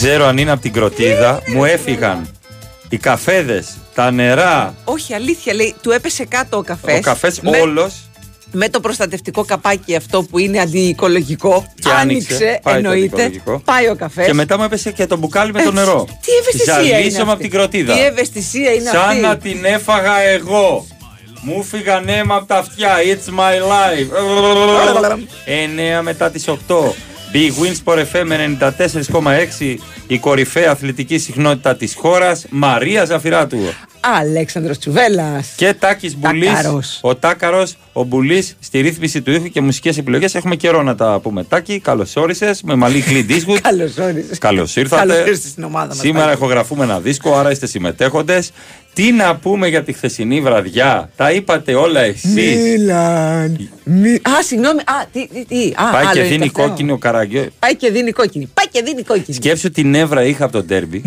Δεν ξέρω αν είναι από την κροτίδα. Μου έφυγαν οι καφέδες, τα νερά. Όχι, αλήθεια λέει, του έπεσε κάτω ο καφές. Ο καφές με, όλος. με το προστατευτικό καπάκι αυτό που είναι αντιοικολογικό. Και άνοιξε, πάει το εννοείται. αντιοικολογικό. Πάει ο καφές. Και μετά μου έπεσε και το μπουκάλι με το νερό. Τι ευαισθησία είναι. Ζαλίσαμε αυτή; από την κροτίδα. Τι ευαισθησία είναι Σαν αυτή. να την έφαγα εγώ. Μου φύγαν αίμα από τα αυτιά. It's my life. 9 μετά τις 8. Big Wins Sport FM 94,6 η κορυφαία αθλητική συχνότητα της χώρας Μαρία Ζαφυράτου Αλέξανδρος Τσουβέλλας. και Τάκης Μπουλής Τάκαρος. ο Τάκαρος, ο Μπουλής στη ρύθμιση του ήχου και μουσικές επιλογές έχουμε καιρό να τα πούμε Τάκη, καλώς όρισες με μαλλί Clint Eastwood Καλώς όρισες. Καλώς ήρθατε. Καλώς ήρθες στην ομάδα μας. Σήμερα Τάκη. εχογραφούμε ένα δίσκο, άρα είστε συμμετέχοντες. Τι να πούμε για τη χθεσινή βραδιά, τα είπατε όλα εσείς. Μίλαν. Μι... Α, συγγνώμη. Α, τι, τι, τι. Α, Πάει άλλο και είναι δίνει το θέμα. κόκκινο καραγκιό. Πάει και δίνει κόκκινη. Πάει και δίνει κόκκινη. Σκέψου τι νεύρα είχα από τον τέρμπι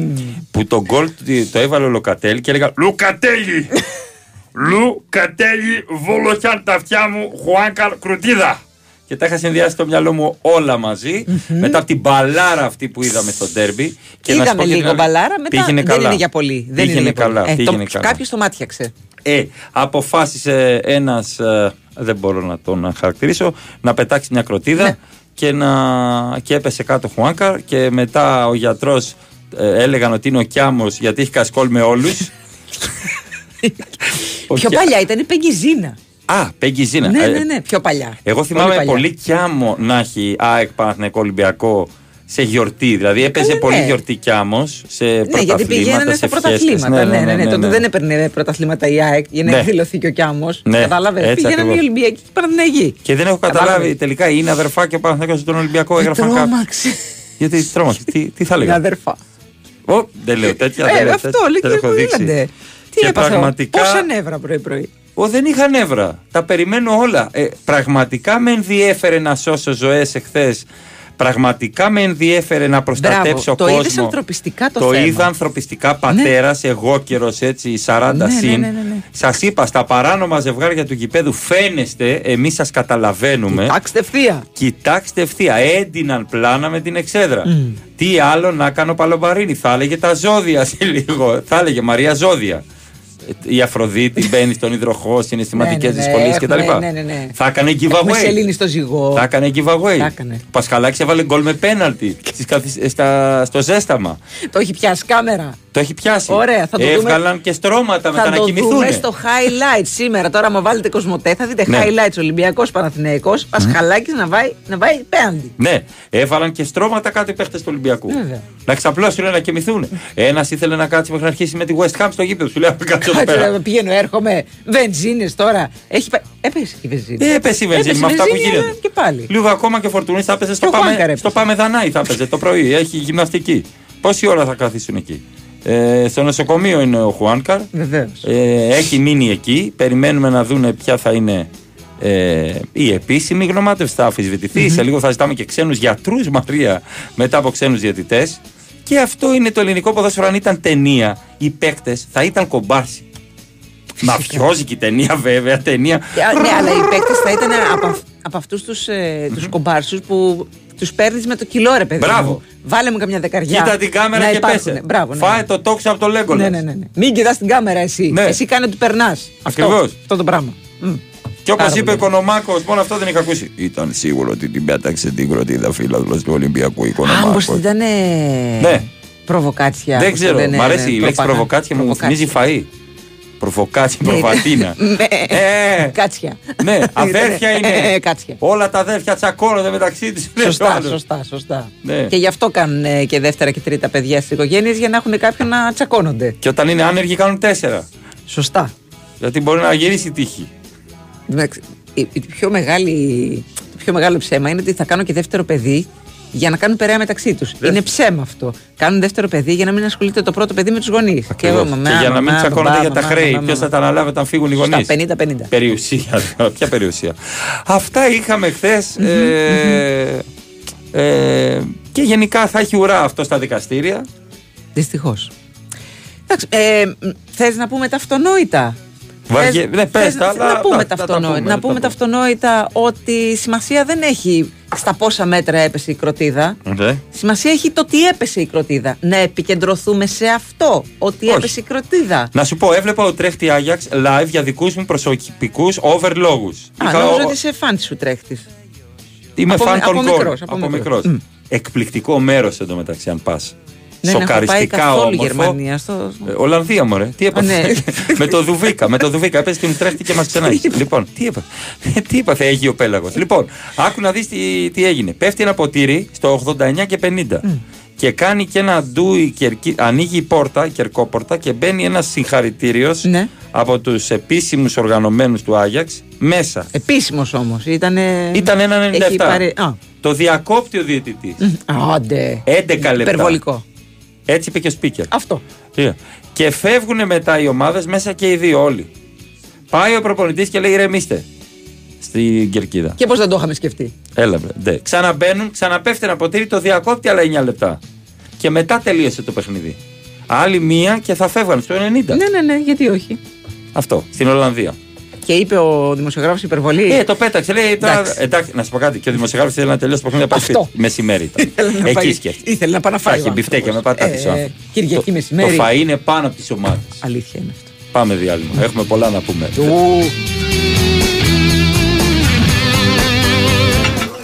που το γκολ του- το έβαλε ο Λοκατέλη και έλεγα Λουκατέλη! Λουκατέλη, βολοχιάν τα αυτιά μου, Χουάνκαρ Κρουτίδα. Και τα είχα συνδυάσει στο μυαλό μου όλα μαζί, μετά από την μπαλάρα αυτή που είδαμε στο τέρμπι. Και να σου πω Είδαμε και την λίγο άλλη- μπαλάρα, μετά πήγαινε δεν καλά. είναι για πολύ. Δεν πήγαινε είναι για πολύ. καλά. Ε, πήγαινε το, καλά. Κάποιος το μάτιαξε. Ε, αποφάσισε ένας, ε, δεν μπορώ να τον χαρακτηρίσω, να πετάξει μια κροτίδα Ναι. και, να, και έπεσε κάτω Χουάνκαρ και μετά ο γιατρός ε, έλεγαν ότι είναι ο Κιάμος γιατί έχει κασκόλ με όλους. Ο Πιο Κιά- παλιά ήταν η Πεγγιζίνα. Α, Πέγγι Ζήνα. Ναι, Ε, ναι, ναι, πιο παλιά. Εγώ θυμάμαι παλιά. πολύ, Κιάμο να έχει ΑΕΚ Παναθηναϊκό Ολυμπιακό σε γιορτή. Δηλαδή έπαιζε Καλά, πολύ ναι. γιορτή Κιάμος σε Ναι, γιατί πρωταθλήματα, πηγαίνανε σε στα φιέστες. πρωταθλήματα. Ναι, ναι, ναι. Τότε δεν έπαιρνε πρωταθλήματα η ΑΕΚ για να Ναι. εκδηλωθεί και ο Κιάμος. Ναι, Κατάλαβες. έτσι Πήγαιναν οι ακριβώς. Ολυμπιακοί και οι Παναθηναϊκοί. Και δεν έχω Κατάλαβες. καταλάβει τελικά είναι αδερφά ο Παναθηναϊκός στον Ολυμπιακό. Έγραφαν κάπου. Τρόμαξε. Γιατί τρόμαξε. τι, τι θα Είναι έλεγα; αδερφά. Ω, δεν λέω τέτοια. δεν Ε, λέω αυτό, τέτοια, λέει δεν και έχω δείξει. Βίλαντε. Τι Και έπαθα, πραγματικά- Πόσα νεύρα πρωί-πρωί. Ω, δεν είχα νεύρα. Τα περιμένω όλα. Ε, πραγματικά με ενδιέφερε να σώσω ζωές εχθές. Πραγματικά με ενδιέφερε να προστατέψω το κόσμο. είδες ανθρωπιστικά το Το θέμα. είδα ανθρωπιστικά πατέρας, εγώ καιρο έτσι 40 Ναι, ναι, συν. ναι, ναι, ναι. Σας είπα, στα παράνομα ζευγάρια του γηπέδου φαίνεστε, εμείς σας καταλαβαίνουμε. Κοιτάξτε ευθεία. Κοιτάξτε ευθεία, έντυναν πλάνα με την εξέδρα. Τι άλλο να κάνω παλομπαρίνι, θα έλεγε τα ζώδια σε λίγο. Θα έλεγε Μαρία Ζώδια. Ε, Η Αφροδίτη μπαίνει στον υδροχό, συναισθηματικές Ναι, ναι, ναι, δυσκολίες κτλ. έχουμε, ναι, ναι, ναι. Θα έκανε Έχουμε giveaway. σελήνη στο ζυγό. Θα έκανε giveaway. Θα έκανε. Ο Πασχαλάκης έβαλε γκολ με πέναλτι στις καθυσ- στα- στο ζέσταμα. Το έχει πιάσει κάμερα. Το έχει πιάσει. Ωραία, θα το δούμε. Έβγαλαν και στρώματα μετά Θα να το κοιμηθούν. δούμε στο highlight σήμερα. Τώρα, άμα βάλετε Κοσμοτέ, θα δείτε Ναι. highlights Ολυμπιακός Παναθηναϊκός. Πασχαλάκης να βάει, να βάει πέναντι. Ναι, έβαλαν και στρώματα κάτω οι παίχτες του Ολυμπιακού. Βέβαια. Να ξαπλώσουν να κοιμηθούν. Ένας ήθελε να κάτσει μέχρι να αρχίσει με τη West Ham στο γήπεδο. Σου λέει «Α, κάτσε εδώ Κάτσε πέρα. να πηγαίνω, έρχομαι. Βενζίνες τώρα. Έχει πα... Έπεσε και η βενζίνη. Ε, έπεσε η βενζίνη Έπεσε με αυτά που βενζίνη, γίνεται. αλλά Και πάλι. Λίγο ακόμα και φορτούνη θα έπαιζε στο Και ο Χουάνκαρ πάμε, έπαιζε. στο πάμε Δανάη θα έπαιζε το πρωί. Έχει γυμναστική. Πόση ώρα θα καθίσουν εκεί; Ε, στο νοσοκομείο είναι ο Χουάνκαρ. Βεβαίως. Ε, έχει μείνει εκεί. Περιμένουμε να δούνε ποια θα είναι ε, η επίσημη γνωμάτευση. Θα αφισβητηθει Σε λίγο θα ζητάμε και ξένους γιατρούς, Μαρία, μετά από ξένους διαιτητές. Και αυτό είναι το ελληνικό ποδόσφαιρο. Αν ήταν ταινία, οι παίκτες θα ήταν κομπάρσι. Μαφιόζικη ταινία, βέβαια. Ταινία. Ναι, αλλά οι παίκτες θα ήταν από, αυ- από αυτούς τους ε, τους κομπάρσους που τους παίρνεις με το κιλό, ρε παιδί. Μπράβο. μου. Βάλε μου καμιά δεκαριά. Κοίτα την κάμερα να και υπάρχουνε. πέσε. Μπράβο, ναι. Φάε το τόξο από το Λέγκολα. Ναι, ναι, ναι, ναι. Μην κοιτάς την κάμερα εσύ. Ναι. Εσύ κάνε ότι περνάς. Ακριβώς. Αυτό το πράγμα. Μμ. Και όπως Πάρα είπε ο πολύ. Οικονομάκο, μόνο αυτό δεν είχα ακούσει. Ήταν σίγουρο ότι την πέταξε την κροτίδα φίλαθλο του Ολυμπιακού Α, Οικονομάκο. μήπως ήταν. Ναι. Προβοκάτσια. Δεν πώς το ξέρω. λένε, Μ' αρέσει ναι, η λέξη προπαγάνδα. προβοκάτσια, μου Προβοκάτσια. θυμίζει φαΐ. Προβοκάτσια, Ναι, προβατίνα. ναι. Ε, Κάτσια. Ναι, αδέρφια Ε, είναι. Κάτσια. Όλα τα αδέρφια τσακώνονται μεταξύ τους. Σωστά, σωστά, σωστά. Ναι. Και γι' αυτό κάνουν ε, και δεύτερα και τρίτα παιδιά στις οικογένειες για να έχουν κάποιον να τσακώνονται. Και όταν είναι άνεργοι κάνουν τέσσερα. Σωστά. Γιατί μπορεί να γυρίσει η τύχη. Εντάξει, η- η πιο μεγάλη, το πιο μεγάλο ψέμα είναι ότι θα κάνω και δεύτερο παιδί για να κάνουν περαία μεταξύ τους. Είναι ψέμα αυτό. Κάνουν δεύτερο παιδί για να μην ασχολείται το πρώτο παιδί με τους γονείς. Ακριβώς. Και, για να μην τσακώνονται για τα χρέη. Ποιος θα τα αναλάβει όταν φύγουν οι γονείς; Στα 50-50. Περιουσία. Ποια περιουσία. Αυτά είχαμε χθες. ε, ε, και γενικά θα έχει ουρά αυτό στα δικαστήρια. Δυστυχώς. Εντάξει, ε, θες να πούμε τα αυτονόητα; Βαριέ- Θες- ναι, πες θες- τα, θες αλλά να πούμε τα- τα θα τα αυτονόητα. πούμε, Να θα πούμε τα τα αυτονόητα ότι σημασία δεν έχει στα πόσα μέτρα έπεσε η κροτίδα. Ναι. Σημασία έχει το τι έπεσε η κροτίδα. Να επικεντρωθούμε σε αυτό, ότι Όχι. έπεσε η κροτίδα. Να σου πω, έβλεπα ο τρέχτη Άγιαξ live για δικούς μου προσωπικούς overlogos. Α, νόμιζα ότι σε φαν σου τρέχτης. Είμαι από φαν με- των από γκολ. μικρός, από Από μικρός. μικρός. Εκπληκτικό μέρος εντωμεταξύ, αν πας. Δεν έχω πάει Σοκαριστικά καθόλου όμορφο. Γερμανία. Στο... Ε, Ολλανδία, μωρέ. Τι έπαθε; ναι. με το Δουβίκα. Με το Δουβίκα. Έπαιζε και μου τρέχτη και μας ξενάγει. λοιπόν, τι έπαθε; τι έπαθε, Αίγιο Πέλαγος; λοιπόν, άκου να δεις τι, τι έγινε. Πέφτει ένα ποτήρι στο 89 και 50. Και κάνει και ένα ντούι, κερκί- ανοίγει η πόρτα, η κερκόπορτα και μπαίνει ένας συγχαρητήριος Ναι. από τους επίσημους οργανωμένους του Άγιαξ μέσα. Επίσημος όμως. Ήτανε... Ήταν ένα 97. Έχει πάρει... Α, Το διακόπτει ο διαιτητής. άντε. 11 λεπτά. Υπερβολικό. Έτσι είπε και ο speaker. Αυτό. Yeah. Και φεύγουν μετά οι ομάδες μέσα και οι δύο όλοι. Πάει ο προπονητής και λέει: Ρεμίστε. Στην κερκίδα. Και πώς δεν το είχαμε σκεφτεί. Έλα, βρε. Ντε. Ξαναμπαίνουν, ξαναπέφτει ένα ποτήρι, το διακόπτει άλλα 9 λεπτά. Και μετά τελείωσε το παιχνίδι. Άλλη μία και θα φεύγαν στο 90. Ναι, ναι, ναι, γιατί όχι. Αυτό, στην Ολλανδία. Και είπε ο δημοσιογράφος υπερβολή. Ε, το πέταξε. Λέει, τώρα, Εντάξει. εντάξει, να σου πω κάτι. Και ο δημοσιογράφος θέλει να τελειώσει το παιχνίδι να πάει Αυτό. σπίτι. Μεσημέρι ήταν. Ήθελε να Εκεί πάει- σκέφτηκε. Ήθελε να πάει να φάει. Θα έχει ο μπιφτέκια με άνθρωπος. πατάτε ο Ε, άνθρωπος. Κυριακή Το- μεσημέρι. Το φα είναι πάνω από τις ομάδες. Αλήθεια είναι αυτό. Πάμε διάλειμμα. Έχουμε πολλά να πούμε.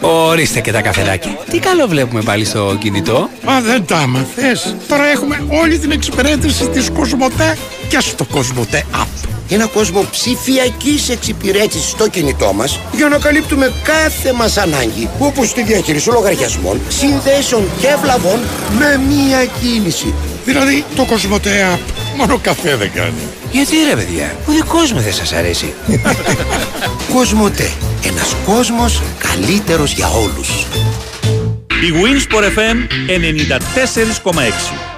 Ορίστε και τα καφεδάκια. Τι καλό βλέπουμε πάλι στο κινητό. Μα δεν τα άμαθες. Τώρα έχουμε όλη την εξυπηρέτηση της Κοσμοτέ και στο Κοσμοτέ App. Ένα κόσμο ψηφιακής εξυπηρέτησης στο κινητό μας για να καλύπτουμε κάθε μας ανάγκη όπως τη διαχείριση λογαριασμών, συνδέσεων και βλαβών με μία κίνηση. Δηλαδή το Κοσμοτέ App μόνο καφέ δεν κάνει. Γιατί ρε παιδιά, ο δικός μου δεν σας αρέσει. Κοσμοτέ. Ένας κόσμος καλύτερος για όλους. Η Winsport FM 94,6.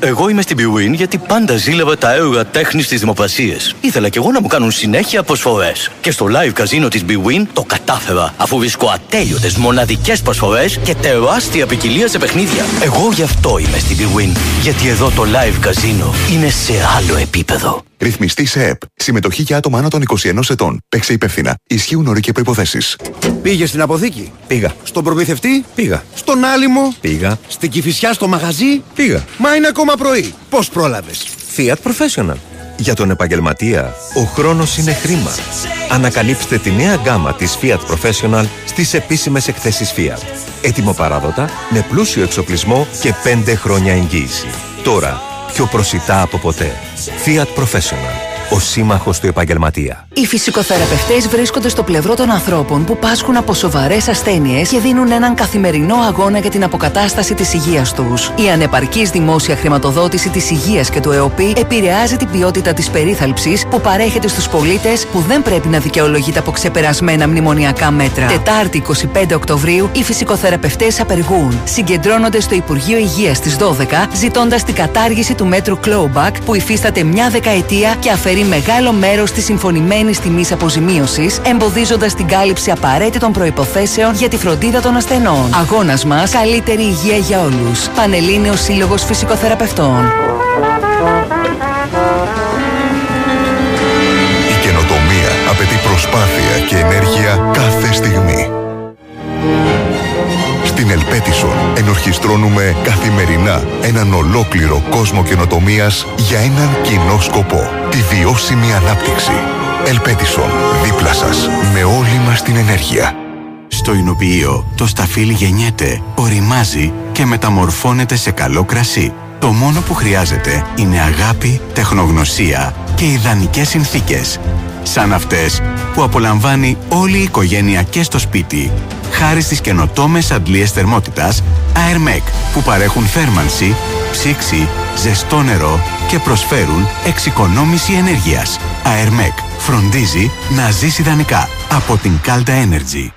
Εγώ είμαι στην Bwin γιατί πάντα ζήλευα τα έργα τέχνης στι δημοπρασίε. Ήθελα κι εγώ να μου κάνουν συνέχεια προσφορές. Και στο live καζίνο της Bwin το κατάφερα αφού βρίσκω ατέλειωτες μοναδικές προσφορές και τεράστια ποικιλία σε παιχνίδια. Εγώ γι' αυτό είμαι στην Bwin. Γιατί εδώ το live καζίνο είναι σε άλλο επίπεδο. Ρυθμιστή σε ΕΠ. Συμμετοχή για άτομα άνω των 21 ετών. Παίξε υπεύθυνα. Ισχύουν όροι και προποθέσει. Πήγε στην αποθήκη. Πήγα. Στον προμηθευτή. Πήγα. Στον άλυμο. Πήγα. Στην Κηφισιά στο μαγαζί. Πήγα. Μα είναι ακόμα πρωί. Πώς πρόλαβες; Fiat Professional. Για τον επαγγελματία, ο χρόνος είναι χρήμα. Ανακαλύψτε τη νέα γκάμα της Fiat Professional στις επίσημες εκθέσεις Fiat. Έτοιμο παράδοτα, με πλούσιο εξοπλισμό και 5 χρόνια εγγύηση. Τώρα, πιο προσιτά από ποτέ. Fiat Professional. Ο σύμμαχος του επαγγελματία. Οι φυσικοθεραπευτές βρίσκονται στο πλευρό των ανθρώπων που πάσχουν από σοβαρές ασθένειες και δίνουν έναν καθημερινό αγώνα για την αποκατάσταση της υγείας τους. Η ανεπαρκής δημόσια χρηματοδότηση της υγείας και του ΕΟΠΗ επηρεάζει την ποιότητα της περίθαλψης που παρέχεται στους πολίτες που δεν πρέπει να δικαιολογείται από ξεπερασμένα μνημονιακά μέτρα. Τετάρτη 25 Οκτωβρίου οι φυσικοθεραπευτές απεργούν. Συγκεντρώνονται στο Υπουργείο Υγείας στις 12 ζητώντας την κατάργηση του μέτρου Clawback που υφίσταται μια δεκαετία και αφαιρεί μεγάλο μέρος της συμφωνημένης τιμής αποζημίωσης εμποδίζοντας την κάλυψη απαραίτητων προϋποθέσεων για τη φροντίδα των ασθενών. Αγώνας μας, καλύτερη υγεία για όλους. Πανελλήνιος Σύλλογος Φυσικοθεραπευτών. Η καινοτομία απαιτεί προσπάθεια και ενέργεια κάθε στιγμή. Στην Ελπέτισον ενορχιστρώνουμε καθημερινά έναν ολόκληρο κόσμο καινοτομίας για έναν κοινό σκοπό. Τη βιώσιμη ανάπτυξη. Ελπέτισον, δίπλα σας, με όλη μας την ενέργεια. Στο Ινοποιείο το σταφύλι γεννιέται, οριμάζει και μεταμορφώνεται σε καλό κρασί. Το μόνο που χρειάζεται είναι αγάπη, τεχνογνωσία και ιδανικές συνθήκες. Σαν αυτές που απολαμβάνει όλη η οικογένεια και στο σπίτι. Χάρη στις καινοτόμες αντλίες θερμότητας Airmec που παρέχουν θέρμανση, ψήξη, ζεστό νερό και προσφέρουν εξοικονόμηση ενέργειας. Airmec φροντίζει να ζήσει ιδανικά από την Calda Energy.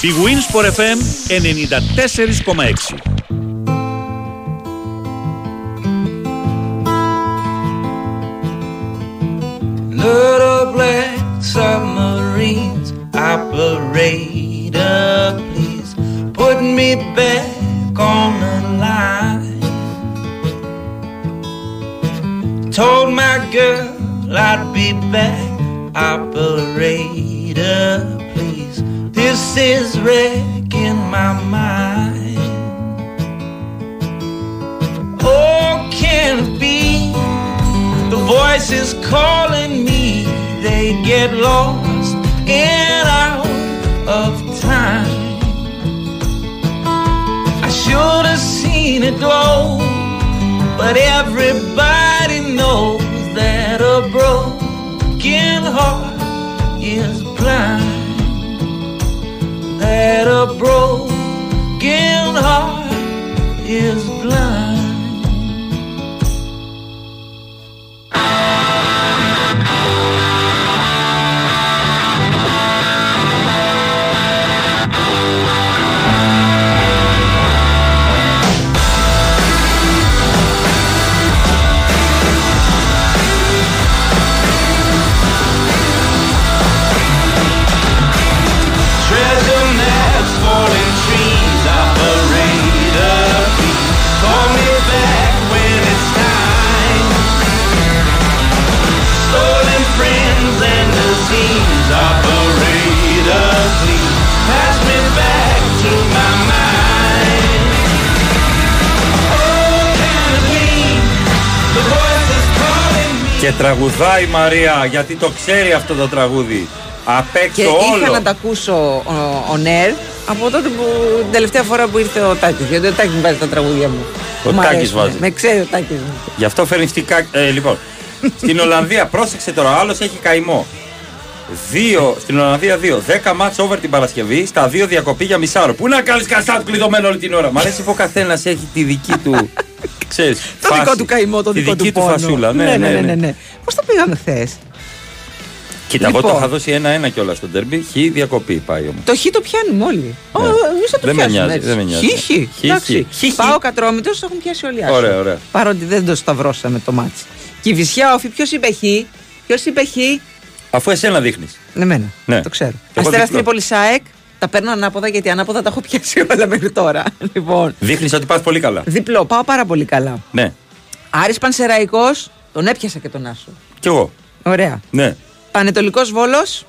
Η Winsport FM 94,6. Η Μαρία γιατί το ξέρει αυτό το τραγούδι. Απ' έξω Και είχα όλο. να τα ακούσω ο, ο Νέρ από τότε που την τελευταία φορά που ήρθε ο Τάκης. Γιατί ο Τάκης μου βάζει τα τραγούδια μου. Ο Μ' Τάκης αρέσουν. βάζει. Με ξέρει ο Τάκης μου. Γι' αυτό φέρνει φτικά. Ε, λοιπόν, στην Ολλανδία, πρόσεξε τώρα, ο άλλος έχει καημό. Δύο, στην Ολλανδία δύο. Δέκα μάτς over την Παρασκευή, στα δύο διακοπή για μισάρο. Πού να κάνεις καστάτ κλειδωμένο όλη την ώρα. Μ' αρέσει που ο καθένας έχει τη δική του. Ξέρεις, Το φάση. δικό του καημό, το τη δικό δική του του πόνο. φασούλα. Ναι, ναι, ναι. ναι. Πώς το πήγαμε χθες; Κοίτα, εγώ Λοιπόν. το είχα δώσει ένα-ένα κιόλας στον τερμπι. Χ διακοπή πάει όμως. Το χ το πιάνουμε όλοι. Ω, Ναι. Εμείς θα το Δεν με πιάσουμε. νοιάζει, έτσι. δεν με νοιάζει. Χ, χ. Χ, Εντάξει. χ. Χ, χ. Πάω κατρόμητος, το έχουν πιάσει όλοι άσο. Ωραία, ωραία. Παρότι δεν το σταυρώσαμε το μάτσι. Και η Βυσιά όφη, ποιος είπε χ; Ποιος είπε χ; Αφού εσένα δείχνεις. Εμένα. Ναι. Το ξέρω. εγώ Αστέρα διπλό. Τρίπολη ΣΑΕΚ. Τα παίρνω ανάποδα γιατί ανάποδα τα έχω πιάσει όλα μέχρι τώρα. Λοιπόν, Δείχνεις ότι πας πολύ καλά. διπλό. Πάω πάρα πολύ καλά. Ναι. Άρης Πανσεραϊκός, τον έπιασα και τον Άσο. Κι εγώ. Ωραία. Ναι. Πανετολικός Βόλος,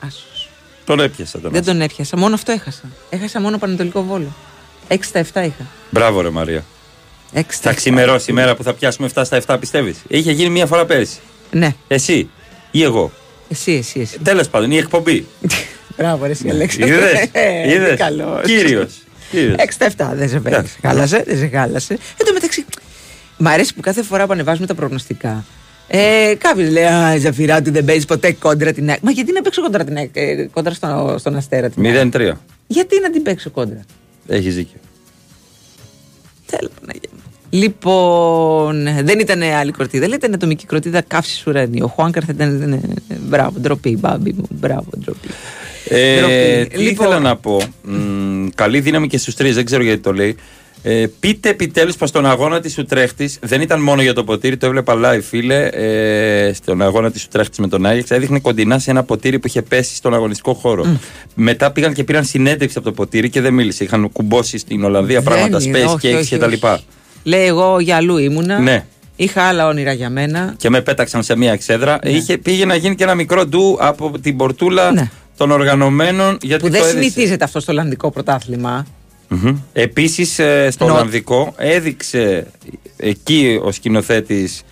Άσος. Τον έπιασα τον. Δεν τον έπιασα. Μόνο αυτό έχασα. Έχασα μόνο Πανετολικό Βόλο. 6 στα 7 είχα. Μπράβο, ρε Μαρία. 6 στα Θα 7. ξημερώσει η μέρα που θα πιάσουμε 7 στα 7, πιστεύεις; Είχε γίνει μία φορά πέρυσι. Ναι, Εσύ ή εγώ; εσύ, εσύ, εσύ. Τέλος πάντων, η εκπομπή. Μπράβο, ρε, εσύ, Αλέξανδρε. Είδες. Ε, Είδες. καλός. Κύριος. 6 στα 7. Δεν σε φέρνει. Εντάξει. Χάλασε, δεν σε χάλασε. Εν τω μεταξύ, μ' αρέσει που κάθε φορά που ανεβάζουμε τα προγνωστικά. Ε, Κάποιος λέει: Α, η Ζαφυράτου δεν παίζεις ποτέ κόντρα την ΑΕΚ. Μα γιατί να παίξω κόντρα την ΑΕΚ, ε, κόντρα στον, στον Αστέρα την ΑΕΚ; 0-3. Γιατί να την παίξω κόντρα; Έχει δίκιο. Θέλω Παναγία μου. Λοιπόν, δεν ήταν άλλη κροτίδα, λέει, ήταν ατομική κροτίδα καύση ουρανίου. Ο Χουάνκαρ θα ήταν. ε, ε, Μπράβο, ντροπή, μπάμπι μου. Μπράβο, ντροπή. Ε, Ντροπή. τι Λοιπόν. ήθελα να πω. Μ, καλή δύναμη και στους τρεις, δεν ξέρω γιατί το λέει. Ε, πείτε επιτέλους πως στον αγώνα της Ουτρέχτης δεν ήταν μόνο για το ποτήρι, το έβλεπα live, φίλε. Ε, στον αγώνα της Ουτρέχτης με τον Άγιεξ, έδειχνε κοντινά σε ένα ποτήρι που είχε πέσει στον αγωνιστικό χώρο. Μετά πήγαν και πήραν συνέντευξη από το ποτήρι και δεν μίλησε. Είχαν κουμπώσει στην Ολλανδία Δεν πράγματα, είναι, space όχι, cakes όχι, κτλ. όχι. Λέει, εγώ για αλλού ήμουνα. Ναι. Είχα άλλα όνειρα για μένα. Και με πέταξαν σε μία εξέδρα. Είχε, πήγε να γίνει και ένα μικρό ντου από την πορτούλα Ναι. των οργανωμένων. Γιατί Που δεν το έδειξε. συνηθίζεται αυτό στο Ολλανδικό πρωτάθλημα. Επίσης στο Νο- Ολλανδικό έδειξε εκεί ο σκηνοθέτης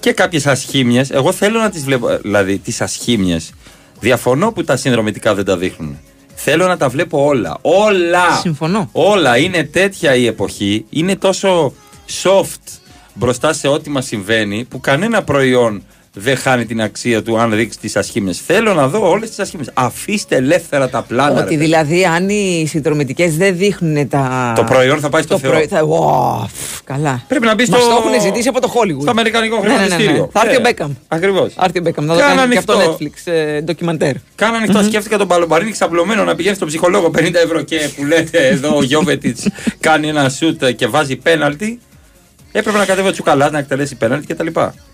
και κάποιες ασχήμιες. Εγώ θέλω να τις βλέπω, δηλαδή τις ασχήμιες. Διαφωνώ που τα συνδρομητικά δεν τα δείχνουν. Θέλω να τα βλέπω όλα. Όλα! Συμφωνώ. Όλα. Είναι τέτοια η εποχή. Είναι τόσο soft μπροστά σε ό,τι μας συμβαίνει που κανένα προϊόν δεν χάνει την αξία του αν δείξει τις ασχήμιε. Θέλω να δω όλες τις ασχήμιε. Αφήστε ελεύθερα τα πλάνα. ρε Ότι παιδί. δηλαδή αν οι συνδρομητικές δεν δείχνουν τα. Το προϊόν θα πάει στο το Θεό. προϊ- θα... Ω, φ, καλά. Πρέπει να μπεις Μας στο- το έχουν ζητήσει από το Hollywood. Στο Αμερικανικό Ναι, ναι, ναι, ναι. χρηματιστήριο. Θα έρθει ο Μπέκαμ. Ακριβώς. Θα έρθει ο Μπέκαμ να το Κάνε κάνει και αυτό ανοιχτό. Netflix ε, ντοκιμαντέρ. Κάνα ανοιχτό. Σκέφτηκα τον Παλομπαρίνη ξαπλωμένο να πηγαίνει στον ψυχολόγο 50 ευρώ και που λέτε εδώ ο Γιώβετιτς κάνει ένα σουτ και βάζει πέναλτι. Έπρεπε να κατέβει ο Τσουκαλάς να εκτελέσει πέναλτι κτλ.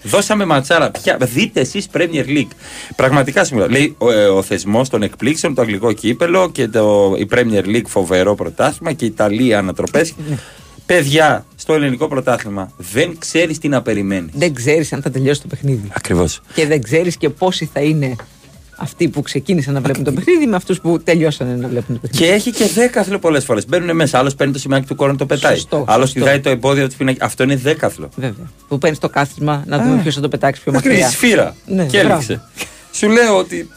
Δώσαμε ματσάρα. Ποια, δείτε εσείς Premier League. Πραγματικά σήμερα. Λέει ο, ε, ο θεσμός των εκπλήξεων, το αγγλικό κύπελο και το, η Premier League φοβερό πρωτάθλημα και η Ιταλία ανατροπές. Παιδιά, στο ελληνικό πρωτάθλημα δεν ξέρεις τι να περιμένεις. Δεν ξέρεις αν θα τελειώσει το παιχνίδι. Ακριβώς. Και δεν ξέρεις και πόσοι θα είναι αυτοί που ξεκίνησαν να βλέπουν το παιχνίδι με αυτούς που τελειώσαν να βλέπουν το παιχνίδι. Και έχει και δέκαθλο πολλές φορές. Μπαίνουν μέσα. Άλλος παίρνει το σημάκι του κόρνου το πετάει. Σωστό, Άλλος σωστό. κυλάει το εμπόδιο του πινακί. Αυτό είναι δέκαθλο. Βέβαια. Που παίρνεις το κάθισμα να δούμε ποιος θα το πετάξει πιο Ακριβή μακριά. σφύρα. Ναι, και μπράβο. έληξε. Σου λέω ότι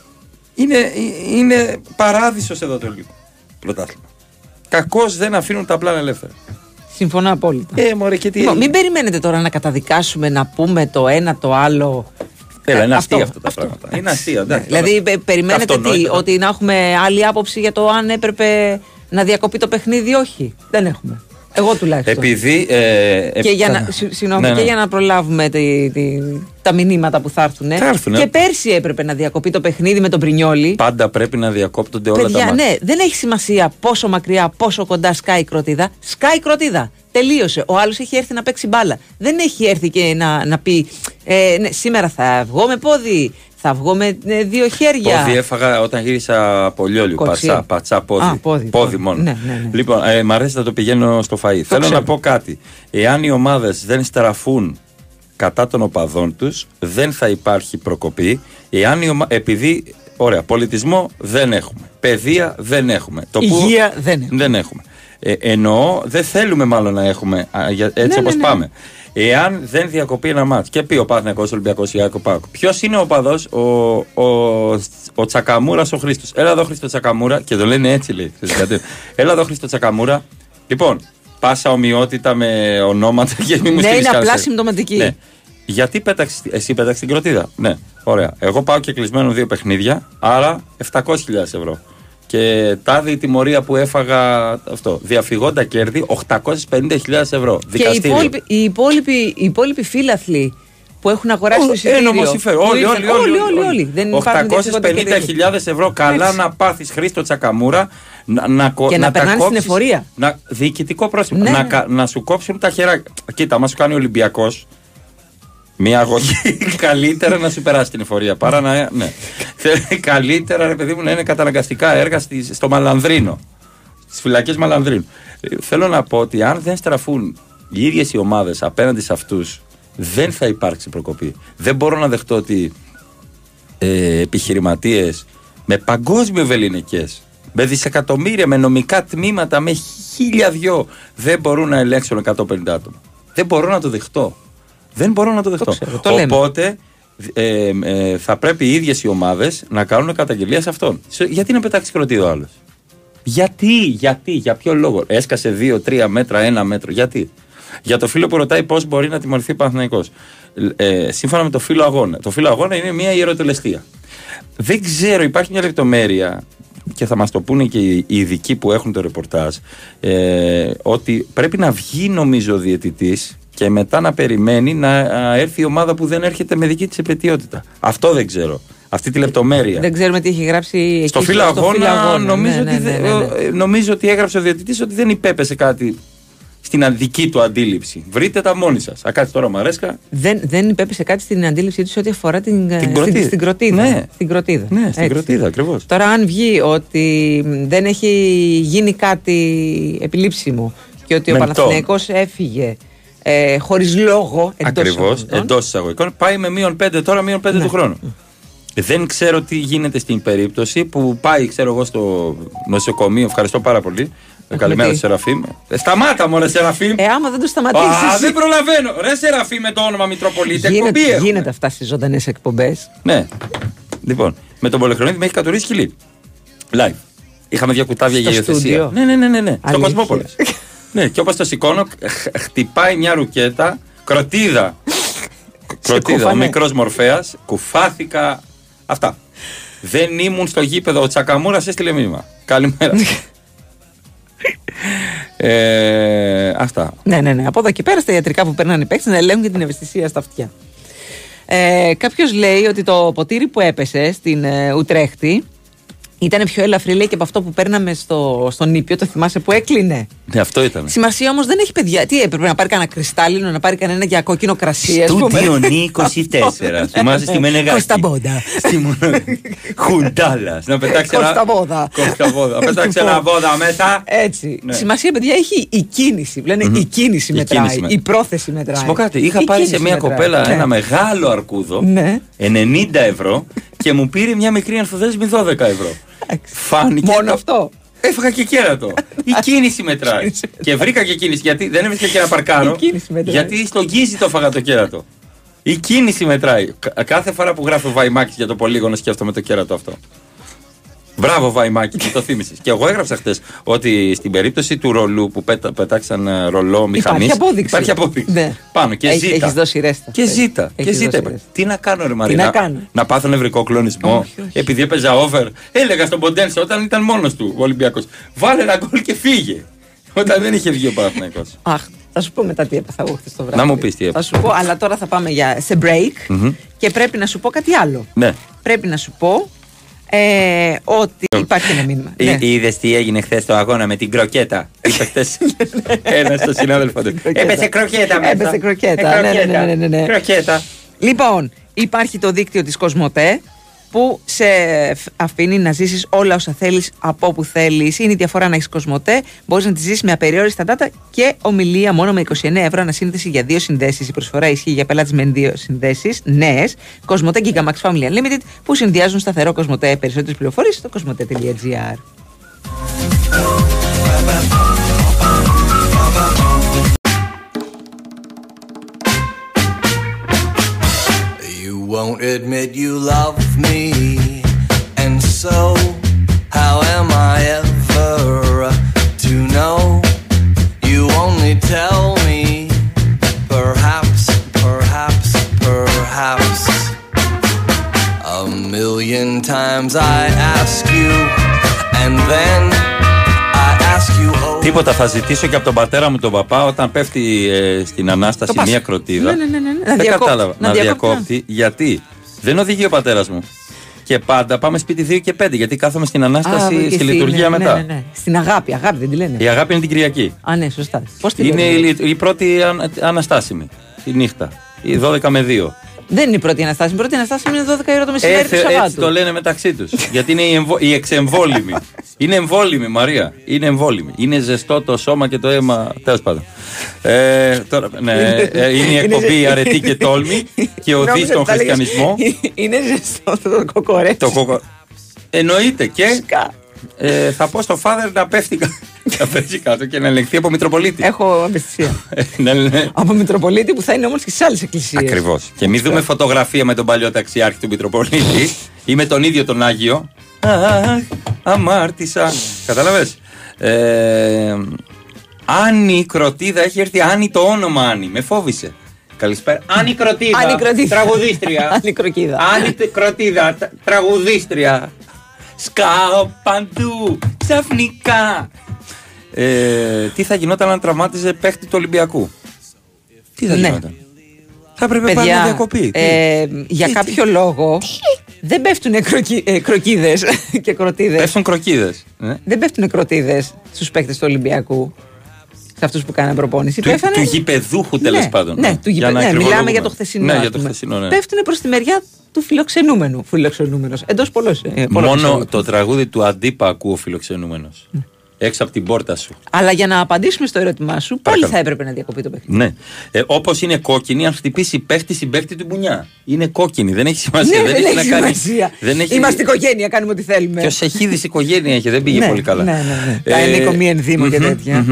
είναι, είναι παράδεισος εδώ το λίγο πρωτάθλημα. Κακώς δεν αφήνουν τα πλάνα ελεύθερα. Συμφωνώ απόλυτα. Ε, μωρέ, και τι. Λοιπόν, μην περιμένετε τώρα να καταδικάσουμε, να πούμε το ένα το άλλο. Έλα, είναι Ε, αστεία αυτό, αυτά τα πράγματα. Είναι αστεία, εντάξει. Δηλαδή, πε- περιμένετε τι, Αυτονόητα. ότι να έχουμε άλλη άποψη για το αν έπρεπε να διακοπεί το παιχνίδι ή όχι. Δεν έχουμε. Εγώ τουλάχιστον. Επειδή. Ε, και, για να, ε, συ- συγγνώμη, ναι, ναι. και για να προλάβουμε τη, τη, τα μηνύματα που θα έρθουν. Θα έρθουνε. Και πέρσι έπρεπε να διακοπεί το παιχνίδι με τον Πρινιόλι. Πάντα πρέπει να διακόπτονται όλα τα Παιδιά, μάτια. ναι, δεν έχει σημασία πόσο μακριά, πόσο κοντά σκάει η κροτίδα. Σκάει η κροτίδα. Τελείωσε. Ο άλλος έχει έρθει να παίξει μπάλα. Δεν έχει έρθει και να, να πει ε, ναι, σήμερα θα βγω με πόδι, θα βγω με ε, δύο χέρια. Πόδι έφαγα όταν γύρισα από λιόλιου. Κοτσί. Πατσά, πατσά πόδι. Α, πόδι, πόδι. μόνο. Ναι, ναι, ναι. Λοιπόν, ε, μ' αρέσει να το πηγαίνω στο φαΐ. Θέλω ξέρω. να πω κάτι. Εάν οι ομάδες δεν στραφούν κατά των οπαδών τους, δεν θα υπάρχει προκοπή. Εάν οι ομα... Επειδή, ωραία, πολιτισμό δεν έχουμε. Παιδεία δεν έχουμε. Το Υγεία δεν έχουμε. Δεν έχουμε. Ε, εννοώ, δεν θέλουμε μάλλον να έχουμε α, για- έτσι Ναι, όπως ναι, ναι. πάμε. Εάν δεν διακοπεί ένα μάτς και πει ο Παναθηναϊκός Ολυμπιακός Ιάκο Πάκο, ποιος είναι ο οπαδός, ο, ο, ο Τσακαμούρας ο Χρήστος. Έλα εδώ Χρήστο Τσακαμούρα και το λένε έτσι λέει. ξέρεις κάτι. Έλα εδώ Χρήστο Τσακαμούρα. Λοιπόν, πάσα ομοιότητα με ονόματα και μην μου Ναι, στείλεις είναι κανένα απλά σερ. συμπτωματική. Ναι. Γιατί πέταξες, εσύ πέταξες την κροτίδα. Ναι, ωραία. Εγώ πάω και κλεισμένο δύο παιχνίδια, άρα 700.000 ευρώ. Και τάδε η τιμωρία που έφαγα αυτό. Διαφυγόντα κέρδη 850.000 ευρώ. Και οι Δικαστήριο. υπόλοιποι, οι, υπόλοιποι, οι υπόλοιποι φίλαθλοι που έχουν αγοράσει το Ω, εισιτήριο. Ένομο συμφέρον. που Όλοι, ήρθαν- όλοι, όλοι. όλοι, όλοι. Δεν υπάρχουν διαφυγόντα κέρδη. 850.000 ευρώ. Καλά Έτσι. να πάθεις Χρήστο Τσακαμούρα. Να, να, κο- Και να τα περνάνε στην κόψεις- εφορία. Να, διοικητικό πρόσωπο. Ναι, να, ναι. κα- να σου κόψουν τα χεράκια. Κοίτα, μα σου κάνει ο Ολυμπιακός. Μια αγωγή καλύτερα να σου περάσει την εφορία παρά να. Ναι. Θέλει καλύτερα, ρε παιδί μου, να είναι καταναγκαστικά έργα στη- στο Μαλανδρίνο. Στις φυλακές Μαλανδρίνου. Ε, Θέλω να πω ότι αν δεν στραφούν οι ίδιες οι ομάδες απέναντι σε αυτούς, δεν θα υπάρξει προκοπή. Δεν μπορώ να δεχτώ ότι ε, επιχειρηματίες με παγκόσμιο βεληνικές, με δισεκατομμύρια, με νομικά τμήματα, με χίλια δυο, δεν μπορούν να ελέγξουν 150 άτομα. Δεν μπορώ να το δεχτώ. Δεν μπορώ να το δεχτώ. ξέρω, το λέμε. Οπότε ε, ε, θα πρέπει οι ίδιες οι ομάδες να κάνουν καταγγελία σε αυτόν. Σε- Γιατί να πετάξει κροτίδο άλλος; Γιατί, γιατί, για ποιο λόγο; Έσκασε 2-3 μέτρα, ένα μέτρο. Γιατί; Για το φίλο που ρωτάει πώς μπορεί να τιμωρηθεί ο Παναθηναϊκός. Ε, σύμφωνα με το φίλο αγώνα. Το φίλο αγώνα είναι μια ιεροτελεστία. Δεν ξέρω, υπάρχει μια λεπτομέρεια και θα μας το πούνε και οι οι ειδικοί που έχουν το ρεπορτάζ ε, ότι πρέπει να βγει νομίζω ο διαιτητής και μετά να περιμένει να α, έρθει η ομάδα που δεν έρχεται με δική της επαιτειότητα. Αυτό δεν ξέρω. Αυτή τη λεπτομέρεια. Δεν ξέρουμε τι έχει γράψει εκεί Στο φύλλο αγώνα, νομίζω, Ναι, ότι, ναι, δεν- ναι, ναι, ναι. ε, νομίζω ότι έγραψε ο διαιτητής ότι δεν υπέπεσε κάτι στην δική του αντίληψη. Βρείτε τα μόνοι σας. Α, κάτσε τώρα Μαρέσκα. Δεν, δεν υπέπεσε κάτι στην αντίληψή τους ό,τι αφορά την, ε, στην, κροτίδα. στην κροτίδα. Ναι. Στην κροτίδα. Ναι, στην Έτσι. κροτίδα ακριβώς. Τώρα, αν βγει ότι μ, δεν έχει γίνει κάτι επιλήψιμο και ότι ο Μεντό. Παναθηναϊκός έφυγε ε, χωρίς λόγο εντός Ακριβώς, εισαγωγικών, εντός εισαγωγικών. Πάει με μείον 5 τώρα, μείον 5 Ναι. του χρόνου. Δεν ξέρω τι γίνεται στην περίπτωση που πάει, ξέρω εγώ, στο νοσοκομείο. Ευχαριστώ πάρα πολύ. Καλημέρα, τι; Σεραφείμ. Ε, σταμάτα, μωρέ, Σεραφείμ. Ε, άμα δεν το σταματήσεις. Α, δεν προλαβαίνω. Ρε, Σεραφείμ με το όνομα Μητροπολίτη. εκπομπή γίνεται, έχουμε. γίνεται αυτά στις ζωντανές εκπομπές. Ναι. Λοιπόν, με τον Πολυχρονίδη με έχει κατουρίσει χιλί. Live. Είχαμε δύο κουτάβια Στο για υιοθεσία. στούντιο. Ναι, ναι, ναι, ναι, ναι. Στο Αλήθειας. Κοσμόπολης. Ναι, και όπως το σηκώνω, χ- χτυπάει μια ρουκέτα, κροτίδα. κροτίδα, ο κούφανε. μικρός Μορφαία, κουφάθηκα. Αυτά. Δεν ήμουν στο γήπεδο. Ο Τσακαμούρας έστειλε μήνυμα. Καλημέρα. ε, αυτά. Ναι, ναι, ναι. Από εδώ και πέρα στα ιατρικά που παίρνανε οι παίκτες να ελέγχουν και την ευαισθησία στα αυτιά. Ε, Κάποιος λέει ότι το ποτήρι που έπεσε στην ε, Ουτρέχτη ήταν πιο ελαφρύ λέει και από αυτό που παίρναμε στο, στον Ήπιο. Το θυμάσαι που έκλεινε. Ναι, αυτό ήταν. Σημασία όμως δεν έχει παιδιά. Τι έπρεπε να πάρει κανένα κρυστάλλινο, να πάρει κανένα για κόκκινο κρασί, ας πούμε. Στούντιο Νι 24. Θυμάσαι στη Μενεγάκη. Κωνσταμπόντα. Στη Μου- Χουντάλας. Να πετάξει ένα. Κωνσταμπόδα. Κωνσταμπόδα. Να πετάξει ένα βόδα μέσα. Έτσι. Ναι. Σημασία, παιδιά, έχει η κίνηση. Λένε η κίνηση Η μετράει. κίνηση με- Η πρόθεση μετράει. Σου πω κάτι. Είχα Η πάρει σε κίνηση μια μετράει. κοπέλα Ναι. ένα μεγάλο αρκούδο. Ναι. 90 ευρώ και μου πήρε μια μικρή ανθοδέσμη 12 ευρώ. Φάνηκε. Μόνο το- αυτό. Έφαγα και κέρατο. Η κίνηση μετράει. και βρήκα και κίνηση. Γιατί δεν έβρισκα και να παρκάρω. Η κίνηση μετράει. Γιατί στον γκίζι το έφαγα το κέρατο. Η κίνηση μετράει. Κα- Κάθε φορά που γράφει ο Βαϊμάκης για το πολύγωνο σκέφτομαι το κέρατο αυτό. Μπράβο, Βαϊμάκη, που το θύμισες. και εγώ έγραψα χθες ότι στην περίπτωση του ρολού που πέτα, πετάξαν ε, ρολό μηχανής. Υπάρχει απόδειξη. Υπάρχει απόδειξη. Ναι. Πάνω και Έχει- ζήτα. έχεις δώσει ρέστα. Και ζήτα. Έχεις Και ζήτα. δώσει είπα. ρέστα. Τι να κάνω, ρε Μαρία. να κάνω; να πάθω νευρικό κλονισμό. Επειδή έπαιζα over. Έλεγα στον Ποντένσε όταν ήταν μόνος του ο Ολυμπιακός. Βάλε ένα γκολ και φύγε. Όταν δεν είχε βγει ο Παναθηναϊκός. Αχ, θα σου πω μετά τι έπαθα εγώ χθες το βράδυ. Να μου πεις τι Θα έπαθες. σου πω, αλλά τώρα θα πάμε για, σε break Μμμ. και πρέπει να σου πω κάτι άλλο. Ναι. Πρέπει να σου πω ε, ότι υπάρχει ένα μήνυμα. Ναι. Είδες τι έγινε χθες στο αγώνα με την κροκέτα; Είπες χθες ένας στο συνάδελφο του. Έπεσε κροκέτα μέσα. Έπεσε κροκέτα. Ε, Ναι, ναι, ναι, ναι, ναι, ναι. Κροκέτα. Λοιπόν, υπάρχει το δίκτυο της Κοσμοτέ που σε αφήνει να ζήσεις όλα όσα θέλεις από όπου θέλεις. Είναι η διαφορά να έχεις Κοσμοτέ. Μπορείς να τη ζήσεις με απεριόριστα data και ομιλία μόνο με 29 ευρώ ανασύνδεση για δύο συνδέσεις. Η προσφορά ισχύει για πελάτες με δύο συνδέσεις νέες. Κοσμοτέ Gigamax Family Unlimited που συνδυάζουν σταθερό Κοσμοτέ. Περισσότερες πληροφορίες στο κοσμοτέ.gr. won't admit you love me, and so how am I ever to know? You only tell me, perhaps, perhaps, perhaps. A million times I ask you, and then Τίποτα θα ζητήσω και από τον πατέρα μου τον παπά όταν πέφτει ε, στην ανάσταση Το Πάσχα. μία κροτίδα. Ναι, ναι, ναι, ναι. Να Δεν διακόπτει. κατάλαβα. Να Να, διακόπτει. διακόπτει. Γιατί; Δεν οδηγεί ο πατέρας μου. Και πάντα πάμε σπίτι 2 και 5 γιατί κάθομαι στην ανάσταση Α, και στη εσύ, λειτουργία ναι, μετά. Ναι, ναι, ναι. Στην αγάπη, αγάπη δεν τη λένε. Η αγάπη είναι την Κυριακή. Α, ναι, σωστά. Πώς τη Είναι λένε; η, λει- η πρώτη αν- αναστάσιμη. Η νύχτα. Η 12 με 2. Δεν είναι η πρώτη αναστάση. Η πρώτη αναστάση είναι 12 η ώρα το μεσημέρι του Έτσι, έτσι Σαββάτου. το λένε μεταξύ τους. γιατί είναι η, εμβο, η εξεμβόλυμη. είναι εμβόλυμη, Μαρία. Είναι εμβόλυμη. Είναι ζεστό το σώμα και το αίμα. Τέλος πάντων. Ε, τώρα, ναι, ε, είναι η εκπομπή ζε- Αρετή και Τόλμη και οδείς Νόμιζα στον ότι θα έλεγες, χριστιανισμό. Είναι ζεστό το κοκορέ. το κοκο... Εννοείται και ε, θα πω στο Father να πέφτει κα- να πέσει κάτω και να ελεγχθεί από Μητροπολίτη. Έχω αμπεστησία. ναι, ναι. Από Μητροπολίτη που θα είναι όμως και στι άλλες εκκλησίες. Ακριβώς. Και μην δούμε φωτογραφία με τον παλιό ταξιάρχη του Μητροπολίτη ή με τον ίδιο τον Άγιο. Αχ, αμάρτησα. Κατάλαβε. Ε, Άννη Κροτίδα έχει έρθει. Άννη το όνομα Άννη. Με φόβησε. Καλησπέρα. Άννη Κροτίδα. Άννη Κροτίδα. Τραγουδίστρια. Άννη Κροκίδα. Άννη τε- Κροτίδα. τρα- Τραγουδίστρια. Σκάω παντού. Ξαφνικά. Ε, τι θα γινόταν αν τραυμάτιζε παίχτη του Ολυμπιακού; Τι θα Ναι. γινόταν; Θα έπρεπε πάλι να διακοπεί. Τι; ε, για κάποιο λόγο δεν πέφτουν κροκίδες και κροτίδες. Πέφτουν κροκίδες. Ναι. Δεν πέφτουν κροτίδες στους παίκτε του Ολυμπιακού. Σε αυτούς που κάνανε προπόνηση. Του, Πέφτανε- του γηπεδούχου τέλος ναι, πάντων. Ναι, του Για γηπε... να ναι μιλάμε ακριβολογούμε. για το χθεσινό. Ναι, ας για το πούμε. χθεσινό, ναι. Πέφτουν προς τη μεριά του φιλοξενούμενου. Φιλοξενούμενος. Εντός πολλών. Μόνο το τραγούδι του Αντίπα ακούω φιλοξενούμενος. Ναι. Έξω από την πόρτα σου. Αλλά για να απαντήσουμε στο ερώτημά σου, πάλι Παρακαλώ. θα έπρεπε να διακοπεί το παιχνίδι. Ναι. Ε, Όπως είναι κόκκινη, αν χτυπήσει παίχτη συμπαίχτη του μπουνιά. Είναι κόκκινη, δεν έχει σημασία. Ναι, δεν, έχει έχει να κάνει. σημασία. Δεν έχει... Είμαστε οικογένεια, κάνουμε ό,τι θέλουμε. Και ο Σεχίδη οικογένεια έχει, δεν πήγε Ναι, πολύ καλά. ναι, ναι, ναι. Τα ενίκομη ενδύμο και μμμ, τέτοια.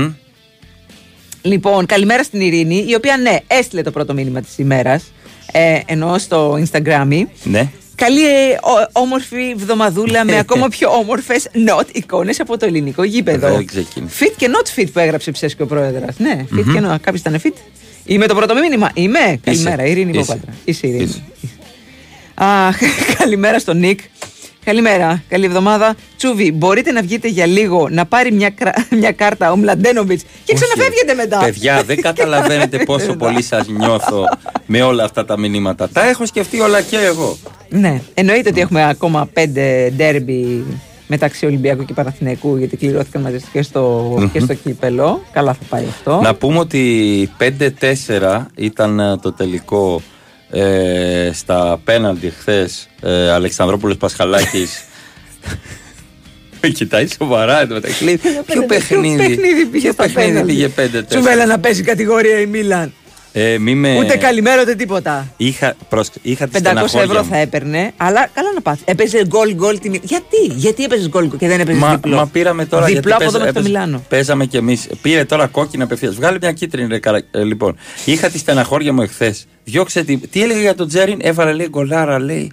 Μμμ. Λοιπόν, καλημέρα στην Ειρήνη, η οποία ναι, έστειλε το πρώτο μήνυμα της ημέρας. Ε, ενώ στο Instagram. Ναι. Καλή ε, ο- όμορφη βδομαδούλα με ακόμα πιο όμορφες not εικόνες από το ελληνικό γήπεδο. Δεν ξεκίνησε. Fit και not fit που έγραψε ψέσκο ο πρόεδρος. Ναι, fit Μμμ. και not. Κάποιο ήταν fit. Είμαι το πρώτο μήνυμα. Είμαι. Καλημέρα, Ειρήνη Είσαι. Παπάτρα. Είσαι Ειρήνη. Αχ, καλημέρα στον Νικ. Καλημέρα, καλή εβδομάδα. Τσούβι, μπορείτε να βγείτε για λίγο να πάρει μια, κρα- μια κάρτα ο Μλαντένοβιτς και Όχι, ξαναφεύγετε μετά. Παιδιά, δεν καταλαβαίνετε πόσο πολύ σας νιώθω με όλα αυτά τα μηνύματα. Τα έχω σκεφτεί όλα και εγώ. Ναι, εννοείται ότι έχουμε ακόμα πέντε ντέρμπι μεταξύ Ολυμπιακού και Παναθηναϊκού γιατί κληρώθηκαν μαζί και στο, Μμμ. και στο κύπελο. Καλά θα πάει αυτό. Να πούμε ότι 5-4 ήταν ε, το τελικό ε, στα πέναλτι χθες. Ε, Αλεξανδρόπουλος Πασχαλάκης Με κοιτάει σοβαρά εδώ μεταξύ. Λέει, Ποιο παιχνίδι, παιχνίδι πήγε ποιο στα παιχνίδι πέναλτι; πήγε 5-4. Σου βέλα να παίζει κατηγορία η Μίλαν. Ε, μη με... Ούτε καλημέρα ούτε τίποτα. Είχα, πρόσεξε, είχα τη 500 στεναχώρια ευρώ μου. θα έπαιρνε, αλλά καλά να πάθει. Έπαιζε γκολ γκολ τη Γιατί, γιατί έπαιζες γκολ γκολ και δεν έπαιζες Μα, διπλό; μα πήραμε τώρα Διπλό γιατί από εδώ παίζα- μέχρι το έπαιζε- Μιλάνο. Παίζαμε κι εμείς. Πήρε τώρα κόκκινα απευθείας. Βγάλε μια κίτρινη ρε καρα... ε, λοιπόν. Είχα τη στεναχώρια μου εχθές. Διώξε τη. Τι έλεγε για τον Τζέριν, έβαλε λέει γκολάρα λέει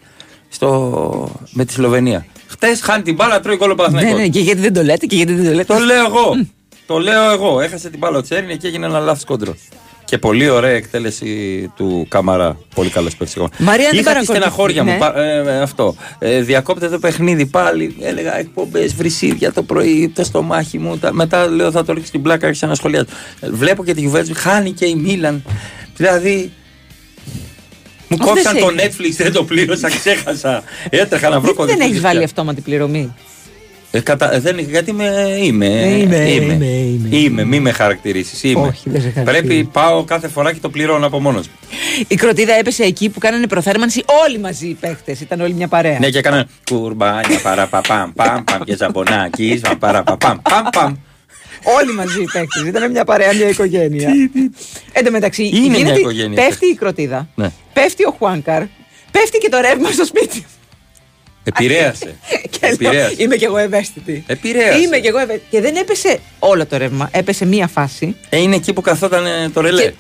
στο... με τη Σλοβενία. Χτες χάνει την μπάλα, τρώει γκολ ο Ναι, Παναθηναϊκός. ναι, και γιατί δεν το λέτε και γιατί δεν το λέτε. Το λέω εγώ. το λέω εγώ. Έχασε την μπάλα ο Τσέριν και έγινε ένα λάθο κόντρο. Και πολύ ωραία εκτέλεση του Καμαρά. Πολύ καλός παίκτη. Μαρία, δεν Είχα τη παρακολουθείς. στεναχώρια μου. Ναι. πα- ε, ε, αυτό. Ε, διακόπτε το παιχνίδι πάλι. Έλεγα εκπομπές, βρυσίδια το πρωί, το στομάχι μου. Τα, μετά λέω θα το ρίξει την πλάκα και να σχολιάσω. Ε, βλέπω και τη Juventus, χάνει και η Μίλαν. Δηλαδή. Μου Αυτό κόψαν δεν το σε Netflix, δεν το πλήρωσα, ξέχασα. Έτρεχα να βρω Γιατί δεν κωδικούς έχεις δικτυά. βάλει αυτόματη πληρωμή. Ε, κατα... ε, δεν... Γιατί είμαι. Είμαι. Ε, είμαι, είμαι, είμαι. Είμαι, μη με χαρακτηρίσει. Είμαι. Όχι, δεν σε χαρακτηρίζω. Πρέπει πάω κάθε φορά και το πληρώνω από μόνος μου. Η κροτίδα έπεσε εκεί που κάνανε προθέρμανση όλοι μαζί οι παίχτες. Ήταν όλοι μια παρέα. Ναι, και έκανα κουρμπάνια παραπαπαμ, παμ, παμ και ζαμπονάκι, παραπαπαμ, παμ, παμ. Όλοι μαζί οι παίχτες. Ήταν μια παρέα, μια οικογένεια. Εν τω μεταξύ, Είναι μια γίνεται- οικογένεια πέφτει η κροτίδα. Ναι. Πέφτει ο Χουάνκαρ. Πέφτει και το ρεύμα στο σπίτι. Επηρέασε. Και λέω, Επηρέασε. είμαι κι εγώ ευαίσθητη. Επηρέασε. Είμαι κι εγώ ευαίσθητη. Και δεν έπεσε όλο το ρεύμα. Έπεσε μία φάση. Ε, είναι εκεί που καθόταν ε, το ρελέ. Και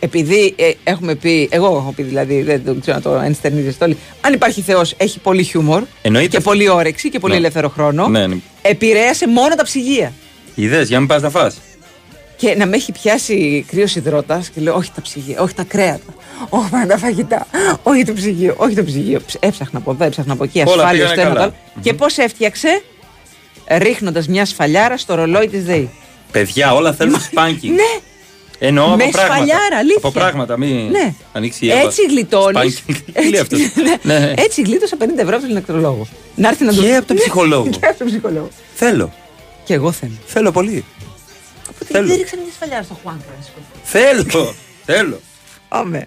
επειδή ε, έχουμε πει, εγώ έχω πει δηλαδή, δεν το ξέρω να το ενστερνίζεστε όλοι, αν υπάρχει Θεός, έχει πολύ χιούμορ Εννοείται και αυτό. πολύ όρεξη και πολύ Ναι. ελεύθερο χρόνο. Ναι, ναι. Επηρέασε μόνο τα ψυγεία. Ιδέες, για να μην πας να φας. Και να με έχει πιάσει κρύος υδρότας και λέω: Όχι τα ψυγεία, όχι τα κρέατα. Όχι πάντα τα φαγητά. Όχι το ψυγείο, όχι το ψυγείο. Ψ- Έψαχνα από εδώ, έψαχνα από εκεί. Όλα Ασφάλεια πήγανε στο ένα καλά. το άλλο. Και πώς έφτιαξε, ρίχνοντας μια σφαλιάρα στο ρολόι της ΔΕΗ. Παιδιά, όλα θέλουν σπάνκι. Ναι, Εννοώ από με πράγματα. σφαλιάρα, αλήθεια. Από πράγματα, μην Ναι. ανοίξει η Εύα. έτσι γλιτώνεις. Σπάνκι. Τι λέει αυτός; Ναι. Έτσι γλίτωσα 50 ευρώ από τον ηλεκτρολόγο. Να έρθει να το Και από τον ψυχολόγο. Και από τον ψυχολόγο. Θέλω. Και εγώ θέλω. Θέλω πολύ. Οπότε Θέλω. δεν ρίξα μια σφαλιάρα στο Χουάνκρα. Θέλω. Θέλω. Άμε.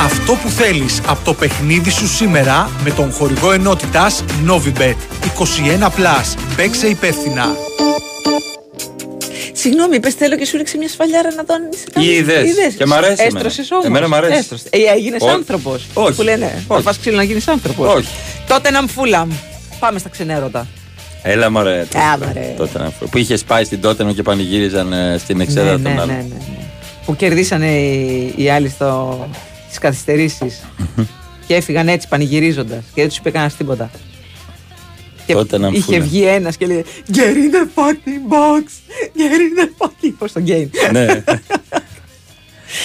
Αυτό που θέλεις από το παιχνίδι σου σήμερα με τον χορηγό ενότητας Novibet 21+. Παίξε υπεύθυνα. Συγγνώμη, πες θέλω και σου ρίξε μια σφαλιάρα να δω αν είσαι καλά. Είδες. Είδες. Και μ' αρέσει εμένα. Έστρωσες όμως. Εμένα μ' αρέσει. Έστρωσες. Ε, έγινες Όχι. άνθρωπος. Όχι. Που λένε, θα Όχι. φας ξύλο να γίνεις άνθρωπος. Όχι. Τότε να μφούλαμ. Πάμε στα ξενέρωτα. Έλα μωρέ. Έλα, ρε. Τότε, να- που είχες πάει στην Τότενο και πανηγύριζαν ε, στην εξέδρα ναι, των ναι, ναι, άλλων. ναι, ναι. Που κερδίσανε οι, οι άλλοι στο, στις καθυστερήσεις και έφυγαν έτσι πανηγυρίζοντας και δεν τους είπε κανένας τίποτα. Και Τότε να είχε μφούλα. βγει ένας και λέει Get in the fucking box! Get in the fucking box! Στο game. ναι.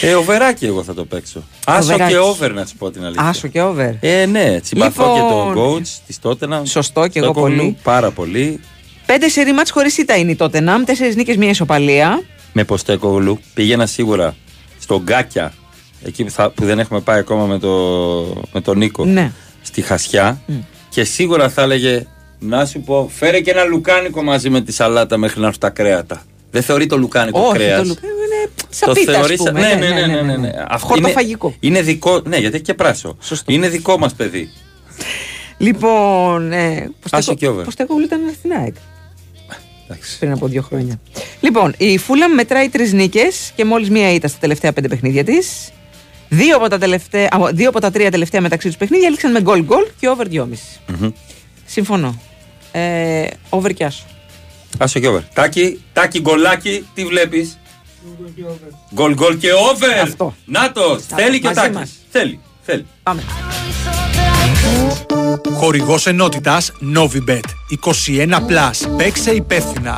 ε, οβεράκι εγώ θα το παίξω. Άσο Οβεράκι. και over να σου πω την αλήθεια. Άσο και over. Ε, ναι, συμπαθώ Λοιπόν, και τον coach της Τότενα. Σωστό και εγώ πολύ. Πάρα πολύ. Πέντε σερή μάτς χωρίς ήττα είναι η Tottenham, τέσσερις νίκες, μία ισοπαλία. Με Ποστέκογλου πήγαινα σίγουρα στο Γκάκια, εκεί που, θα, που δεν έχουμε πάει ακόμα με, το, με τον Νίκο, Ναι. στη Χασιά. Και σίγουρα θα έλεγε να σου πω, φέρε και ένα λουκάνικο μαζί με τη σαλάτα μέχρι να έρθουν τα κρέατα. Δεν θεωρεί το λουκάνικο Όχι, κρέας. το Λουκά είναι σαπίτα, ας θεωρείς- πούμε. Ναι, ναι, ναι. ναι, ναι, ναι. Αυτό είναι- Χορτοφαγικό. Είναι, δικό. Ναι, γιατί έχει και πράσο. Είναι δικό μας παιδί. Λοιπόν, ε, Άσο και over. Ποστέκογλου ήταν στην ΑΕΚ. Πριν από δύο χρόνια. Λοιπόν, η Φούλαμ μετράει τρεις νίκες και μόλις μία ήττα στα τελευταία πέντε παιχνίδια της. Δύο, από τα τελευταία- α, δύο από τα τρία τελευταία μεταξύ τους παιχνίδια έληξαν με γκολ γκολ και over 2,5. Μμμ. Συμφωνώ. Ε, over και άσο. Άσο και over. Τάκι, τάκι γκολάκι, τι βλέπεις; Γκολ γκολ και over. Αυτό. Νάτος, θέλει και ο μαζί Τάκης. μας. Θέλει, θέλει. Πάμε. Χορηγός ενότητας Novibet 21+. Παίξε υπεύθυνα.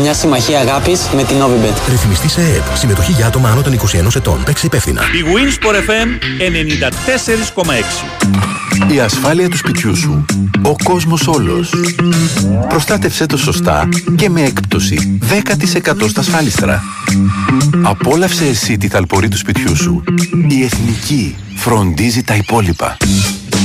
Μια συμμαχία αγάπης με την Novibet. Ρυθμιστή σε ΕΕΠ. Συμμετοχή για άτομα άνω των 21 ετών. Παίξε υπεύθυνα. Η Winsport FM 94,6. Η ασφάλεια του σπιτιού σου. Ο κόσμος όλος. Προστάτευσέ το σωστά και με έκπτωση 10% στα ασφάλιστρα. Απόλαυσε εσύ τη θαλπορή του σπιτιού σου. Η Εθνική φροντίζει τα υπόλοιπα.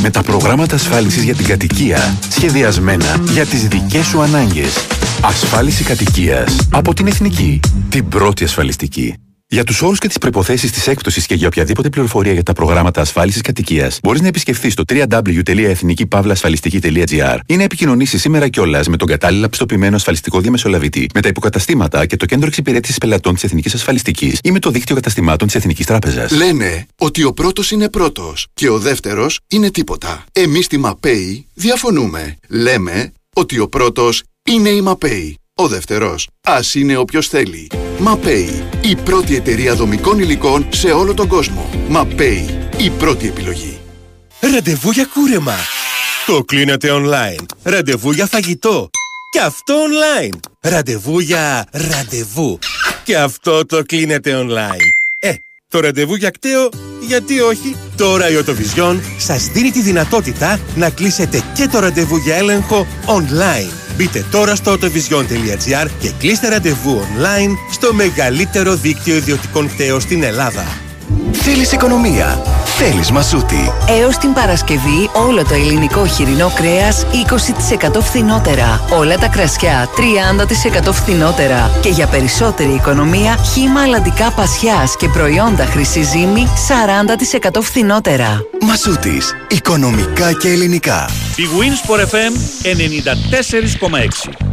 Με τα προγράμματα ασφάλισης για την κατοικία σχεδιασμένα για τις δικές σου ανάγκες. Ασφάλιση κατοικίας από την Εθνική. Την πρώτη ασφαλιστική. Για τους όρους και τις προποθέσει της έκπτωσης και για οποιαδήποτε πληροφορία για τα προγράμματα ασφάλισης κατοικίας, μπορείς να επισκεφθείς το www.εθνικήπαυλασφαλιστική.gr ή να επικοινωνήσεις σήμερα κιόλας με τον κατάλληλα πιστοποιημένο ασφαλιστικό διαμεσολαβητή, με τα υποκαταστήματα και το κέντρο εξυπηρέτησης πελατών της Εθνικής Ασφαλιστικής ή με το δίκτυο καταστημάτων της Εθνικής Τράπεζας. Λένε ότι ο πρώτος είναι πρώτος και ο δεύτερος είναι τίποτα. Εμείς στη ΜΑΠΕΗ διαφωνούμε. Λέμε ότι ο πρώτος είναι η ΜΑΠΕΗ. Ο δεύτερος, ας είναι όποιος θέλει. ΜΑΠΕΗ, η πρώτη εταιρεία δομικών υλικών σε όλο τον κόσμο. ΜΑΠΕΗ, η πρώτη επιλογή. Ραντεβού για κούρεμα. Το κλείνετε online. Ραντεβού για φαγητό. Και αυτό online. Ραντεβού για ραντεβού. Και αυτό το κλείνετε online. Ε, το ραντεβού για κταίο, γιατί όχι. Τώρα η Οτοβιζιόν σας δίνει τη δυνατότητα να κλείσετε και το ραντεβού για έλεγχο online. Μπείτε τώρα στο autovision.gr και κλείστε ραντεβού online στο μεγαλύτερο δίκτυο ιδιωτικών κταίων στην Ελλάδα. Θέλεις οικονομία. Θέλεις μασούτη. Έως την Παρασκευή όλο το ελληνικό χοιρινό κρέας 20% φθηνότερα. Όλα τα κρασιά 30% φθηνότερα. Και για περισσότερη οικονομία χύμα αλλαντικά πασιάς και προϊόντα χρυσή ζύμη 40% φθηνότερα. Μασούτης. Οικονομικά και ελληνικά. Η Winsport FM 94,6.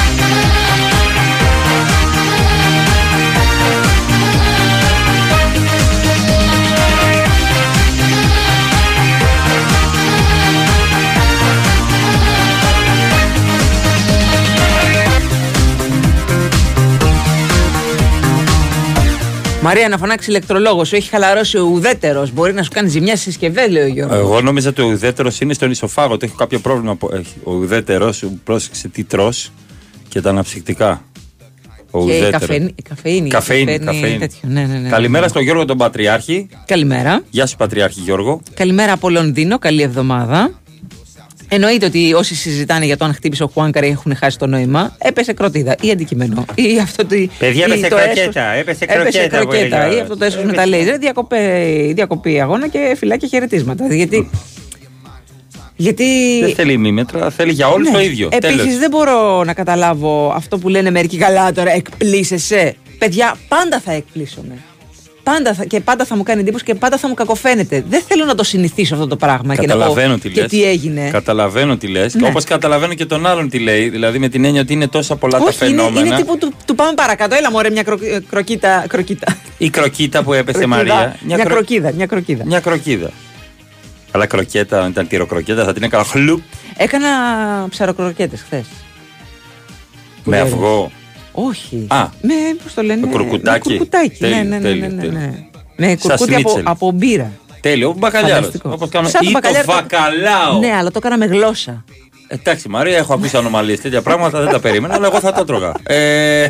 Μαρία, να φωνάξει ηλεκτρολόγος. Σου έχει χαλαρώσει ο ουδέτερος. Μπορεί να σου κάνει ζημιά στι συσκευές, λέει ο Γιώργος. Εγώ νόμιζα ότι ο ουδέτερος είναι στον ισοφάγο. Ότι έχω κάποιο πρόβλημα. που έχει. Ο ουδέτερος, πρόσεξε τι τρώ και τα αναψυκτικά. Ο και η, ουδέτερος. καφεΐνη, η καφεΐνη. Καφεΐνη, φέρνει καφεΐνη. τέτοιο. Ναι, ναι, ναι. Καλημέρα στον Γιώργο τον Πατριάρχη. Καλημέρα. Γεια σου, Πατριάρχη Γιώργο. Καλημέρα από Λονδίνο. Καλή εβδομάδα. Εννοείται ότι όσοι συζητάνε για το αν χτύπησε ο Χουάνκαρ ή έχουν χάσει το νόημα, έπεσε κροτίδα ή αντικείμενο. Ή αυτό το. Παιδιά, ή έπεσε το κροκέτα, έσως- έπεσε έπεσε κροκέτα, που έλεγα. Ή αυτό το έσω με τα λέιζερ. Διακοπή, διακοπή αγώνα και φυλάκια χαιρετίσματα. Γιατί. Γιατί. Δεν θέλει μήμετρα, θέλει για όλους Ναι. το ίδιο. Επίσης, Τέλος. δεν μπορώ να καταλάβω αυτό που λένε μερικοί καλά τώρα. Εκπλήσεσαι. Παιδιά, πάντα θα εκπλήσωμαι. Πάντα θα, και πάντα θα μου κάνει εντύπωση και πάντα θα μου κακοφαίνεται. Δεν θέλω να το συνηθίσω αυτό το πράγμα και να πω Καταλαβαίνω τι και λες. τι έγινε. Καταλαβαίνω τι λες. Ναι. Όπως καταλαβαίνω και τον άλλον τι λέει. Δηλαδή με την έννοια ότι είναι τόσα πολλά τα Όχι, είναι, φαινόμενα. είναι τύπου του, του πάμε παρακάτω. Έλα μωρέ μια κρο, ε, κροκίτα. κροκίτα. Η κροκίτα που έπεσε Κροκίδα. Μαρία. Μια, κρο- κροκίδα, μια κροκίδα. Μια κροκίδα. Αλλά κροκέτα, αν ήταν τυροκροκέτα, θα την έκανα χλουπ Έκανα ψαροκροκέτες χθες. με λες. αυγό. Όχι. Α. Με, πώς το λένε, Με κουρκουτάκι. Με κουρκουτάκι. Τέλειο, ναι, ναι, ναι, τέλειο, ναι, ναι, τέλειο. ναι. Με Σαν κουρκούτι από, σνίτσελ. από μπύρα. Τέλειο, ο μπακαλιάρος. Φανταστικό. Όπως κάνουμε. Σαν το Ή το μπακαλιάρο το- βακαλάο. Ναι, αλλά το έκανα με γλώσσα. Εντάξει, Μαρία, έχω ακούσει ανομαλίες τέτοια πράγματα, δεν τα περίμενα, αλλά εγώ θα τα τρώγα. Ε,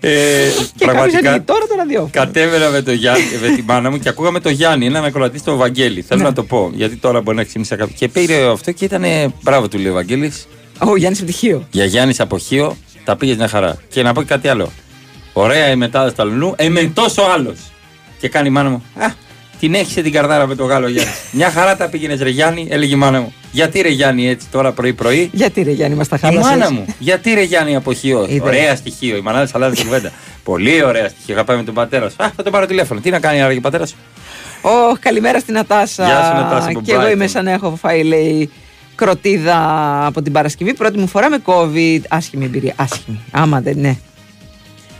Ε, Και κάποιος ανοίγει τώρα το ραδιόφωνο. Κατέβαινα με, το Γιάννη, με τη μάνα μου και ακούγαμε το Γιάννη, έναν ακροατή στο Βαγγέλη. Θέλω Ναι. να το πω, γιατί τώρα μπορεί να ξύπνησα κάποιο. Και πήρε αυτό και ήταν. Μπράβο του λέει ο Βαγγέλη. Ο Γιάννης Επιτυχίο. Για Γιάννης Αποχείο τα πήγε μια χαρά. Και να πω και κάτι άλλο. Ωραία η μετάδοση του Αλουνού, εμετό ο άλλος. Και κάνει η μάνα μου. Α, την έχισε την καρδάρα με το Γάλλο Γιάννη. μια χαρά τα πήγαινες ρε Γιάννη, έλεγε η μάνα μου. Γιατί ρε Γιάννη έτσι τώρα πρωί-πρωί; Γιατί ρε Γιάννη, μας τα Η χάλασες; μάνα μου. Γιατί ρε Γιάννη Αποχείο. Είδες. Ωραία στοιχείο. Η μανάδα αλλάζει την κουβέντα. Πολύ ωραία στοιχείο. Είχα πάει με τον πατέρα σου. Α, θα τον πάρω τηλέφωνο. Τι να κάνει άραγε ο πατέρας σου; Ωχ, καλημέρα στην Νατάσα. Γεια σου, Νατάσα, από Και εγώ Brighton. είμαι σαν να έχω φάει, λέει, κροτίδα από την Παρασκευή. Πρώτη μου φορά με COVID. Άσχημη εμπειρία. Άσχημη. Άμα δεν ναι.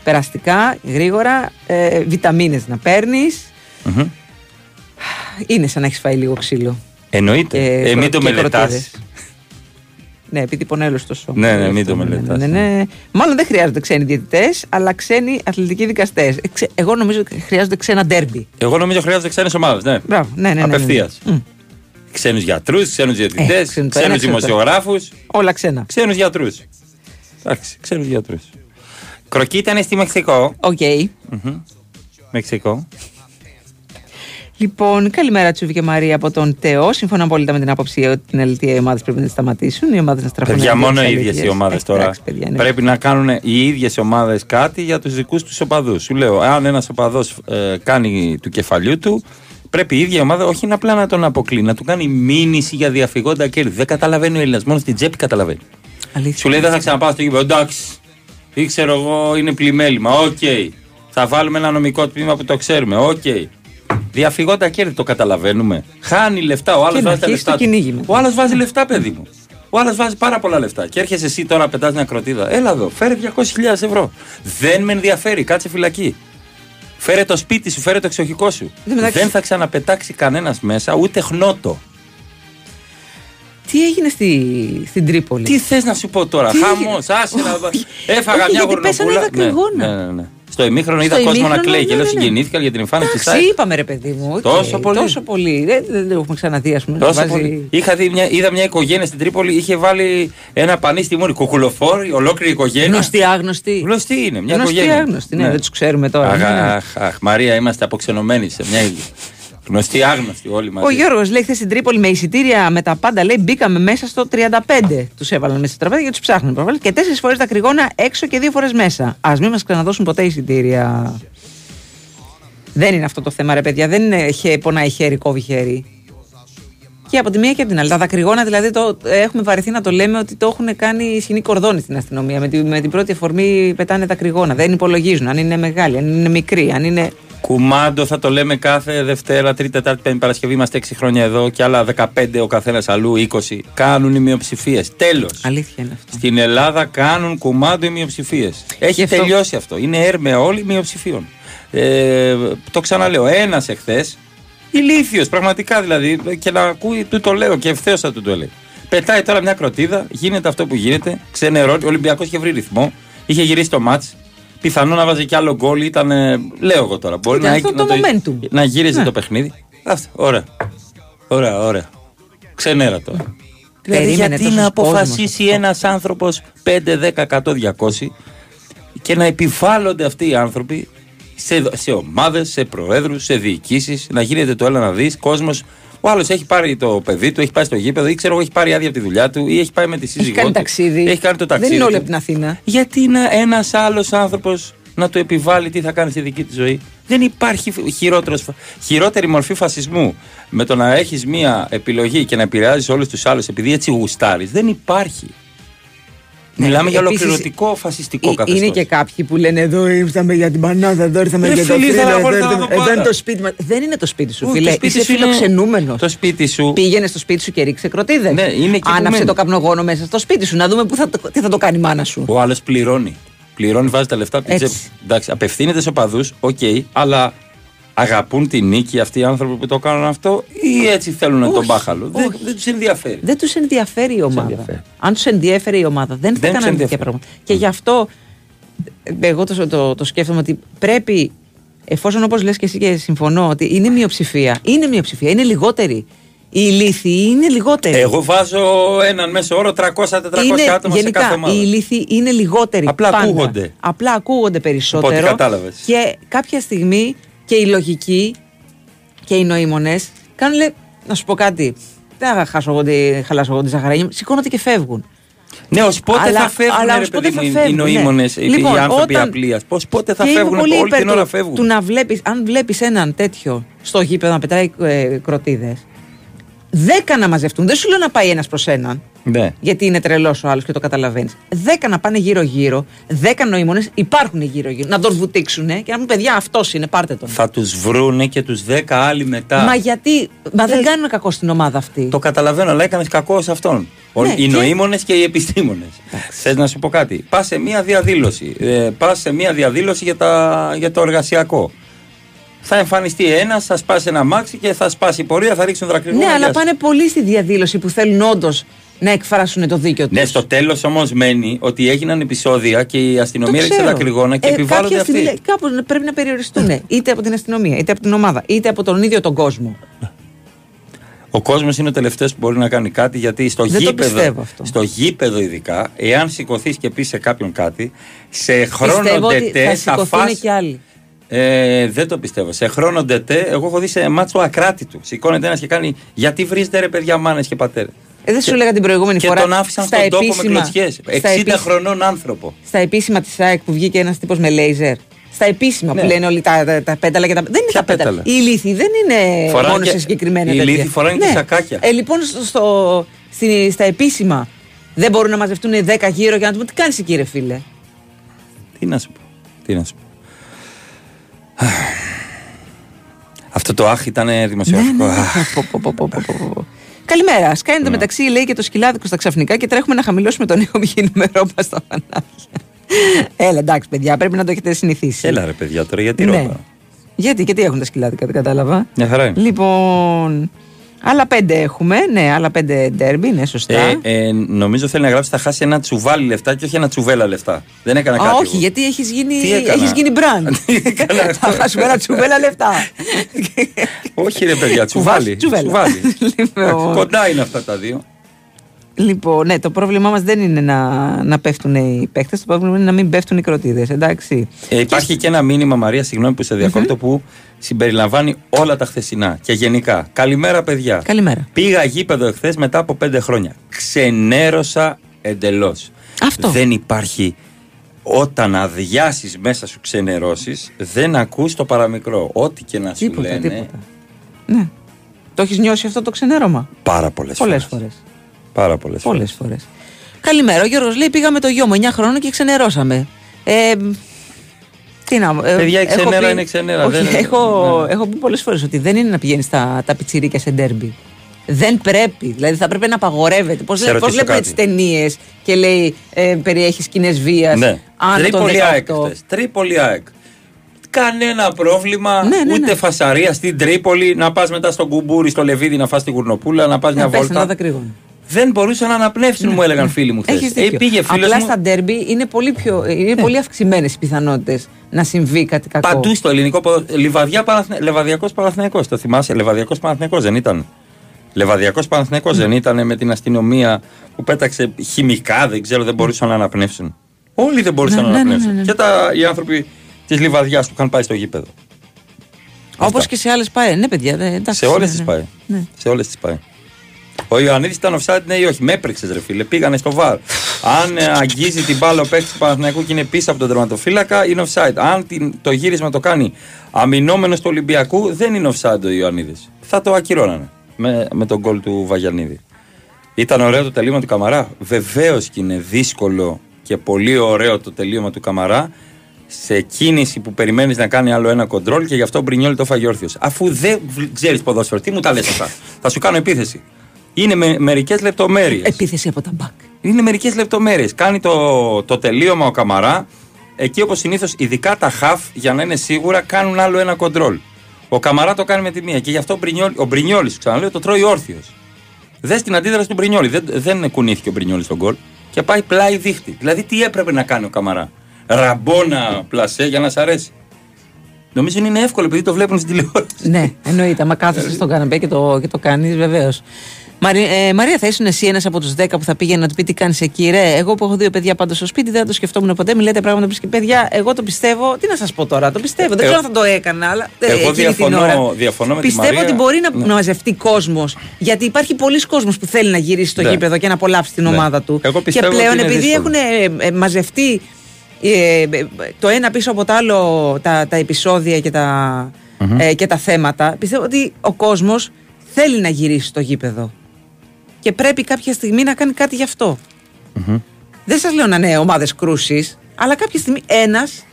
Περαστικά, γρήγορα. Ε, Βιταμίνες να παίρνεις. Είναι σαν να έχεις φάει λίγο ξύλο. Εννοείται. Και Ε, μην κρο- το και μελετάς. κροτίδες. Ναι, επειδή πονέλος στο σώμα. Ναι, ναι, μην το Ναι, μελετάς. ναι, ναι. Μάλλον δεν χρειάζονται ξένοι διαιτητές, αλλά ξένοι αθλητικοί δικαστές. Εγώ νομίζω ότι χρειάζονται ξένα ντέρμπι. Εγώ νομίζω χρειάζονται ξένες ομάδες. Ναι. Μπράβο, ναι, ναι, ναι, ναι. Απευθείας. Μμ. Ξένους γιατρούς, ξένους διαιτητές, Ε, ξένο το ένα, ξένου ξένο το δημοσιογράφους, Όλα ξένα. ξένους γιατρούς. Εντάξει, ξένους γιατρούς. Κροκή ήταν στη Μεξικό. Οκ. Μμμ. Μεξικό. Λοιπόν, καλημέρα Τσούβη και Μαρία από τον Τεό. Συμφωνώ απόλυτα με την άποψη ότι την αλήθεια οι ομάδες πρέπει να τη σταματήσουν. Οι ομάδες να στραφούν. Παιδιά, εναντίον μόνο της οι ίδιες οι αλήθειας. ομάδες Ε, τώρα. εντάξει, παιδιά, είναι- Πρέπει να κάνουν οι ίδιες ομάδες κάτι για τους δικούς τους οπαδούς. Σου λέω, αν ένας οπαδός ε, κάνει του κεφαλιού του, πρέπει η ίδια ομάδα όχι απλά να τον αποκλεί, να του κάνει μήνυση για διαφυγόντα κέρδη. Δεν καταλαβαίνει ο Έλληνας, μόνο στην τσέπη καταλαβαίνει. Αλήθεια. Σου λέει δεν θα ξαναπάω στο γήπεδο. Εντάξει. Ή ξέρω εγώ είναι πλημέλημα. Οκ. Θα βάλουμε ένα νομικό τμήμα που το ξέρουμε. Οκ. Διαφυγόντα κέρδη το καταλαβαίνουμε. Χάνει λεφτά. Ο άλλος Και να βάζει τα αρχίσει λεφτά. το του. κυνήγι μετά. Ο άλλος βάζει λεφτά, παιδί μου. Ο άλλος βάζει πάρα πολλά λεφτά. Και έρχεσαι εσύ τώρα πετάς μια κροτίδα. Έλα εδώ, φέρε 200.000 ευρώ. Δεν με ενδιαφέρει, κάτσε φυλακή. Φέρε το σπίτι σου, φέρε το εξοχικό σου. Εν τω μεταξύ- Δεν θα ξαναπετάξει κανένας μέσα, ούτε χνώτο. Τι έγινε στη, στην Τρίπολη; Τι θες να σου πω τώρα, Τι χαμός, έγινε; άσε να. Έφαγα Όχι, μια γιατί πέσανε γουρνοπούλα. τα κρυγόνα. Ναι, ναι, ναι. Στο ημίχρονο είδα Στο κόσμο να ημίχρονο, κλαίει ναι, και λέω ναι, ναι. συγκινήθηκα για την εμφάνιση τη Εντάξει, είπαμε ρε παιδί μου. οκ, Τόσο πολύ. Τόσο πολύ. Δεν, δεν το έχουμε ξαναδεί, ας πούμε. να Τόσο βάζει- πολύ. Είχα δει μια, είδα μια οικογένεια στην Τρίπολη, είχε βάλει ένα πανί στη μούρη. Κουκουλοφόρη, ολόκληρη οικογένεια. Γνωστή, άγνωστή. Γνωστή είναι, μια Γνωστή, οικογένεια. άγνωστη, ναι, δεν τους ξέρουμε τώρα. Αχ, Ναι, ναι. αχ, αχ, Μαρία, είμαστε αποξενωμένοι σε μια γνωστή, άγνωστη όλοι μαζί. Ο Γιώργος λέει χθες στην Τρίπολη με εισιτήρια με τα πάντα λέει μπήκαμε μέσα στο 35. Τους έβαλαν μέσα στο τραπέζι γιατί τους ψάχνουν προφανώ. Και τέσσερις φορές τα κρυγόνα έξω και δύο φορές μέσα. Α μην μας ξαναδώσουν ποτέ εισιτήρια. Δεν είναι αυτό το θέμα, ρε παιδιά. Δεν είναι χε, πονάει χέρι, κόβει χέρι. Και από τη μία και από την άλλη. Τα δακρυγόνα δηλαδή το, έχουμε βαρεθεί να το λέμε ότι το έχουν κάνει σκηνή κορδόνι στην αστυνομία. Με, τη, με την πρώτη αφορμή πετάνε τα κρυγόνα. Δεν υπολογίζουν αν είναι μεγάλη, αν είναι μικρή, αν είναι. Κουμάντο θα το λέμε κάθε Δευτέρα, Τρίτη, Τετάρτη, Πέμπτη Παρασκευή. Είμαστε 6 χρόνια εδώ και άλλα 15 ο καθένας αλλού, 20. Κάνουν οι μειοψηφίες. Τέλος. Αλήθεια είναι αυτό. Στην Ελλάδα κάνουν κουμάντο οι μειοψηφίες. Έχει αυτό- τελειώσει αυτό. Είναι έρμεα όλοι μειοψηφίων. Ε, το ξαναλέω. Ένας εχθές, ηλίθιος πραγματικά δηλαδή, και να ακούει, του το λέω και ευθέως θα του το λέει. Πετάει τώρα μια κροτίδα, γίνεται αυτό που γίνεται. Ξενερώνει. Ο Ολυμπιακός είχε βρει ρυθμό. Είχε γυρίσει το μάτς. Πιθανό να βάζει κι άλλο γκολ. Ήταν. ε, λέω εγώ τώρα. Μπορεί Ήταν να, αυτό να, το momentum. να γύριζε Ναι. το παιχνίδι. Αυτό. Ωραία. Ωραία, ωραία. Ξενέρα τώρα. Δηλαδή, Περίμενε γιατί τόσος να κόσμος αποφασίσει ένας άνθρωπος 5, 10, 100, 200 και να επιβάλλονται αυτοί οι άνθρωποι σε, σε ομάδες, σε προέδρους, σε διοικήσεις, να γίνεται το έλα να δεις. Κόσμος, ο άλλος έχει πάρει το παιδί του, έχει πάει στο γήπεδο ή ξέρω εγώ έχει πάρει άδεια από τη δουλειά του ή έχει πάει με τη σύζυγό Έχει κάνει του. ταξίδι. Έχει κάνει το ταξίδι. Δεν είναι όλοι του. από την Αθήνα. Γιατί ένας άλλος άνθρωπος να του επιβάλλει τι θα κάνει στη δική του ζωή. Δεν υπάρχει χειρότερος, χειρότερη μορφή φασισμού με το να έχεις μία επιλογή και να επηρεάζεις όλους τους άλλους επειδή έτσι γουστάρεις. Δεν υπάρχει. Μιλάμε για Ναι, επίσης, ολοκληρωτικό φασιστικό Ε, καθεστώς. Είναι και κάποιοι που λένε εδώ ήρθαμε για την πανάδα, εδώ ήρθαμε Ρε για το φίλε, θρύλο, ήθελα εδώ, εγώ να ήρθαμε- δω εδώ πάντα. είναι το σπίτι μας. Δεν είναι το σπίτι σου, Όχι, φίλε. το σπίτι Είσαι σου είναι- φιλοξενούμενος. Το σπίτι σου. Πήγαινε στο σπίτι σου και ρίξε κροτίδες. Ναι, είναι εκεί που Άναψε μένει. το καπνογόνο μέσα στο σπίτι σου να δούμε που θα, το- τι θα το κάνει η μάνα σου. Ο άλλος πληρώνει. Πληρώνει, βάζει τα λεφτά από την Έτσι. τσέπη. Εντάξει, απευθύνεται σε οπαδούς, οκ, αλλά αγαπούν την νίκη αυτοί οι άνθρωποι που το κάνουν αυτό ή έτσι θέλουν το Όχι, μπάχαλο; Δεν, όχι. δεν τους ενδιαφέρει. Δεν τους ενδιαφέρει η ομάδα. ενδιαφέρει. Αν τους ενδιαφέρει η ομάδα, δεν θα Δεν τους κάνανε τέτοια ενδιαφέρει. πράγματα. Και γι' αυτό ε, εγώ το, το, το σκέφτομαι ότι πρέπει, εφόσον όπως λες και εσύ και συμφωνώ, ότι είναι μειοψηφία, είναι μειοψηφία, είναι λιγότεροι Οι ηλίθιοι είναι λιγότεροι. Εγώ βάζω έναν μέσο όρο 300-400 είναι, άτομα γενικά, σε κάθε ομάδα. οι ηλίθιοι είναι λιγότεροι. Απλά πάντα. ακούγονται. Απλά ακούγονται περισσότερο. Από ό,τι κατάλαβες. Και κάποια στιγμή και οι λογικοί και οι νοήμονες κάνουν λέει, να σου πω κάτι. Δεν θα χάσω εγώ τη, χαλάσω εγώ τη ζαχαρένια μου. Σηκώνονται και φεύγουν. Ναι, ως πότε Αλλά- θα φεύγουν αλλά ρε ως πότε παιδί θα μου, οι φεύγουν, ναι. νοήμονες, Λοιπόν, οι άνθρωποι όταν- απλία. Πώ πότε θα και είμαι φεύγουν, πολύ όλη υπέρ την του- ώρα φεύγουν. Του να βλέπεις, αν βλέπεις έναν τέτοιο στο γήπεδο να πετάει ε, κροτίδες, δέκα να μαζευτούν. Δεν σου λέω να πάει ένας προς έναν, Ναι. γιατί είναι τρελός ο άλλος και το καταλαβαίνεις. Δέκα να πάνε γύρω-γύρω, δέκα νοήμονες υπάρχουν γύρω-γύρω. Να τον βουτήξουν και να πούν παιδιά αυτός είναι, πάρτε τον. Θα τους βρούνε και τους 10 άλλοι μετά. Μα γιατί, μα δεν κάνουν κακό στην ομάδα αυτή. Το καταλαβαίνω, αλλά έκανες κακό σε αυτόν. Ο- Ναι, οι και- νοήμονες και οι επιστήμονες. Θες να σου πω κάτι; Πας σε μία διαδήλωση. Ε, Πας σε μία διαδήλωση για, τα, για το εργασιακό. Θα εμφανιστεί ένας, θα σπάσει ένα μάξι και θα σπάσει η πορεία, θα ρίξουν δρακρυγόνα. Ναι, αλλά γεια σου. πάνε πολύ στη διαδήλωση που θέλουν όντως να εκφράσουν το δίκιο τους. Ναι, στο τέλος όμως μένει ότι έγιναν επεισόδια και η αστυνομία ρίξε δακρυγόνα και Ε, επιβάλλονται κάποια αυτοί. στιγμή, λέει, Κάπου πρέπει να περιοριστούν. είτε από την αστυνομία, είτε από την ομάδα, είτε από τον ίδιο τον κόσμο. Ο κόσμος είναι ο τελευταίος που μπορεί να κάνει κάτι γιατί στο Δεν το γήπεδο, πιστεύω αυτό. στο γήπεδο ειδικά, εάν σηκωθείς και πεις σε κάποιον κάτι, σε χρόνο Πιστεύω ότι ντετέ θα θα σηκωθούν φας και άλλοι. Ε, δεν το πιστεύω. Σε χρόνο ντετέ, εγώ έχω δει σε μάτσο ακράτητου. Σηκώνεται ένας και κάνει Γιατί βρίζετε ρε παιδιά, μάνες και πατέρες; Ε, δεν σου έλεγα την προηγούμενη και φορά. τον άφησαν στα στον τόπο με επίσημα- κλωτσιές. 60 στα επίση- χρονών άνθρωπο. Στα επίσημα της ΑΕΚ που βγήκε ένας τύπος με λέιζερ. Στα επίσημα Ναι. που λένε όλοι τα, τα, τα πέταλα και τα. Δεν είναι τα πέταλα. πέταλα; Οι ηλίθιοι δεν είναι Φοράνε μόνο και- σε συγκεκριμένα οι τέτοια. ηλίθιοι φοράνε και σακάκια. Ε, λοιπόν, στο, στο- στη- στα επίσημα δεν μπορούν να μαζευτούν 10 γύρω για να τους πούν τι κάνεις εκεί, ρε φίλε; Τι να σου πω. Τι να σου πω. Αυτό το άχ ήταν δημοσιογραφικό. Ναι, ναι, Αχ. Πω, πω, πω, πω, πω, πω, πω. Καλημέρα. Σκάνει Ναι. το μεταξύ, λέει και το σκυλάδικο στα ξαφνικά και τρέχουμε να χαμηλώσουμε τον ήχο μη νούμερό μα στα φανάρια. Έλα, εντάξει, παιδιά, πρέπει να το έχετε συνηθίσει. Έλα ρε παιδιά τώρα, γιατί Ναι. ρόμπα. Γιατί, γιατί έχουν τα σκυλάδικα, δεν κατάλαβα. Μια χαρά είναι. Λοιπόν, άλλα πέντε έχουμε. Ναι, άλλα πέντε ντέρμπι, ναι, σωστά. Ε, ε, νομίζω θέλει να γράψει θα χάσει ένα τσουβάλι λεφτά και όχι ένα τσουβέλα λεφτά. Δεν έκανα Α, κάτι. όχι, εγώ. γιατί έχεις γίνει, Τι έκανα; έχεις γίνει brand. Θα χάσουμε ένα τσουβέλα λεφτά. όχι ρε παιδιά, τσουβάλι. Τσουβέλα. τσουβάλι. Λοιπόν. Εντάξει, Κοντά είναι αυτά τα δύο. Λοιπόν, ναι, το πρόβλημά μας δεν είναι να, να πέφτουν οι παίχτε, το πρόβλημα είναι να μην πέφτουν οι κροτίδες. Εντάξει. Ε, υπάρχει και ένα μήνυμα, Μαρία, συγγνώμη που σε διακόπτω, που συμπεριλαμβάνει όλα τα χθεσινά και γενικά. Καλημέρα, παιδιά. Καλημέρα. Πήγα γήπεδο εχθές μετά από πέντε χρόνια. Ξενέρωσα εντελώς. Αυτό. Δεν υπάρχει. Όταν αδειάσεις μέσα σου ξενερώσεις, δεν ακούς το παραμικρό. Ό,τι και να σου Τίποτα, λένε. τίποτα. Ναι. Το έχεις νιώσει αυτό το ξενέρωμα; Πάρα πολλές Πολλές φορές. Φορέ. Πάρα πολλές φορές. Πολλές φορές. Καλημέρα. Ο Γιώργος λέει: Πήγα με το γιο μου 9 χρόνων και ξενερώσαμε. Ε, τι να. Ε, Παιδιά, η έχω ξενέρα πει- είναι ξενέρα, Όχι, δεν είναι- έχω, ναι. έχω πει πολλές φορές ότι δεν είναι να πηγαίνεις τα, τα πιτσιρίκια σε ντέρμπι. Δεν πρέπει. Δηλαδή θα πρέπει να απαγορεύεται. Πώς Σε ρωτήσω βλέπουμε κάτι. τι ταινίες και λέει ε, περιέχεις σκηνέ βίας. Ναι. Άνω των Τρίπολη ΑΕΚ 18. χθες. Τρίπολη ΑΕΚ. Κανένα πρόβλημα, Ναι, ναι, ούτε ναι. φασαρία στην Τρίπολη, να πας μετά στον κουμπούρι, στο Λεβίδι να φας την κουρνοπούλα, να πας μια Να πέσει βόλτα. Ένα δακρύγωνο. Δεν μπορούσαν να αναπνεύσουν, μου έλεγαν φίλοι μου χθες. Έχεις δίκιο. Ε, πήγε φίλος Απλά μου. στα ντέρμπι είναι πολύ, πιο, είναι πολύ αυξημένες οι πιθανότητες να συμβεί κάτι κακό. Παντού στο ελληνικό ποδόσφαιρο. Λιβαδιά Παναθηναί... Λεβαδιακό Παναθηναϊκό. Το θυμάσαι, Λεβαδιακό Παναθηναϊκό δεν ήταν. Λεβαδιακό Παναθηναϊκό δεν ήταν με την αστυνομία που πέταξε χημικά, δεν ξέρω, δεν μπορούσαν να αναπνεύσουν. Όλοι δεν μπορούσαν Ναι, να ναι, ναι, αναπνεύσουν. ναι, ναι. Και τα, οι άνθρωποι της Λιβαδιάς που είχαν πάει στο γήπεδο. Όπως και σε άλλες πάει. Ναι, παιδιά. δε- εντάξει, σε όλες ναι, τις ναι. πάει. Ναι. Σε όλες τις πάει. Ο Ιωαννίδης ήταν offside, ναι ή όχι. Με έπρεξες, ρε φίλε. Πήγανε στο βαρ. Αν ε, αγγίζει την μπάλα ο παίκτης του Παναθηναϊκού και είναι πίσω από τον τερματοφύλακα, είναι offside. Αν την, το γύρισμα το κάνει αμυνόμενος του Ολυμπιακού, δεν είναι offside ο Ιωαννίδης. Θα το ακυρώνανε με, με τον γκολ του Βαγιανίδη. Ήταν ωραίο το τελείωμα του Καμαρά. Βεβαίως και είναι δύσκολο και πολύ ωραίο το τελείωμα του Καμαρά σε κίνηση που περιμένεις να κάνει άλλο ένα κοντρόλ και γι' αυτό ο Μπρινιόλ το φάγει όρθιος. Αφού δεν ξέρεις ποδόσφαιρο, τι μου τα λες αυτά; Θα σου κάνω επίθεση. Είναι με, μερικές λεπτομέρειες. Επίθεση από τα μπακ. Είναι μερικές λεπτομέρειες. Κάνει το, το τελείωμα ο Καμαρά. Εκεί όπως συνήθως, ειδικά τα χαφ, για να είναι σίγουρα, κάνουν άλλο ένα κοντρόλ. Ο Καμαρά το κάνει με τη μία και γι' αυτό ο, Μπρινιόλ, ο Μπρινιόλης, ξαναλέω, το τρώει όρθιος. Δες την αντίδραση του Μπρινιόλη. Δεν, δεν κουνήθηκε ο Μπρινιόλη στον γκολ και πάει πλάι δίχτυ. Δηλαδή, τι έπρεπε να κάνει ο Καμαρά; Ραμπόνα πλασέ για να σ' αρέσει. Νομίζω είναι εύκολο επειδή το βλέπουν στην τηλεόραση. Ναι, εννοείται. Άμα κάθεσαι στον καναπέ και το, και το κάνεις, βεβαίως. Ε, Μαρία, θα ήσουν εσύ ένας από τους 10 που θα πήγαινε να του πει τι κάνεις εκεί, ρε; Εγώ που έχω δύο παιδιά πάντως στο σπίτι, δεν θα το σκεφτόμουν ποτέ. Μιλάτε πράγματα που και παιδιά, εγώ το πιστεύω. Τι να σας πω τώρα, το πιστεύω. δεν Ε, ξέρω αν θα το έκανα, αλλά. ε, Εγώ εκείνη την διαφωνώ, ώρα. διαφωνώ με τη Πιστεύω Μαρία. ότι μπορεί να, Ναι. να μαζευτεί κόσμος. Γιατί υπάρχει πολλοί κόσμος που θέλει να γυρίσει στο Ναι. γήπεδο και να απολαύσει την Ναι. ομάδα του. Εγώ και πιστεύω πλέον ότι είναι επειδή δύσκολο. έχουν ε, ε, μαζευτεί ε, ε, το ένα πίσω από το άλλο τα, τα επεισόδια και τα, Μμμ. ε, και τα θέματα, πιστεύω ότι ο κόσμος θέλει να γυρίσει στο γήπεδο. Και πρέπει κάποια στιγμή να κάνει κάτι γι' αυτό. Δεν σας λέω να είναι ομάδες κρούσης, αλλά κάποια στιγμή ένας.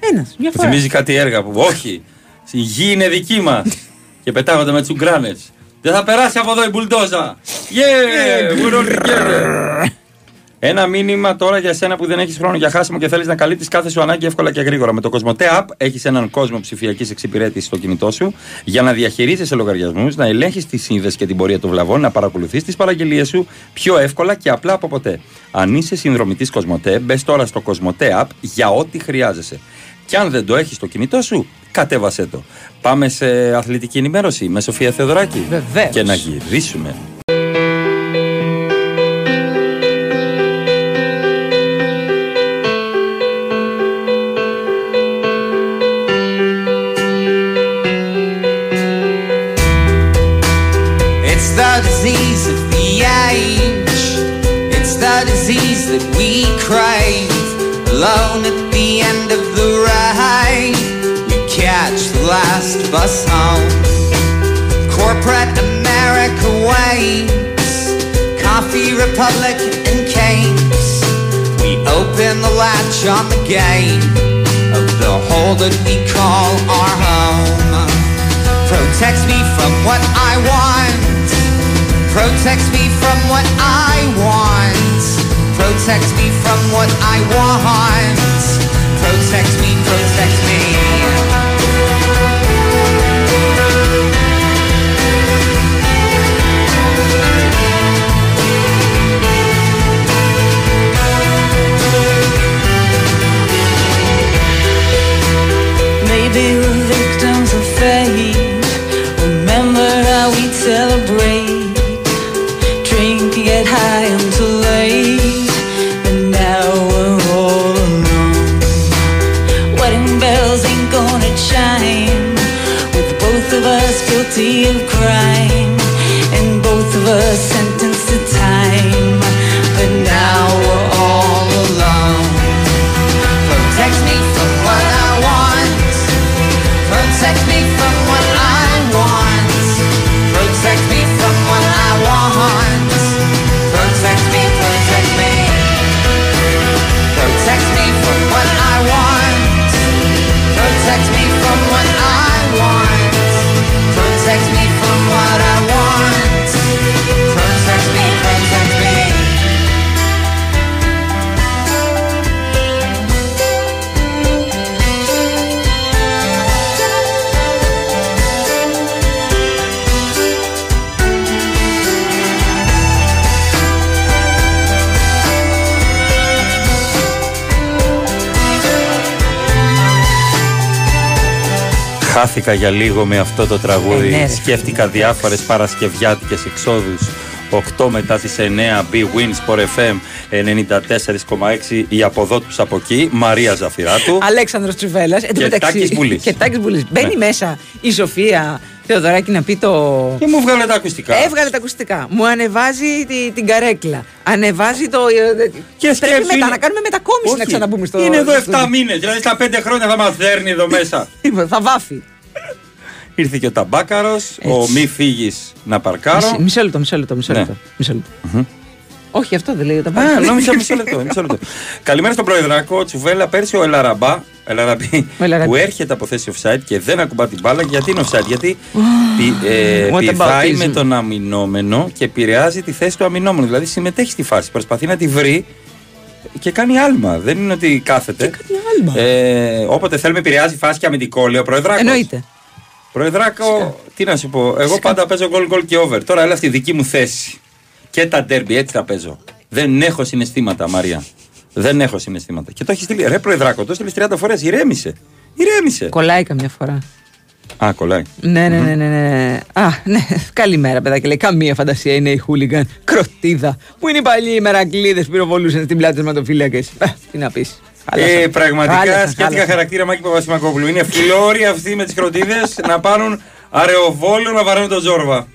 Ένας, μια Μου φορά. θυμίζει κάτι έργα που όχι. Η γη είναι δική μας. και πετάγονται με τσουγκράνε. Δεν θα περάσει από εδώ η μπουλντόζα. Yeah, we're all together. Ένα μήνυμα τώρα για σένα που δεν έχεις χρόνο για χάσιμο και θέλεις να καλύπτεις κάθε σου ανάγκη εύκολα και γρήγορα. Με το Κοσμοτέ App έχεις έναν κόσμο ψηφιακής εξυπηρέτησης στο κινητό σου για να διαχειρίζεσαι λογαριασμούς, να ελέγχεις τη σύνδεση και την πορεία των βλαβών, να παρακολουθείς τις παραγγελίες σου πιο εύκολα και απλά από ποτέ. Αν είσαι συνδρομητής Κοσμοτέ, μπες τώρα στο Κοσμοτέ App για ό,τι χρειάζεσαι. Και αν δεν το έχεις στο κινητό σου, κατέβασέ το. Πάμε σε αθλητική ενημέρωση με Σοφία Θεοδωράκη. Βεβαίως. Και να γυρίσουμε. Bus home. Corporate America waits. Coffee Republic and cakes. We open the latch on the gate of the hole that we call our home protects me from what I want. Protects me from what I want. Protects me from what I want. Protects me, protects Χάθηκα για λίγο με αυτό το τραγούδι. Ε, ναι, ρε, Σκέφτηκα διάφορες παρασκευιάτικες εξόδους. 8 μετά τις 9 B Win Sport FM 94,6 η από εδώ του από εκεί. Μαρία Ζαφυράτου. Αλέξανδρος Τσουβέλλας Εν τω Και μεταξύ- Τάκης Μπουλής. Και Τάκης Μπουλής. Μπαίνει Ναι. μέσα η Σοφία Θεοδωράκη να πει το. Και μου βγάλε τα ακουστικά. Έβγαλε τα ακουστικά. Μου ανεβάζει τη- την καρέκλα. Ανεβάζει το. Και Πρέπει σκέψου μετά είναι- να κάνουμε μετακόμιση Όχι. να ξαναμπούμε στο. Είναι εδώ στο 7 στούντιο. μήνες. Δηλαδή στα 5 χρόνια θα μα δέρνει εδώ μέσα. Θα βάφει. Ήρθε και ο Ταμπάκαρος. Ο μη φύγεις να παρκάρω. Μισό- Μισό λεπτό, μισό λεπτό. Μισό Ναι. λεπτό. Μισό λεπτό. Όχι, αυτό δεν λέει. όταν Α, πάει. νόμιζα μισό λεπτό, μισό λεπτό. Καλημέρα στον Προεδράκο. Τσουβέλα, πέρσι ο Ελαραμπά, Ελαραμπή, Ο Ελαραμπή. που έρχεται από θέση offside και δεν ακουμπά την μπάλα. Γιατί είναι offside, Γιατί πη- ε, What πηδάει about με ism? τον αμυνόμενο και επηρεάζει τη θέση του αμυνόμενου. Δηλαδή συμμετέχει στη φάση. Προσπαθεί να τη βρει και κάνει άλμα. Δεν είναι ότι κάθεται. άλμα. Ε, όποτε θέλουμε επηρεάζει φάση και αμυντικό, λέει ο Προεδράκος. Εννοείται. Προεδράκο, τι να σου πω. Εγώ πάντα παίζω γκολ γκολ και over. Τώρα έλα στη δική μου θέση. Και τα ντέρμπι, έτσι θα παίζω. Δεν έχω συναισθήματα, Μαρία. Δεν έχω συναισθήματα. Και το έχεις στείλει. Ρε, Προεδράκο, το έστειλε 30 φορές. Ηρέμησε. Ηρέμησε. Κολλάει καμιά φορά. Α, κολλάει. Ναι, ναι, ναι, ναι, ναι. Α, ναι. Καλημέρα, παιδάκι. Λέει καμία φαντασία είναι η χούλιγκαν. Κροτίδα. Που είναι οι παλιοί οι μερακλείδες που πυροβολούσαν στην πλάτη με τον φύλακε. Τι να πεις. Ε, πραγματικά σκέφτηκα χαρακτήρα Μάκη Παπασημακόπουλου. Είναι φλόροι αυτοί με τις κροτίδες να πάρουν αρεοβόλιο να βαραίνουν τον Τζόρβα.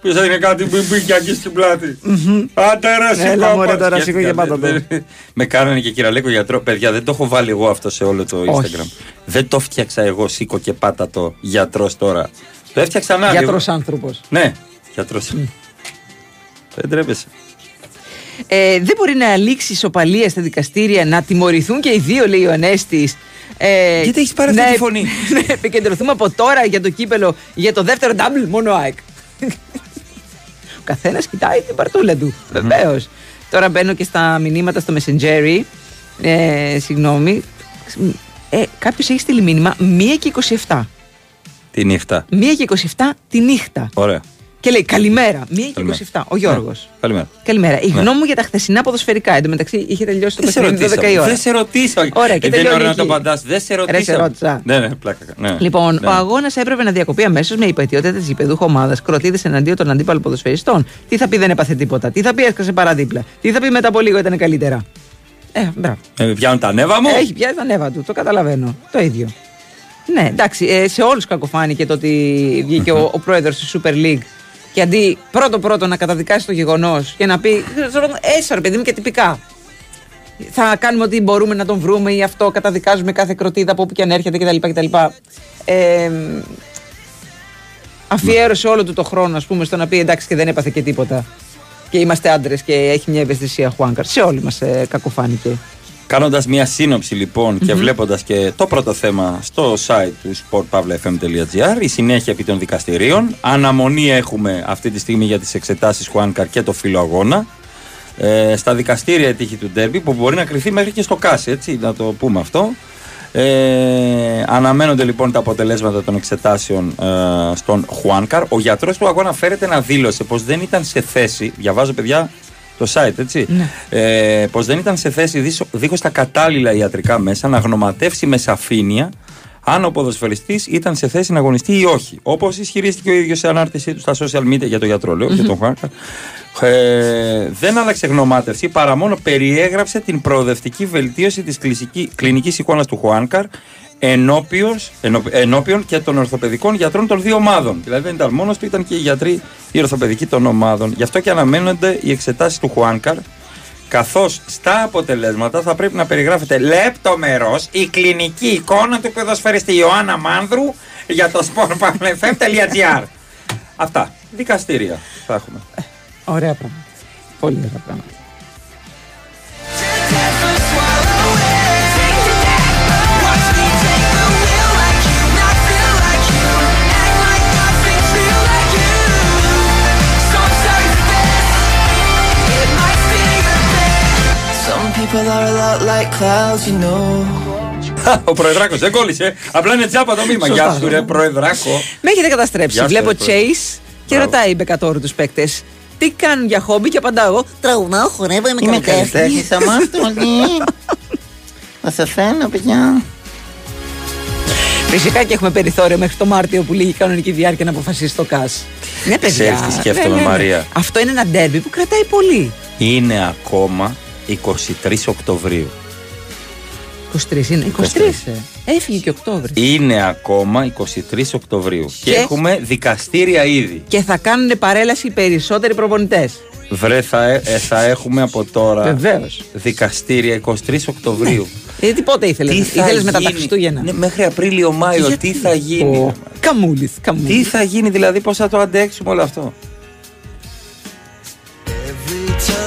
Ποιος θα είναι κάτι που μπήκε εκεί στην πλάτη. Ατέρα, σηκώ. Έλα, μωρέ, τώρα σηκώ και πάτα το. Με κάνανε και κυραλέκο γιατρό. Παιδιά, δεν το έχω βάλει εγώ αυτό σε όλο το Όχι. Instagram. Δεν το φτιάξα εγώ, σήκω και πάτα το γιατρός τώρα. Το έφτιαξα να Γιατρός άνθρωπος. Ναι, γιατρός. Δεν τρέπεσαι. Ε, δεν μπορεί να λήξει ισοπαλία στα δικαστήρια, να τιμωρηθούν και οι δύο, λέει ο Ανέστης. Ε, Γιατί έχεις πάρει αυτή να τη φωνή; Να επικεντρωθούμε από τώρα για το κύπελο, για το δεύτερο double, μόνο ΑΕΚ. ο καθένας κοιτάει την παρτούλα του. Βεβαίως. Τώρα μπαίνω και στα μηνύματα στο Messenger. Ε, συγγνώμη. Ε, Κάποιος έχει στείλει μήνυμα 1 και 27. Τη νύχτα. 1 και 27 τη νύχτα. Ωραία. Και λέει καλημέρα. 1 και Καλημέρα. 27. Ο Γιώργος. Ναι, Καλημέρα. Καλημέρα. Η Ναι. γνώμη μου για τα χθεσινά ποδοσφαιρικά. Εν τω μεταξύ είχε τελειώσει το Δεν σε παιχνίδι 12 η ρωτήσα. ώρα. Δεν σε ρωτήσα. Ωραία, και Ε, δεν είναι τελειώνει ωραίο να το εκεί. απαντάς. Δεν σε Ρε, ρωτήσα. σε ρώτησα. Ναι, ναι, πλάκα. Ναι. Λοιπόν, ναι. ο αγώνας έπρεπε να διακοπεί αμέσως με υπετιότητα της γηπεδούχου ομάδας. Κροτίδες εναντίον των αντίπαλων ποδοσφαιριστών. Τι θα πει δεν έπαθε τίποτα. Τι θα πει έσκασε παραδίπλα. Τι θα πει μετά από λίγο ήταν καλύτερα. Ε, μπράβο. Ε, πιάνουν τα νεύα μου; Έχει πιάσει τα νεύα του. Το καταλαβαίνω. Το ίδιο. Ναι, εντάξει, ε, σε όλους κακοφάνηκε το ότι βγήκε ο, ο πρόεδρος της Super League και αντί πρώτο-πρώτο να καταδικάσει το γεγονός και να πει. Έσαι ρε παιδί μου και τυπικά. Θα κάνουμε ό,τι μπορούμε να τον βρούμε ή αυτό. Καταδικάζουμε κάθε κροτίδα από όπου και αν έρχεται κτλ. κτλ. Ε, αφιέρωσε όλο του το χρόνο, ας πούμε, στο να πει εντάξει και δεν έπαθε και τίποτα. Και είμαστε άντρες και έχει μια ευαισθησία Χουάνκαρ. Σε όλοι μας ε, κακοφάνηκε. Κάνοντας μια σύνοψη λοιπόν και Μμμ. βλέποντας και το πρώτο θέμα στο site του sportpavlafm.gr, η συνέχεια επί των δικαστηρίων. Αναμονή έχουμε αυτή τη στιγμή για τις εξετάσεις Χουάνκαρ και το φύλλο αγώνα. Ε, στα δικαστήρια η τύχη του Ντέρμπι που μπορεί να κρυθεί μέχρι και στο Κάσι, έτσι, να το πούμε αυτό. Ε, αναμένονται λοιπόν τα αποτελέσματα των εξετάσεων ε, στον Χουάνκαρ. Ο γιατρός του αγώνα φέρεται να δήλωσε πως δεν ήταν σε θέση, διαβάζω παιδιά το site έτσι, ε, πως δεν ήταν σε θέση δίσο- δίχως τα κατάλληλα ιατρικά μέσα να γνωματεύσει με σαφήνεια αν ο ποδοσφαιριστής ήταν σε θέση να αγωνιστεί ή όχι. Όπως ισχυρίστηκε ο ίδιος σε ανάρτησή του στα social media για τον γιατρό, λέω, για τον Χουάνκαρ. Ε, δεν άλλαξε γνωμάτευση παρά μόνο περιέγραψε την προοδευτική βελτίωση της κλισική- κλινικής εικόνας του Χουάνκαρ ενώπιος, ενώ- ενώπιον και των ορθοπαιδικών γιατρών των δύο ομάδων. Δηλαδή δεν ήταν μόνος του, ήταν και οι γιατροί οι ορθοπαιδικοί των ομάδων. Γι' αυτό και αναμένονται οι εξετάσεις του Χουάνκαρ καθώς στα αποτελέσματα θα πρέπει να περιγράφεται λεπτομερώς η κλινική εικόνα του ποδοσφαιριστή Ιωάννα Μάνδρου για το sportpavlefm.gr Αυτά. Δικαστήρια θα έχουμε. Ωραία πράγματα. Πολύ ωραία πράγματα. Ο Προεδράκος δεν κόλλησε. Απλά είναι τσάπα το μήμα. Σωστά. Γεια σου, ρε Προεδράκο. Με έχετε καταστρέψει. Γεια σου, Βλέπω ρε, πρόεδρε. Chase και Μπράβο. ρωτάει η Μπεκατόρου τους παίκτες. Τι κάνουν για χόμπι και απαντάω εγώ. Τραγουδάω, χορεύω, είμαι, Είμαι καλλιτέχνης». καλλιτέχνης, αμάρτωλη. Θα σε θέλω, παιδιά. Φυσικά και έχουμε περιθώριο μέχρι το Μάρτιο που λύγει η κανονική διάρκεια να αποφασίσει το ΚΑΣ. Ναι, παιδιά. Ξέρεις τι σκέφτομαι, Μαρία. Αυτό είναι ένα ντέρμπι που κρατάει πολύ. Είναι ακόμα 23 Οκτωβρίου. 23 είναι. 23. ε. Έφυγε και Οκτώβρης. Είναι ακόμα 23 Οκτωβρίου. Και, Και- έχουμε δικαστήρια ήδη. Και θα κάνουν παρέλαση οι περισσότεροι προπονητές. Βρε, θα, ε- ε, θα έχουμε από τώρα Βεβαίως. δικαστήρια 23 Οκτωβρίου. Γιατί πότε ήθελες. Τι θα Ήθελες μετά τα γίνει. Χριστούγεννα; Ναι, μέχρι Απρίλιο-Μάιο, τι θα γίνει; Καμούλης. Τι θα γίνει, δηλαδή, πώς θα το αντέξουμε όλο αυτό;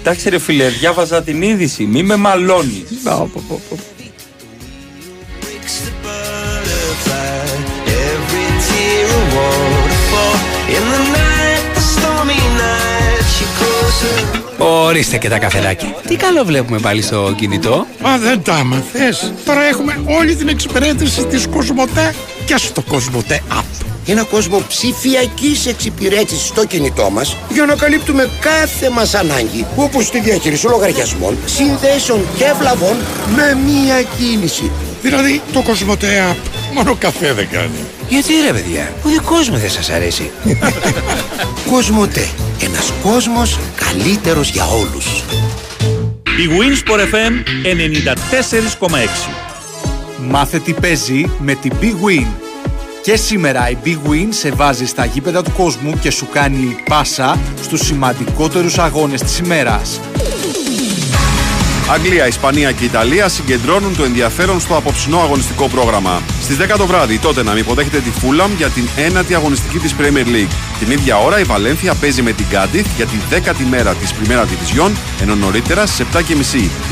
Εντάξει ρε φίλε, διάβαζα την είδηση. Μη με μαλώνεις. Every tear a In the night, the stormy night, she closes Ορίστε και τα καφεδάκια. Τι καλό βλέπουμε πάλι στο κινητό. Μα δεν τα μαθες. Τώρα έχουμε όλη την εξυπηρέτηση της Κοσμοτέ και στο Κοσμοτέ App. Ένα κόσμο ψηφιακής εξυπηρέτησης στο κινητό μας για να καλύπτουμε κάθε μας ανάγκη όπως τη διαχείριση λογαριασμών, συνδέσεων και βλαβών με μία κίνηση. Δηλαδή το Κοσμοτέ App μόνο καφέ δεν κάνει. Γιατί ρε παιδιά, ο δικός μου δεν σας αρέσει. Κοσμοτέ. Ένας κόσμος καλύτερος για όλους. Η Winsport FM 94,6 Μάθε τι παίζει με την Big Win. Και σήμερα η Big Win σε βάζει στα γήπεδα του κόσμου και σου κάνει πάσα στους σημαντικότερους αγώνες της ημέρας. Αγγλία, Ισπανία και Ιταλία συγκεντρώνουν το ενδιαφέρον στο απόψινό αγωνιστικό πρόγραμμα. Στις 10 το βράδυ, τότε να μην υποδέχεται τη Φούλαμ για την ένατη αγωνιστική της Premier League. Την ίδια ώρα η Βαλένθια παίζει με την Κάντιθ για τη 10η μέρα της Πριμέρα Division, ενώ νωρίτερα στις 7.30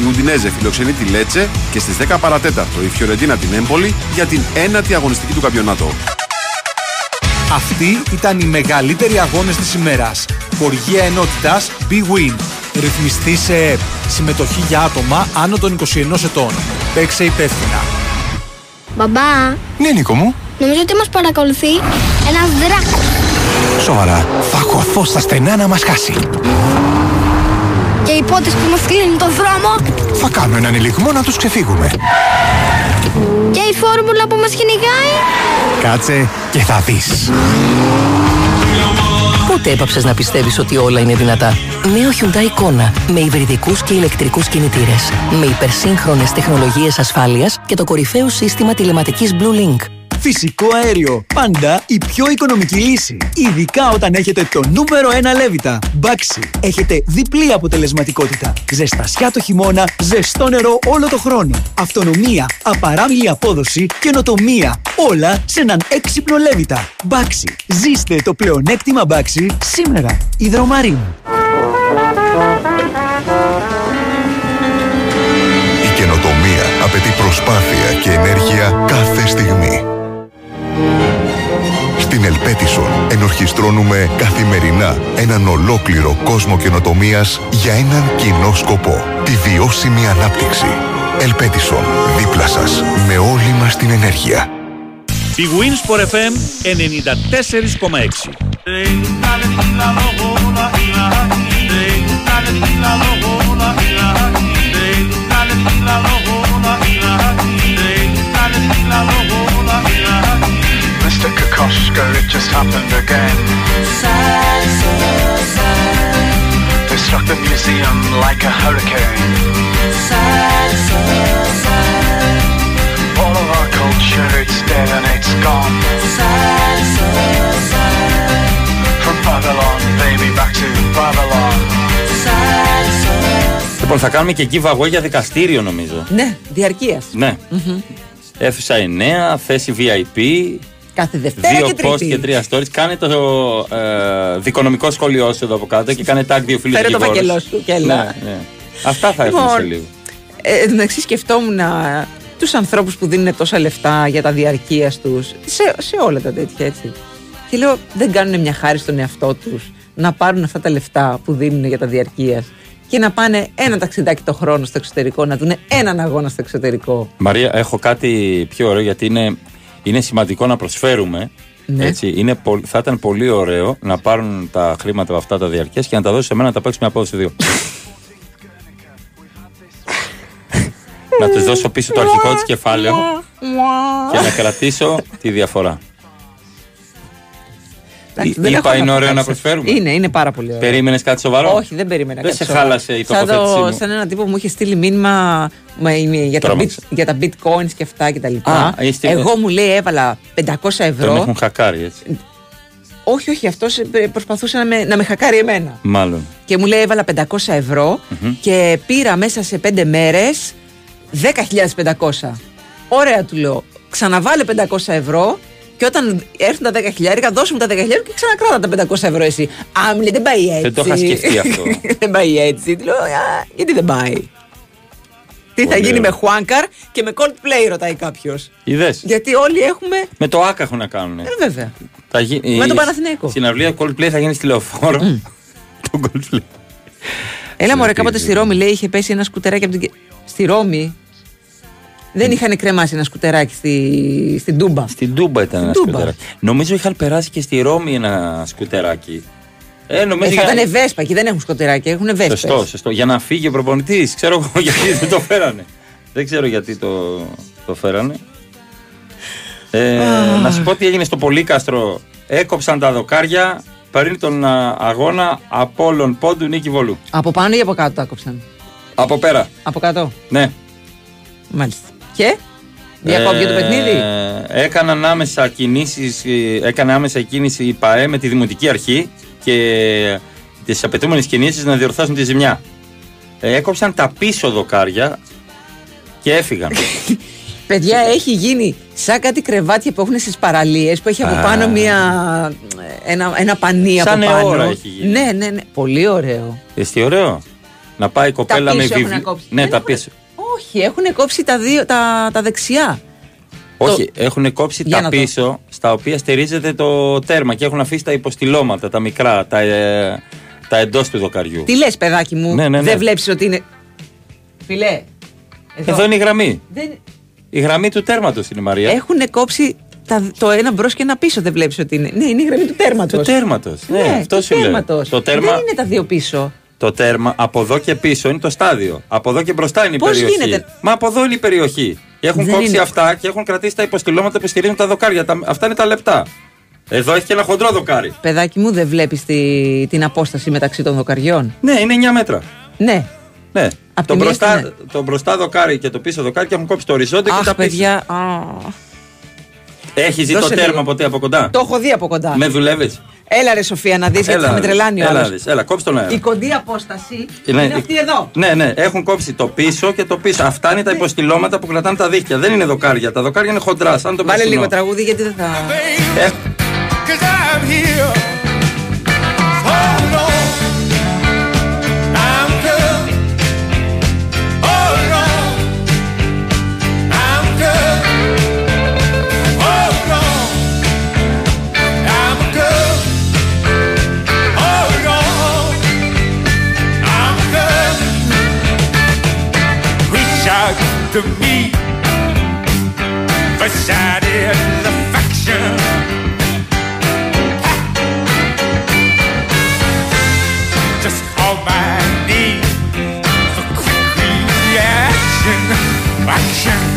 η Ουντινέζε φιλοξενεί τη Λέτσε και στις 10 παρατέταρτο η Φιωρεντίνα την Έμπολη για την ένατη αγωνιστική του καμπιονάτο. Αυτοί ήταν οι μεγαλύτεροι αγώνες της ημέρας. Χοργία ενότητας Big Win. Ρυθμιστή σε ΕΠ. Συμμετοχή για άτομα άνω των 21 ετών. Παίξε υπεύθυνα. Μπαμπά, Ναι, Νίκο μου. νομίζω ότι μας παρακολουθεί ένας δράκος. Σοβαρά. Θα χωθώ στα στενά να μας χάσει. Και οι πότες που μας κλείνουν τον δρόμο Θα κάνω έναν ελιγμό να τους ξεφύγουμε. και η φόρμουλα που μας κυνηγάει. Κάτσε και θα δεις. Πότε έπαψες να πιστεύεις ότι όλα είναι δυνατά; Νέο Hyundai Kona με υβριδικούς και ηλεκτρικούς κινητήρες. Με υπερσύγχρονες τεχνολογίες ασφάλειας και το κορυφαίο σύστημα τηλεματικής Blue Link. Φυσικό αέριο. Πάντα η πιο οικονομική λύση. Ειδικά όταν έχετε το νούμερο 1 λέβητα. Μπάξι. Έχετε διπλή αποτελεσματικότητα. Ζεστασιά το χειμώνα, ζεστό νερό όλο το χρόνο. Αυτονομία, απαράμιλη απόδοση, καινοτομία. Όλα σε έναν έξυπνο λέβητα. Μπάξι. Ζήστε το πλεονέκτημα Μπάξι σήμερα. Ιδρομαρίν. Η καινοτομία απαιτεί προσπάθεια και ενέργεια κάθε στιγμή. Στην Ελπέτισον ενορχιστρώνουμε καθημερινά έναν ολόκληρο κόσμο καινοτομίας για έναν κοινό σκοπό. Τη βιώσιμη ανάπτυξη. Ελπέτισον, δίπλα σας, με όλη μας την ενέργεια. Η Winsport FM 94,6 Mr. Kokoschka, it just happened again. They struck the museum like a hurricane. All of our culture, it's dead and it's gone. From Babylon, baby, back to Babylon. Λοιπόν, θα κάνουμε και εκεί βαγό για δικαστήριο νομίζω. Ναι, διαρκείας. Ναι. Αίθουσα 9, θέση VIP. Κάθε Δευτέρα Δύο και post Τρίτη. και τρία stories. Κάνε το ε, δικονομικό σχόλιο σου εδώ από κάτω και κάνε tag δύο φίλους Φέρε το φακελό σου και έλα. Ναι, ναι. Αυτά θα Λοιπόν, έρθουν σε λίγο. Ε, εν τω μεταξύ σκεφτόμουν τους ανθρώπους που δίνουν τόσα λεφτά για τα διαρκείας τους, σε, σε όλα τα τέτοια έτσι. Και λέω, δεν κάνουν μια χάρη στον εαυτό τους να πάρουν αυτά τα λεφτά που δίνουν για τα διαρκείας και να πάνε ένα ταξιδάκι το χρόνο στο εξωτερικό, να δουν έναν αγώνα στο εξωτερικό. Μαρία, έχω κάτι πιο ωραίο γιατί είναι, είναι σημαντικό να προσφέρουμε. Ναι. Έτσι, είναι, πο- θα ήταν πολύ ωραίο να πάρουν τα χρήματα από αυτά τα διαρκεία και να τα δώσει σε μένα να τα παίξουμε απόδοση δύο. να τους δώσω πίσω το αρχικό της κεφάλαιο και να κρατήσω τη διαφορά. Εντάξει, Εί- δεν είπα, έχω είναι να ωραίο να φαντάσω. προσφέρουμε. Είναι, είναι πάρα πολύ ωραίο. Περίμενες κάτι σοβαρό; Όχι, δεν περίμενα Δεν κάτι σε σοβαρό. χάλασε η Σαν τοποθέτησή το- μου; Σαν έναν τύπο που μου είχε στείλει μήνυμα μα, είναι για, τα bit, Τρόμαξα. για τα bitcoins και αυτά και τα λοιπά. Α, είστε- Εγώ μου λέει έβαλα 500 ευρώ. Τον έχουν χακάρει έτσι. Όχι, όχι, αυτός προσπαθούσε να με, να με χακάρει εμένα. Μάλλον. Και μου λέει έβαλα 500 ευρώ Μμμ. και πήρα μέσα σε 5 μέρες 10.500. Ωραία του λέω. Ξαναβάλε 500 ευρώ και όταν έρθουν τα 10.000 δώσου μου τα 10.000 και ξανακράτα τα 500 ευρώ εσύ. Α, μου λέει δεν πάει έτσι. Δεν το είχα σκεφτεί αυτό. δεν πάει έτσι. Του λέω, «Α, γιατί δεν πάει; Τι θα Πολύ γίνει με ωραίο. Χουάνκαρ και με Coldplay ρωτάει κάποιος. Είδες; Γιατί όλοι έχουμε. Με το άκα έχουν να κάνουν. Ε, βέβαια. Θα γι... Με τον η Παναθηναϊκό. Συναυλία Coldplay θα γίνει στη λεωφόρο. Το Coldplay. Έλα μωρέ, Τι κάποτε στη Ρώμη λέει είχε πέσει ένα σκουτεράκι από την. κε- Στη Ρώμη. Δεν είχαν κρεμάσει ένα σκουτεράκι στη... στην Τούμπα. Στην Τούμπα ήταν ένα Τούμπα. σκουτεράκι. Νομίζω είχαν περάσει και στη Ρώμη ένα σκουτεράκι. Ε, Ε, νομίζω θα για- ήταν βέσπα, εκεί δεν έχουν σκουτεράκι, έχουν βέσπες. Σωστό, σωστό. Για να φύγει ο προπονητής. Ξέρω εγώ γιατί δεν το φέρανε. δεν ξέρω γιατί το, το φέρανε. Ε, Αχ. να σου πω τι έγινε στο Πολύκαστρο. Έκοψαν τα δοκάρια πριν τον α, αγώνα Απόλλων Πόντου Νίκη Βολού. Από πάνω ή από κάτω τα άκοψαν. Από πέρα. Από κάτω. Ναι. Μάλιστα. Και. Διακόπηκε το Ε, παιχνίδι. Έκαναν άμεσα κινήσεις, ε, έκανε άμεσα κίνηση η ΠαΕ με τη Δημοτική Αρχή και τις απαιτούμενες κινήσεις να διορθώσουν τη ζημιά. Ε, έκοψαν τα πίσω δοκάρια και έφυγαν. Παιδιά, έχει γίνει σαν κάτι κρεβάτια που έχουν στις παραλίες που έχει από Α. πάνω μια, ένα, ένα πανί Σαν από πάνω. νεόρα έχει γίνει. Ναι, ναι, ναι. Πολύ ωραίο. Εσύ τι ωραίο. Να πάει η κοπέλα με πίσω έχουνε βιβλίο. κόψει. Ναι, Δεν τα έχουνε- πίσω. Όχι, έχουν κόψει τα, δύο, τα, τα δεξιά. Όχι, έχουν κόψει Για τα να το- πίσω στα οποία στηρίζεται το τέρμα και έχουν αφήσει τα υποστηλώματα, τα μικρά, τα, ε, τα εντός του δοκαριού. Τι λες, παιδάκι μου, Ναι, ναι, ναι. δεν βλέπεις ότι είναι. Φιλέ. Εδώ είναι η γραμμή. Δεν... Η γραμμή του τέρματος είναι η Μαρία. Έχουν κόψει τα, το ένα μπρος και ένα πίσω, δεν βλέπεις ότι είναι. Ναι, είναι η γραμμή του τέρματος. Το τέρματος. Ναι, αυτό του σου λέω. τέρματος. Το τέρμα, Δεν είναι τα δύο πίσω. Το τέρμα από εδώ και πίσω είναι το στάδιο. Από εδώ και μπροστά είναι η Πώς περιοχή. γίνεται; Μα από εδώ είναι η περιοχή. Έχουν Δεν κόψει είναι. αυτά και έχουν κρατήσει τα υποστηλώματα που στηρίζουν τα δοκάρια. Τα, αυτά είναι τα λεπτά. Εδώ έχει και ένα χοντρό δοκάρι. Παιδάκι μου, δεν βλέπεις την απόσταση μεταξύ των δοκαριών; Ναι, είναι 9 μέτρα. Ναι. Ναι. Απ' Το τη μία μπροστά, στην το μπροστά δοκάρι και το πίσω δοκάρι και έχουν κόψει το οριζόντιο και Αχ, τα πίσω. παιδιά. α. Έχει δει το Δώσε τέρμα λίγο. ποτέ από κοντά; Το έχω δει από κοντά. Με δουλεύεις; Έλα ρε Σοφία να δεις γιατί θα με τρελάνει ο έλα, άλλος. δεις. έλα, κόψε τον αέρα. Η κοντή απόσταση Ναι, είναι η- αυτή εδώ. Ναι, ναι, έχουν κόψει το πίσω και το πίσω. Αυτά είναι τα υποστηλώματα που κρατάνε τα δίχτυα. Δεν είναι δοκάρια. Τα δοκάρια είναι χοντρά, σαν το Βάλε περσινό. λίγο τραγούδι γιατί δεν θα... to me. Beside the faction. on my name for quick reaction. Action.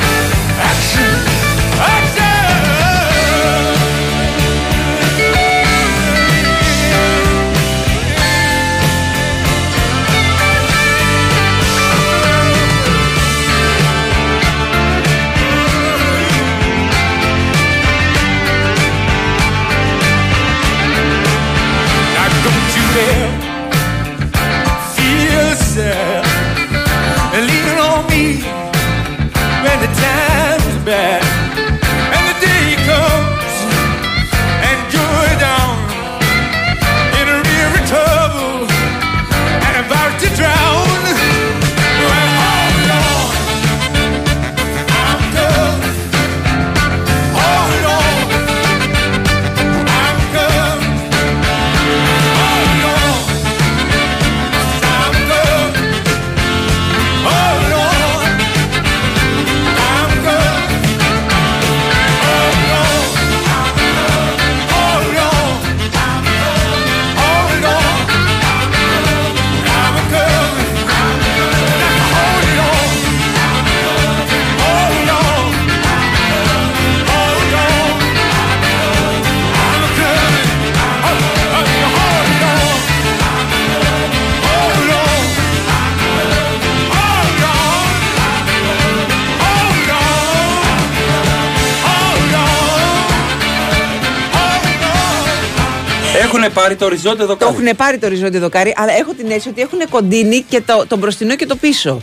Έχουν πάρει το οριζόντιο Το δοκάρι. έχουν πάρει το οριζόντιο δοκάρι, αλλά έχω την αίσθηση ότι έχουν κοντίνει και το, το μπροστινό και το πίσω.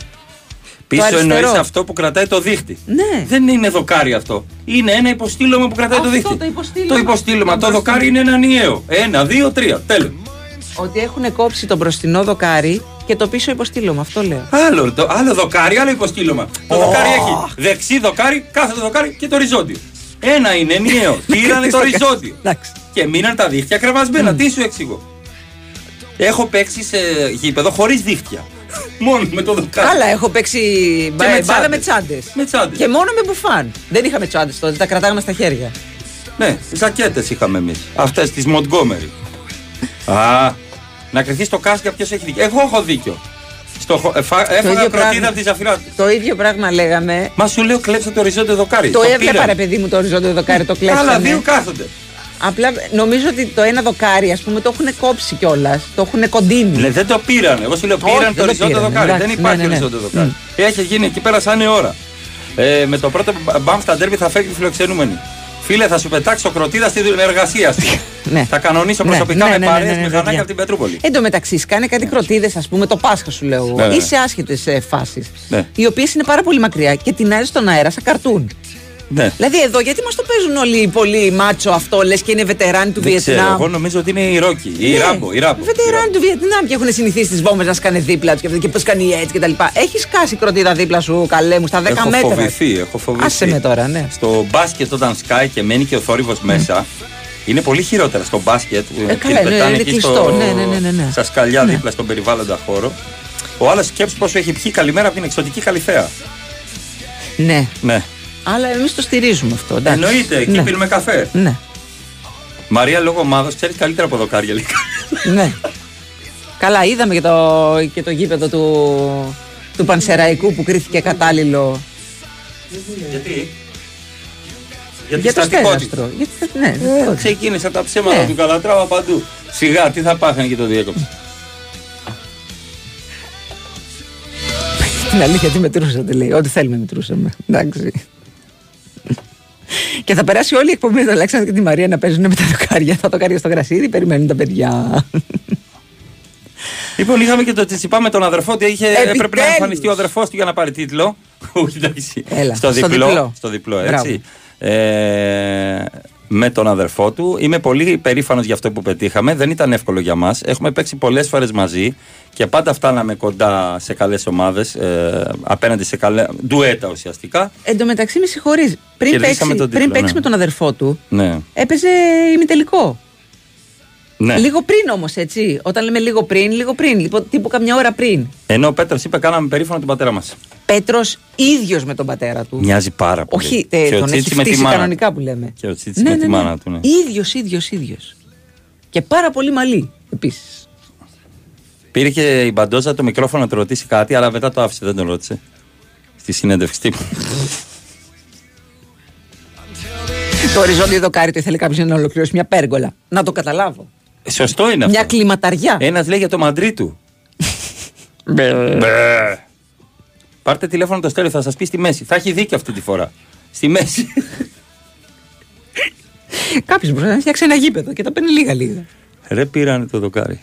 Πίσω αριστερό. εννοείς αυτό που κρατάει το δίχτυ. Ναι. Δεν είναι δοκάρι αυτό. Είναι ένα υποστήλωμα που κρατάει το Αυτό, δίχτυ. το υποστήλωμα. Το υποστήλωμα. Το δοκάρι είναι ένα ενιαίο. Ένα, δύο, τρία. Τέλος. Ότι έχουν κόψει το μπροστινό δοκάρι και το πίσω υποστήλωμα. Αυτό λέω. Άλλο, το, άλλο δοκάρι, άλλο υποστήλωμα. Το δοκάρι έχει δεξί δοκάρι, κάθε δοκάρι και το οριζόντιο. Ένα είναι ενιαίο. Πήρανε το οριζόντιο. Εντάξει. Και μείναν τα δίχτυα κρεβασμένα. Τι σου εξηγώ; Έχω παίξει σε γήπεδο χωρίς δίχτυα. Μόνο με το δοκάρι. Καλά, έχω παίξει μπα- με μπάλα με τσάντες. τσάντες. Με τσάντες. Και μόνο με μπουφάν. Δεν είχαμε τσάντες τότε, τα κρατάγαμε στα χέρια. Ναι, ζακέτες είχαμε εμείς. Αυτές τη Montgomery. Α, να κρυθεί στο κάσκα ποιος έχει δίκιο. Εγώ έχω δίκιο. Στο, χω- εφα- έφαγα ίδιο κροτίδα πράγμα. από τη Ζαφυρά. Το ίδιο πράγμα λέγαμε. Μα σου λέω κλέψε το οριζόντιο δοκάρι. Το έβλεπα πήραν. ρε παιδί μου το οριζόντιο δοκάρι, το κλέψανε. Άλλα δύο κάθονται. Απλά νομίζω ότι το ένα δοκάρι, ας πούμε, το έχουν κόψει κιόλας. Το έχουν κοντίνει. Ναι, δεν το πήραν. Εγώ σου λέω Όχι, πήραν δεν το το οριζόντιο πήραν, δοκάρι. εντάξει, Δεν υπάρχει ναι, ναι, ναι. οριζόντιο δοκάρι. Έχει γίνει εκεί πέρα σαν ώρα. Ε, με το πρώτο μπαμ στα ντέρμπι θα φεύγει φιλοξενούμενη. Φίλε, θα σου πετάξω κροτίδα στην εργασία σου. Ναι. Θα κανονίσω Ναι, προσωπικά ναι, με ναι, ναι, παρέες ναι, ναι, μηχανάκια παιδιά. από την Πετρούπολη. Εν τω μεταξύ, σκάνε κάτι κροτίδες, ας πούμε, το Πάσχα σου λέω εγώ, Ναι, ναι. ή σε άσχετε φάσεις. Ναι. Οι οποίες είναι πάρα πολύ μακριά και την στον αέρα σαν καρτούν. Ναι. Δηλαδή εδώ, γιατί μας το παίζουν όλοι πολύ μάτσο αυτό, λες και είναι βετεράνοι του Δεν ξέρω, Βιετνάμ. εγώ νομίζω ότι είναι η Ρόκη, η Ναι. Ράμπο. Η Ράμπο. Βετεράνοι του Βιετνάμ και έχουν συνηθίσει τις βόμβες να σκάνε δίπλα τους και, αυτά και πώς κάνει έτσι κτλ. Έχεις σκάσει κροτίδα δίπλα σου, καλέ μου, στα 10 Έχω μέτρα. φοβηθεί, έχω φοβηθεί. Άσε με τώρα, ναι. Στο μπάσκετ όταν σκάει και μένει και ο θόρυβος μέσα, είναι πολύ χειρότερα στο μπάσκετ. που Ε, την καλά, είναι- πετάνε είναι εκεί κλειστό. στο- Ναι, ναι, ναι, ναι, ναι. Στα σκαλιά Ναι. δίπλα στον περιβάλλοντα χώρο. Ο άλλος σκέψει πόσο έχει πιει καλημέρα από την εξωτική καλυθέα. Ναι. Ναι. Αλλά εμείς το στηρίζουμε αυτό. εντάξει. Εννοείται, εκεί Ναι. πίνουμε καφέ. Ναι. Μαρία, λόγω ομάδο, ξέρεις καλύτερα από δοκάρια λίγα. ναι. Καλά, είδαμε και το, και το γήπεδο του, του Πανσεραϊκού που κρίθηκε κατάλληλο Γιατί; Για, για το στατικότητα. στέγαστρο. Γιατί, ναι, Ε, στατικότητα. ξεκίνησε τα ψέματα Ναι. του Καλατράβα παντού. Σιγά, τι θα πάθαινε και το διέκοψε. Την αλήθεια, τι μετρούσατε, λέει. Ό,τι θέλουμε μετρούσαμε. Εντάξει. Και θα περάσει όλη η εκπομπή με τον Αλέξανδρο και τη Μαρία να παίζουν με τα δοκάρια. Τα δοκάρια στο γρασίδι, περιμένουν τα παιδιά. Λοιπόν, είχαμε και το Τσιτσιπά με τον αδερφό ότι είχε, έπρεπε να Επιτέλους. εμφανιστεί ο αδερφός του για να πάρει τίτλο. Όχι, εντάξει. Έλα, στο, στο διπλό, διπλό. Στο διπλό, Μπράβο. έτσι. Ε, με τον αδερφό του. Είμαι πολύ περήφανος για αυτό που πετύχαμε. Δεν ήταν εύκολο για μας. Έχουμε παίξει πολλές φορές μαζί και πάντα φτάναμε κοντά σε καλές ομάδες. Ε, απέναντι σε καλέ. ντουέτα ουσιαστικά. Εν τω μεταξύ, με συγχωρείς. Πριν Κερδίσαμε παίξει, τον πριν τίτλο, παίξει ναι. με τον αδερφό του, Ναι. έπαιζε ημιτελικό. ναι. Λίγο πριν όμως, έτσι. Όταν λέμε λίγο πριν, λίγο πριν. Λοιπόν, τύπου καμιά ώρα πριν. Ενώ ο Πέτρος είπε: Κάναμε περήφανο τον πατέρα μας. Πέτρος ίδιος με τον πατέρα του. Μοιάζει πάρα πολύ. Όχι, Και ε, ο τον έχει Τσίτσι με τη φτύσει μάνα κανονικά του. που λέμε. Και ο Τσίτσι με τη μάνα του. Ναι. ίδιος, ίδιος, ίδιος. Και πάρα πολύ μαλλί επίσης. Πήρε και η Μπαντόζα το μικρόφωνο να του ρωτήσει κάτι, αλλά μετά το άφησε, δεν τον ρώτησε. Στη συνέντευξη τύπου. το οριζόντιο δοκάρι του ήθελε κάποιος να ολοκληρώσει μια πέργολα. Να το καταλάβω. Σωστό είναι αυτό. Μια κλιματαριά. Ένας λέει για το μαντρί του. Μπε. Μπε. Πάρτε τηλέφωνο το στέλιο, θα σας πει στη μέση. Θα έχει δίκιο αυτή τη φορά. Στη μέση. Κάποιος μπορεί να φτιάξει ένα γήπεδο και τα παίρνει λίγα λίγα. Ρε πήρανε το δοκάρι.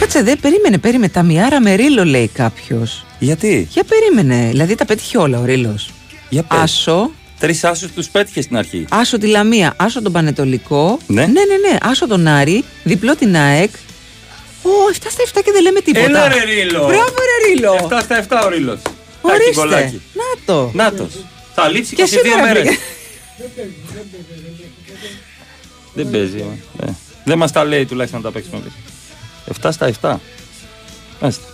Κάτσε δε, περίμενε, περίμενε. Τα μιάρα με ρίλο λέει κάποιος. Γιατί; Για περίμενε. Δηλαδή τα πέτυχε όλα ο ρίλος. Για πες. Άσο, Τρεις άσους τους πέτυχες στην αρχή. Άσο τη Λαμία, Άσο τον Πανετολικό. Ναι. ναι, ναι, ναι. Άσο τον Άρη, διπλό την ΑΕΚ. Ω, 7 στα 7 και δεν λέμε τίποτα. Έλα ρε Ρίλο. Μπράβο ρε Ρίλο. 7 στα 7 ο Ρίλος. Ορίστε. Να το. Νάτο. Θα λείψει Και 22 σήμερα μέρες. βρήκα. Δεν παίζει. ε. Ε. Δεν μας τα λέει τουλάχιστον να τα παίξουμε. 7 στα 7. Μάλιστα.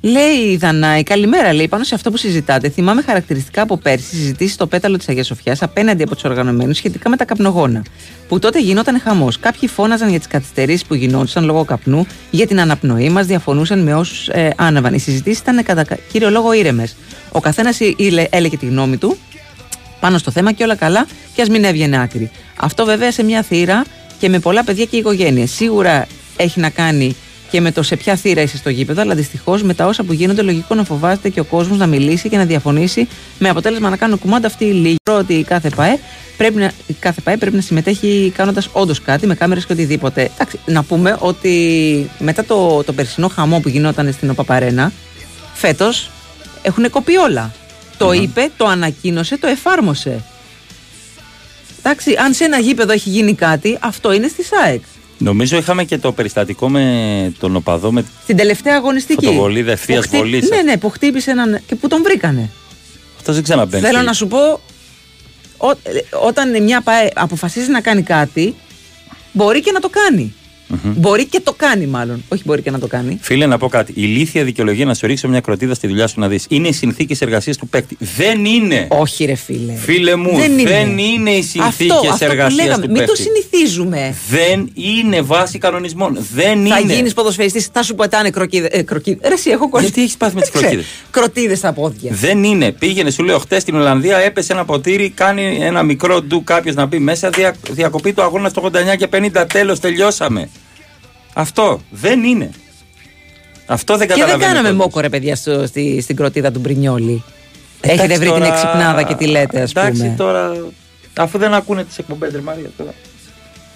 Λέει η Δανάη, καλημέρα. Λέει πάνω σε αυτό που συζητάτε. Θυμάμαι χαρακτηριστικά από πέρσι συζητήσει στο πέταλο της Αγίας Σοφιάς απέναντι από τους οργανωμένους σχετικά με τα καπνογόνα. Που τότε γινόταν χαμός. Κάποιοι φώναζαν για τις καθυστερήσεις που γινόντουσαν λόγω καπνού, για την αναπνοή μας, διαφωνούσαν με όσους ε, άναβαν. Οι συζητήσεις ήταν κατά κα- κύριο λόγο ήρεμες. Ο καθένας έλεγε τη γνώμη του πάνω στο θέμα και όλα καλά και ας μην έβγαινε άκρη. Αυτό βέβαια σε μια θύρα και με πολλά παιδιά και οικογένειες. Σίγουρα έχει να κάνει και με το σε ποια θύρα είσαι στο γήπεδο, αλλά δυστυχώς με τα όσα που γίνονται, λογικό να φοβάται και ο κόσμος να μιλήσει και να διαφωνήσει, με αποτέλεσμα να κάνουν κουμάντα αυτή η λίγη. Ότι η κάθε ΠαΕ πρέπει να, η κάθε ΠαΕ πρέπει να συμμετέχει κάνοντας όντως κάτι με κάμερες και οτιδήποτε. Εντάξει, να πούμε ότι μετά το, το περσινό χαμό που γινόταν στην ΟΠΑΠΑΡΕΝΑ, φέτος έχουν κοπεί όλα. Το είπε, το ανακοίνωσε, το εφάρμοσε. Εντάξει, αν σε ένα γήπεδο έχει γίνει κάτι, αυτό είναι στη ΣΑΕΚ. Νομίζω είχαμε και το περιστατικό με τον οπαδό με Στην τελευταία αγωνιστική. Φωτοβολίδα ευθείας Που χτύ- βολής. Ναι, ναι, που χτύπησε έναν. και που τον βρήκανε. Αυτό δεν ξαναμπαίνει. Θέλω να σου πω, ό, ε, όταν μια ΠΑΕ αποφασίζει να κάνει κάτι, μπορεί και να το κάνει. Μπορεί και το κάνει, μάλλον. Όχι, μπορεί και να το κάνει. Φίλε, να πω κάτι. Η ηλίθια δικαιολογία να σου ρίξω μια κροτίδα στη δουλειά σου να δεις. Είναι οι συνθήκες εργασίας του παίκτη. Δεν είναι. Όχι, ρε φίλε. Φίλε μου, δεν είναι, οι συνθήκε αυτό, αυτό που εργασίας λέγαμε. του Μην το παίκτη. συνηθίζουμε. Δεν είναι βάση κανονισμών. Δεν Θα είναι. γίνεις ποδοσφαιριστής, θα σου πετάνε κροκίδες. Ε, κροκίδες. Ρε, εσύ έχω κολλήσει. Γιατί έχεις πάθει με τις κροκίδες; Κροτίδες στα πόδια. Δεν είναι. Πήγαινε, σου λέω, χτες στην Ολλανδία έπεσε ένα ποτήρι, κάνει ένα μικρό ντου κάποιος να μπει μέσα, δια, διακοπή του αγώνα στο 89 και 50, τέλος, τελειώσαμε. Αυτό δεν είναι. Αυτό δεν Και δεν καταλαβαίνει. κάναμε ο κόσμος. μόκο, ρε παιδιά, στο, στη, στην κροτίδα του Μπρινιόλη. Εντάξει, Έχετε βρει τώρα- την εξυπνάδα και τη λέτε, ας Εντάξει πούμε. τώρα. Αφού δεν ακούνε τις εκπομπές, ρε Μαρία τώρα.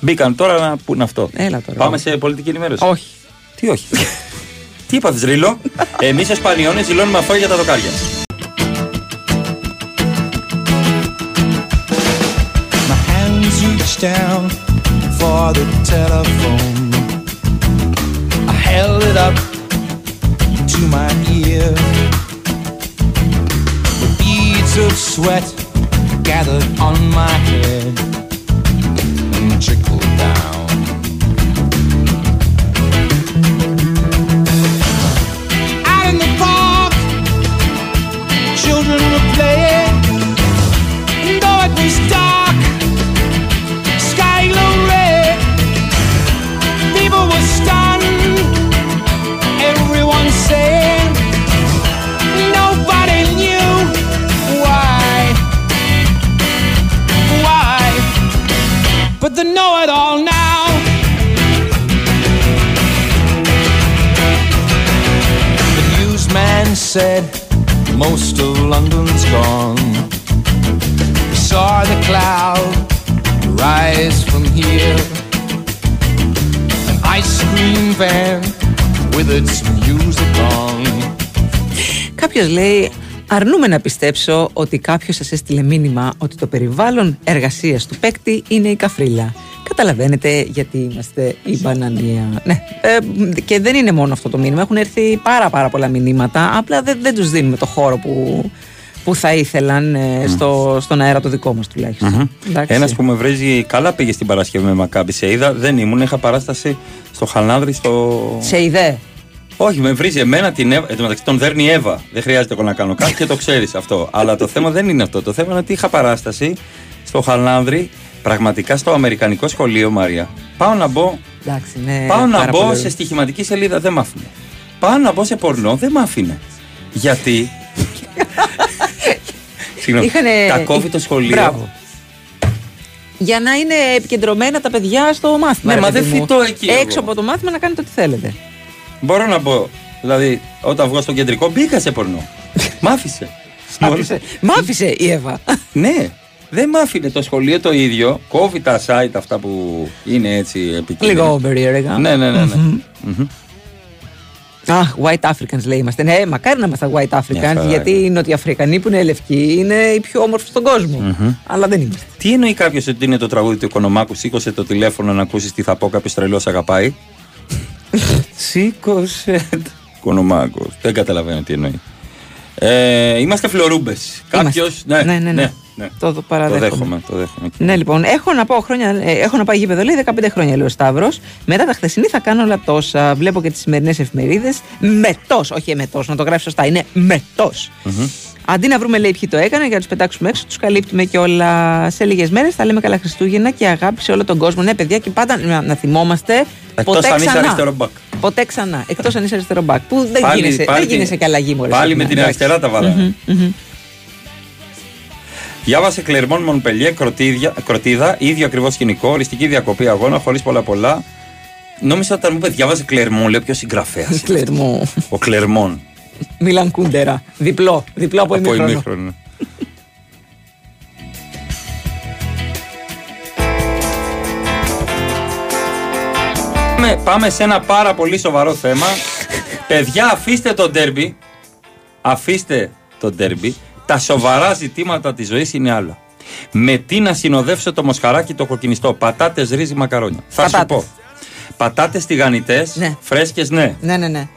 Μπήκαν τώρα να πούνε αυτό. Έλα τώρα. Πάμε σε πολιτική ενημέρωση. Όχι. Τι όχι. Τι είπατε, Ρίλο; Εμείς ως Πανιώνε δηλώνουμε αυτό για τα δοκάρια. My hands reached down for the telephone. It up to my ear. The beads of sweat gathered on my head and trickled down. said most of London's gone. We saw the cloud rise from here. An ice cream van with its music on. Κάποιο λέει, αρνούμε να πιστέψω ότι κάποιος σας έστειλε μήνυμα ότι το περιβάλλον εργασίας του παίκτη είναι η καφρίλα. Καταλαβαίνετε γιατί είμαστε η μπανανία. Ναι, ε, και δεν είναι μόνο αυτό το μήνυμα. Έχουν έρθει πάρα πάρα πολλά μηνύματα. Απλά δεν, δεν τους δίνουμε το χώρο που, που θα ήθελαν ε, στο, στον αέρα το δικό μας τουλάχιστον. Εντάξει. Ένας που με βρίζει καλά πήγε στην Παρασκευή με Μακάμπη. Σε είδα, δεν ήμουν. Είχα παράσταση στο Χαλάνδρη στο. Σε ιδέα. Όχι, με βρίζει εμένα την Εύα. Εν τω μεταξύ τον δέρνει η Εύα. Δεν χρειάζεται εγώ να κάνω κάτι και το ξέρεις αυτό. Αλλά το θέμα δεν είναι αυτό. Το θέμα είναι ότι είχα παράσταση στο Χαλάνδρη, πραγματικά στο Αμερικανικό σχολείο, Μαρία. Πάω να μπω, Εντάξει, ναι, πάω να πάρα μπω πολύ. σε στοιχηματική σελίδα, δεν μ' άφηνε. Πάω να μπω σε πορνό, δεν μ' άφηνε. Γιατί. Συγγνώμη. Είχανε- Τα κόβει το σχολείο. Μπράβο. Για να είναι επικεντρωμένα τα παιδιά στο μάθημα. Ναι, ρε μα παιδί δεν μου. φυτώ εκεί εγώ. Έξω από το μάθημα να κάνετε ό,τι θέλετε. Μπορώ να μπω. Δηλαδή, όταν βγω στο κεντρικό, μπήκα σε πορνό. Μ' άφησε. Μ' άφησε. Μ' άφησε η Εύα. Ναι, δεν μ' άφηνε το σχολείο το ίδιο. Κόβει τα site αυτά που είναι έτσι επικίνδυνα. Λίγο περίεργα. Ναι, ναι, ναι. ναι. Μμμ. Μμμ. Αχ, White Africans λέει είμαστε. Ναι, μακάρι να είμαστε White Africans, χαρά γιατί οι Νοτιοαφρικανοί που είναι λευκοί είναι οι πιο όμορφοι στον κόσμο. Μμμ. Αλλά δεν είμαστε. Τι εννοεί κάποιος ότι είναι το τραγούδι του Οικονομάκου, σήκωσε το τηλέφωνο να ακούσεις τι θα πω, κάποιος τρελός αγαπάει; Σήκωσε. το- Οικονομάκο. Δεν καταλαβαίνω τι εννοεί. Ε, είμαστε φλωρούμπες. Κάποιος. Ναι, Ναι, ναι, ναι. Το, το παραδέχομαι. Το δέχομαι. Το δέχομαι. Ναι, λοιπόν, έχω να, πάω χρόνια, ε, έχω να πάει γήπεδο, λέει 15 χρόνια, λέει ο Σταύρος. Μετά τα χθεσινή θα κάνω όλα τόσα. Βλέπω και τις σημερινές εφημερίδες. Μετός, όχι εμετός, να το γράφει σωστά. Είναι μετός. Αντί να βρούμε, λέει, ποιοι το έκανε για να τους πετάξουμε έξω, τους καλύπτουμε και όλα. Σε λίγες μέρες θα λέμε καλά Χριστούγεννα και αγάπη σε όλο τον κόσμο. Ναι, παιδιά, και πάντα να, να θυμόμαστε. Εκτός ποτέ αν είσαι ξανά. αριστερό μπακ. Ποτέ ξανά. Εκτός αν είσαι αριστερό μπακ. Που δεν Πάλι- γίνεσαι, πάλι δεν την- γίνεσαι και αλλαγή, μωρέ. πάλι συχνά. με την Εντάξει. αριστερά τα βάλαμε. Μμμ, μμμ. Διάβασε Κλερμόν Μονπελιέ, κροτίδια, κροτίδα, ίδιο ακριβώς σκηνικό, οριστική διακοπή αγώνα, χωρίς πολλά πολλά. Νόμιζα όταν μου είπε διάβασε Κλερμόν, λέω ποιος συγγραφέας. Κλερμό. Ο Κλερμόν. Μίλαν Κούντερα. Διπλό. Διπλό από Από ημίχρονο. ημίχρονο. Πάμε, πάμε σε ένα πάρα πολύ σοβαρό θέμα. Παιδιά, αφήστε το ντέρμπι. Αφήστε το ντέρμπι. Τα σοβαρά ζητήματα της ζωής είναι άλλα. Με τι να συνοδεύσω το μοσχαράκι το κοκκινιστό; Πατάτες, ρύζι, μακαρόνια. Θα σου Πατάτες. πω. Πατάτες τηγανιτές, Ναι. φρέσκες, ναι. Ναι, ναι, ναι.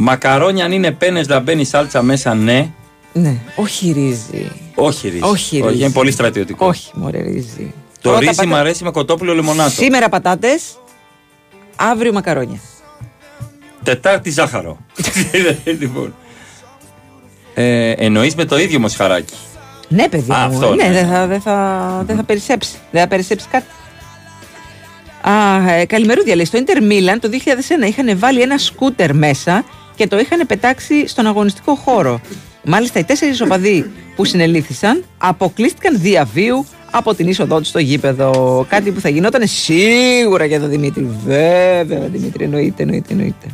Μακαρόνια αν είναι πένες να μπαίνει σάλτσα μέσα, ναι. Ναι, όχι ρύζι. Όχι ρύζι. Όχι ρύζι. είναι πολύ στρατιωτικό. Όχι, μωρέ ρύζι. Το Πρώτα ρύζι πατά- μου αρέσει με κοτόπουλο λεμονάτο. Σήμερα πατάτες, αύριο μακαρόνια. Τετάρτη ζάχαρο. λοιπόν. Ε, Εννοείς με το ίδιο μοσχαράκι. Ναι, παιδί Α, μου. αυτό, ναι, ναι. δεν θα, δεν θα, δεν θα περισσέψει. Δεν θα περισσέψει κάτι. Α, ε, καλημερούδια λέει. Στο Inter Milan το 2001 είχαν βάλει ένα σκούτερ μέσα και το είχαν πετάξει στον αγωνιστικό χώρο. Μάλιστα οι τέσσερις οπαδοί που συνελήφθησαν αποκλείστηκαν διαβίου από την είσοδό τους στο γήπεδο. Κάτι που θα γινόταν σίγουρα για τον Δημήτρη. Βέβαια, Δημήτρη, εννοείται, εννοείται, εννοείται.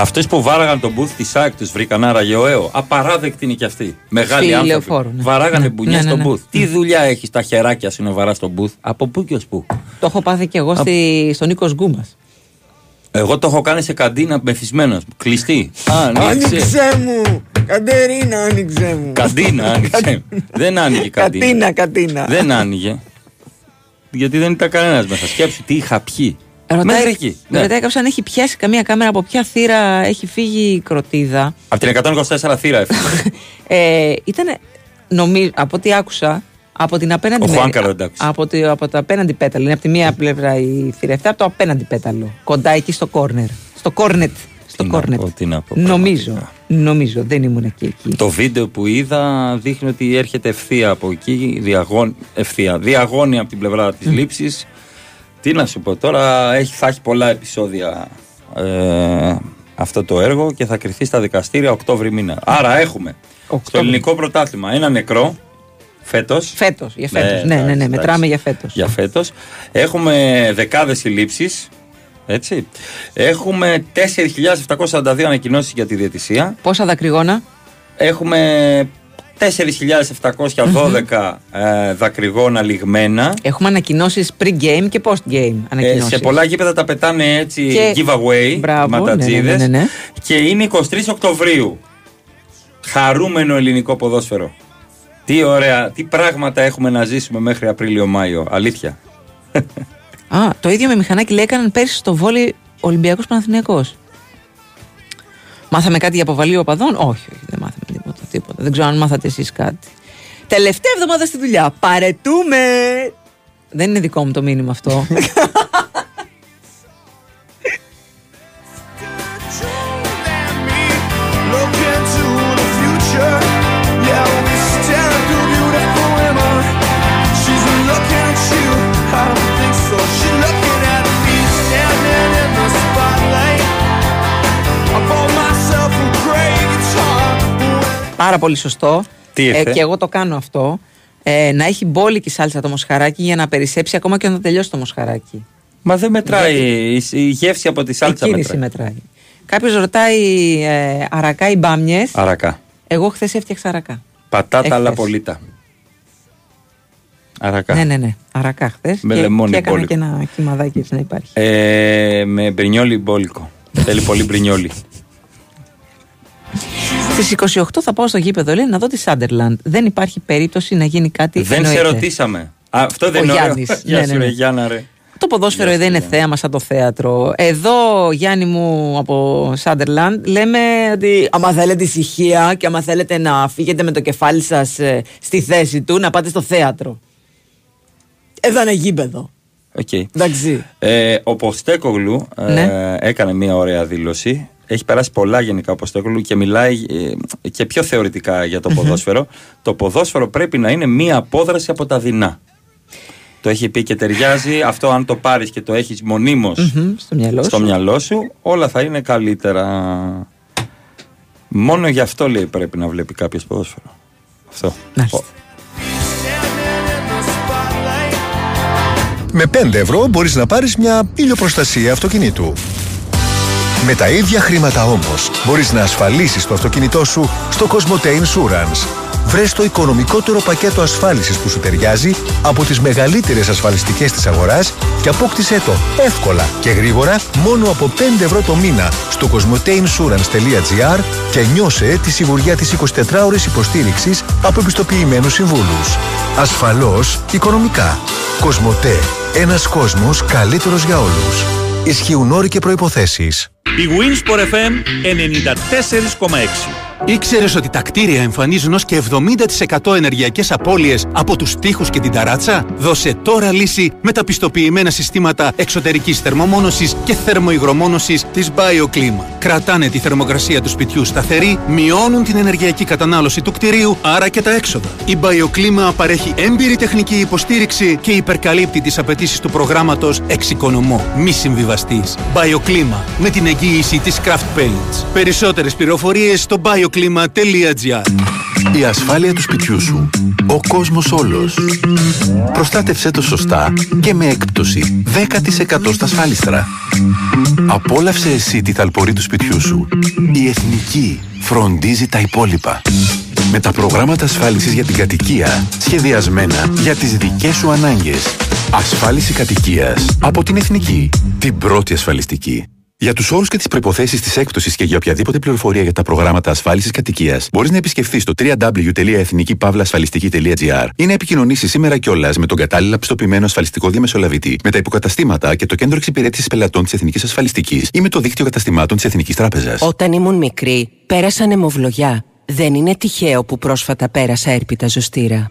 Αυτές που βάραγαν τον booth της ΣΑΚ τους βρήκαν άραγε ο ΕΟ. Απαράδεκτη είναι και αυτή. Μεγάλη Στη άνθρωποι. Λεωφόρο, ναι. Βαράγανε Ναι, μπουνιές ναι, ναι, στον ναι. booth. Τι δουλειά έχει τα χεράκια σου να βαρά στον booth. Από πού και ως πού; Το έχω πάθει και εγώ στη, στον Νίκο Γκούμα. Εγώ το έχω κάνει σε καντίνα μεθυσμένος. Κλειστή. Άνοιξε μου! Κατερίνα, άνοιξε μου! Καντίνα, άνοιξε. δεν άνοιγε η καντίνα. Κατίνα, κατίνα. Δεν άνοιγε. Γιατί δεν ήταν κανένας μέσα. Σκέψου τι είχα πιει. Ρωτάει, Μέχρι εκεί. Ναι. ρωτάει κάποιος αν έχει πιάσει καμία κάμερα από ποια θύρα έχει φύγει η κροτίδα. Από την 124 θύρα έφυγε. Ε, ήταν, νομίζω, από ό,τι άκουσα, από την απέναντι Ο μεριά- Χουάνκαρο, εντάξει. από, τη, από το απέναντι πέταλο. Είναι από τη μία πλευρά η θύρα 7, από το απέναντι πέταλο. Κοντά εκεί στο κόρνερ. Στο κόρνετ. Στο Τι να κόρνετ. πω, τι να πω, Νομίζω. Νομίζω. Δεν ήμουν εκεί. εκεί. Το βίντεο που είδα δείχνει ότι έρχεται ευθεία από εκεί, διαγών, ευθεία, διαγώνια από την πλευρά της λήψης. Τι να σου πω τώρα, έχει, θα έχει πολλά επεισόδια ε, αυτό το έργο και θα κρυθεί στα δικαστήρια Οκτώβρη μήνα. Άρα έχουμε στο ελληνικό πρωτάθλημα ένα νεκρό φέτος. Φέτος, για φέτος. Ναι, ναι, ναι, μετράμε για φέτος. Για φέτος. Έχουμε δεκάδες συλλήψεις. Έτσι. Έχουμε 4.742 ανακοινώσεις για τη διαιτησία. Πόσα δακρυγόνα; Έχουμε 4.712 ε, δακρυγόνα λιγμένα. Έχουμε ανακοινώσεις pre-game και post-game. Ε, ανακοινώσεις. σε πολλά γήπεδα τα πετάνε έτσι Και- giveaway, Μπράβο, ματατζίδες. ναι, ναι, ναι, ναι. Και είναι 23 Οκτωβρίου. Χαρούμενο ελληνικό ποδόσφαιρο. Τι ωραία, τι πράγματα έχουμε να ζήσουμε μέχρι Απρίλιο-Μάιο. Αλήθεια. Α, το ίδιο με μηχανάκι λέει έκαναν πέρσι στο βόλι Ολυμπιακός Παναθηναϊκός. Μάθαμε κάτι για αποβαλή οπαδών. Όχι, όχι, δεν μάθαμε τίποτα, τίποτα. Δεν ξέρω αν μάθατε εσείς κάτι. Τελευταία εβδομάδα στη δουλειά. Παρετούμε! Δεν είναι δικό μου το μήνυμα αυτό. Πάρα πολύ σωστό. Τι ήρθε; και εγώ το κάνω αυτό. Ε, να έχει μπόλικη σάλτσα το μοσχαράκι για να περισσέψει ακόμα και όταν τελειώσει το μοσχαράκι. Μα δεν μετράει. Η, η γεύση από τη Η σάλτσα κίνηση μετράει. μετράει. Κάποιος ρωτάει ε, αρακά ή μπάμιες. Αρακά. Εγώ χθες έφτιαξα αρακά. Πατάτα Έχθες. αλλά πολύτα. Αρακά. Ναι, ναι, ναι. Αρακά χθες. Με και, λεμόνι και έκανα μπόλικο. και ένα κυμαδάκι έτσι να υπάρχει. Ε, με μπρινιόλι μπόλικο. Θέλει πολύ μπρινιόλι. Στις 28 θα πάω στο γήπεδο, λέει, να δω τη Σάντερλαντ. Δεν υπάρχει περίπτωση να γίνει κάτι δεν σε εννοείται. ρωτήσαμε. Α, αυτό δεν Ο είναι ωραίο. Γιάννης. Γεια Ναι, σου, ναι, ναι. ρε Γιάννα, ρε. Το ποδόσφαιρο δεν είναι θέαμα σαν το θέατρο. Εδώ, Γιάννη μου από Σάντερλαντ, λέμε ότι άμα θέλετε ησυχία και άμα θέλετε να φύγετε με το κεφάλι σας ε, στη θέση του, να πάτε στο θέατρο. Εδώ είναι γήπεδο. Οκ. Εντάξει. Ε, ο Ποστέκογλου ε, Ναι. έκανε μια ωραία δήλωση. Έχει περάσει πολλά γενικά ο Ποστέκογλου και μιλάει ε, και πιο θεωρητικά για το ποδόσφαιρο. το ποδόσφαιρο πρέπει να είναι μια απόδραση από τα δεινά. Το έχει πει και ταιριάζει. Αυτό αν το πάρεις και το έχεις μονίμως Μμμ, στο μυαλό στο σου. μυαλό σου, όλα θα είναι καλύτερα. Μόνο γι' αυτό λέει πρέπει να βλέπει κάποιος ποδόσφαιρο. Αυτό. Ο- Με 5 ευρώ μπορείς να πάρεις μια ηλιοπροστασία αυτοκινήτου. Με τα ίδια χρήματα όμως μπορείς να ασφαλίσεις το αυτοκίνητό σου στο Cosmote Insurance. Βρες το οικονομικότερο πακέτο ασφάλισης που σου ταιριάζει από τις μεγαλύτερες ασφαλιστικές της αγοράς και απόκτησέ το εύκολα και γρήγορα μόνο από 5 ευρώ το μήνα στο cosmoteinsurance.gr και νιώσε τη σιγουριά της 24ωρης υποστήριξης από επιστοποιημένους συμβούλους. Ασφαλώς οικονομικά. Κοσμοτέ. Ένας κόσμος καλύτερος για όλους. Ισχύουν όροι και προϋποθέσεις. Η Winsport FM 94,6. Ήξερες ότι τα κτίρια εμφανίζουν ως και 70% ενεργειακές απώλειες από τους τοίχους και την ταράτσα; Δώσε τώρα λύση με τα πιστοποιημένα συστήματα εξωτερικής θερμομόνωσης και θερμοϊγρομόνωσης της BioClima. Κρατάνε τη θερμοκρασία του σπιτιού σταθερή, μειώνουν την ενεργειακή κατανάλωση του κτηρίου, άρα και τα έξοδα. Η BioClima παρέχει έμπειρη τεχνική υποστήριξη και υπερκαλύπτει τις απαιτήσεις του προγράμματος Εξοικονομώ. Μη συμβιβαστής. BioClima με την εγγύηση της Craft Paints. Περισσότερες πληροφορίες στο bioklima.gr Η ασφάλεια του σπιτιού σου. Ο κόσμος όλος. Προστάτευσέ το σωστά και με έκπτωση 10% στα ασφάλιστρα. Απόλαυσε εσύ τη ταλπορή του σπιτιού σου. Η Εθνική φροντίζει τα υπόλοιπα. Με τα προγράμματα ασφάλισης για την κατοικία σχεδιασμένα για τις δικές σου ανάγκες. Ασφάλιση κατοικίας από την Εθνική. Την πρώτη ασφαλιστική. Για τους όρους και τις προποθέσει της έκπτωσης και για οποιαδήποτε πληροφορία για τα προγράμματα ασφάλισης κατοικίας, μπορείς να επισκεφθείς στο www.εθνικήπαυλασφαλιστική.gr ή να επικοινωνήσεις σήμερα κιόλας με τον κατάλληλα πιστοποιημένο ασφαλιστικό διαμεσολαβητή, με τα υποκαταστήματα και το κέντρο εξυπηρέτησης πελατών της Εθνικής Ασφαλιστικής ή με το δίκτυο καταστημάτων της Εθνικής Τράπεζας. Όταν ήμουν μικρή, πέρασα νεμοβλογιά. Δεν είναι τυχαίο που πρόσφατα πέρασα έρπιτα ζωστήρα.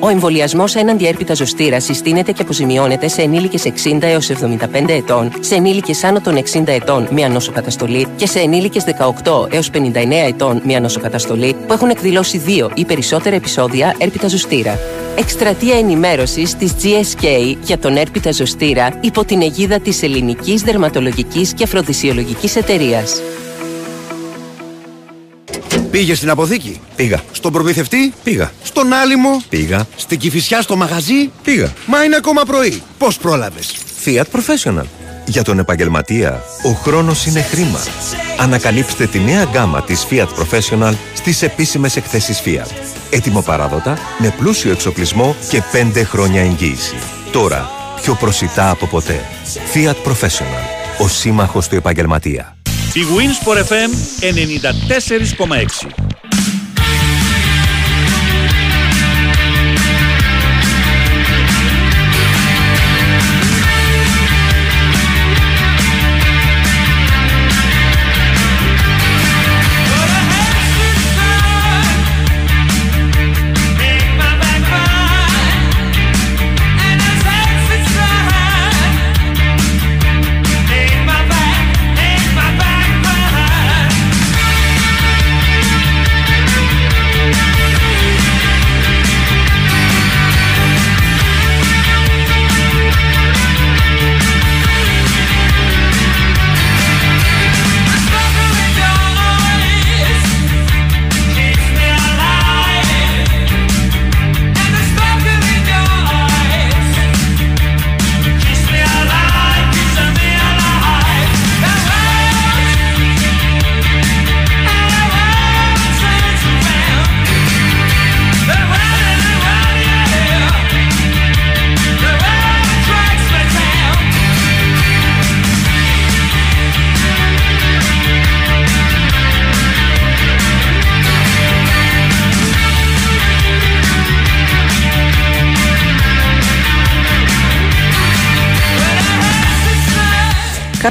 Ο εμβολιασμός έναντι έρπιτα ζωστήρας συστήνεται και αποζημιώνεται σε ενήλικες 60 έως 75 ετών, σε ενήλικες άνω των 60 ετών μία νόσοκαταστολή και σε ενήλικες 18 έως 59 ετών μία νόσοκαταστολή που έχουν εκδηλώσει δύο ή περισσότερα επεισόδια έρπιτα ζωστήρα. Εκστρατεία ενημέρωσης της GSK για τον έρπιτα ζωστήρα υπό την αιγίδα της Ελληνικής Δερματολογικής και Αφροδισιολογικής Εταιρείας. Πήγε στην αποθήκη; Πήγα. Στον προμηθευτή; Πήγα. Στον άλυμο; Πήγα. Στην κυφισιά στο μαγαζί; Πήγα. Μα είναι ακόμα πρωί. Πώς πρόλαβες; Fiat Professional. Για τον επαγγελματία, ο χρόνος είναι χρήμα. Ανακαλύψτε τη νέα γκάμα της Fiat Professional στις επίσημες εκθέσεις Fiat. Έτοιμο παράδοτα, με πλούσιο εξοπλισμό και 5 χρόνια εγγύηση. Τώρα, πιο προσιτά από ποτέ. Fiat Professional. Ο σύμμαχος του επαγγελματία. Η Winsport FM 94,6.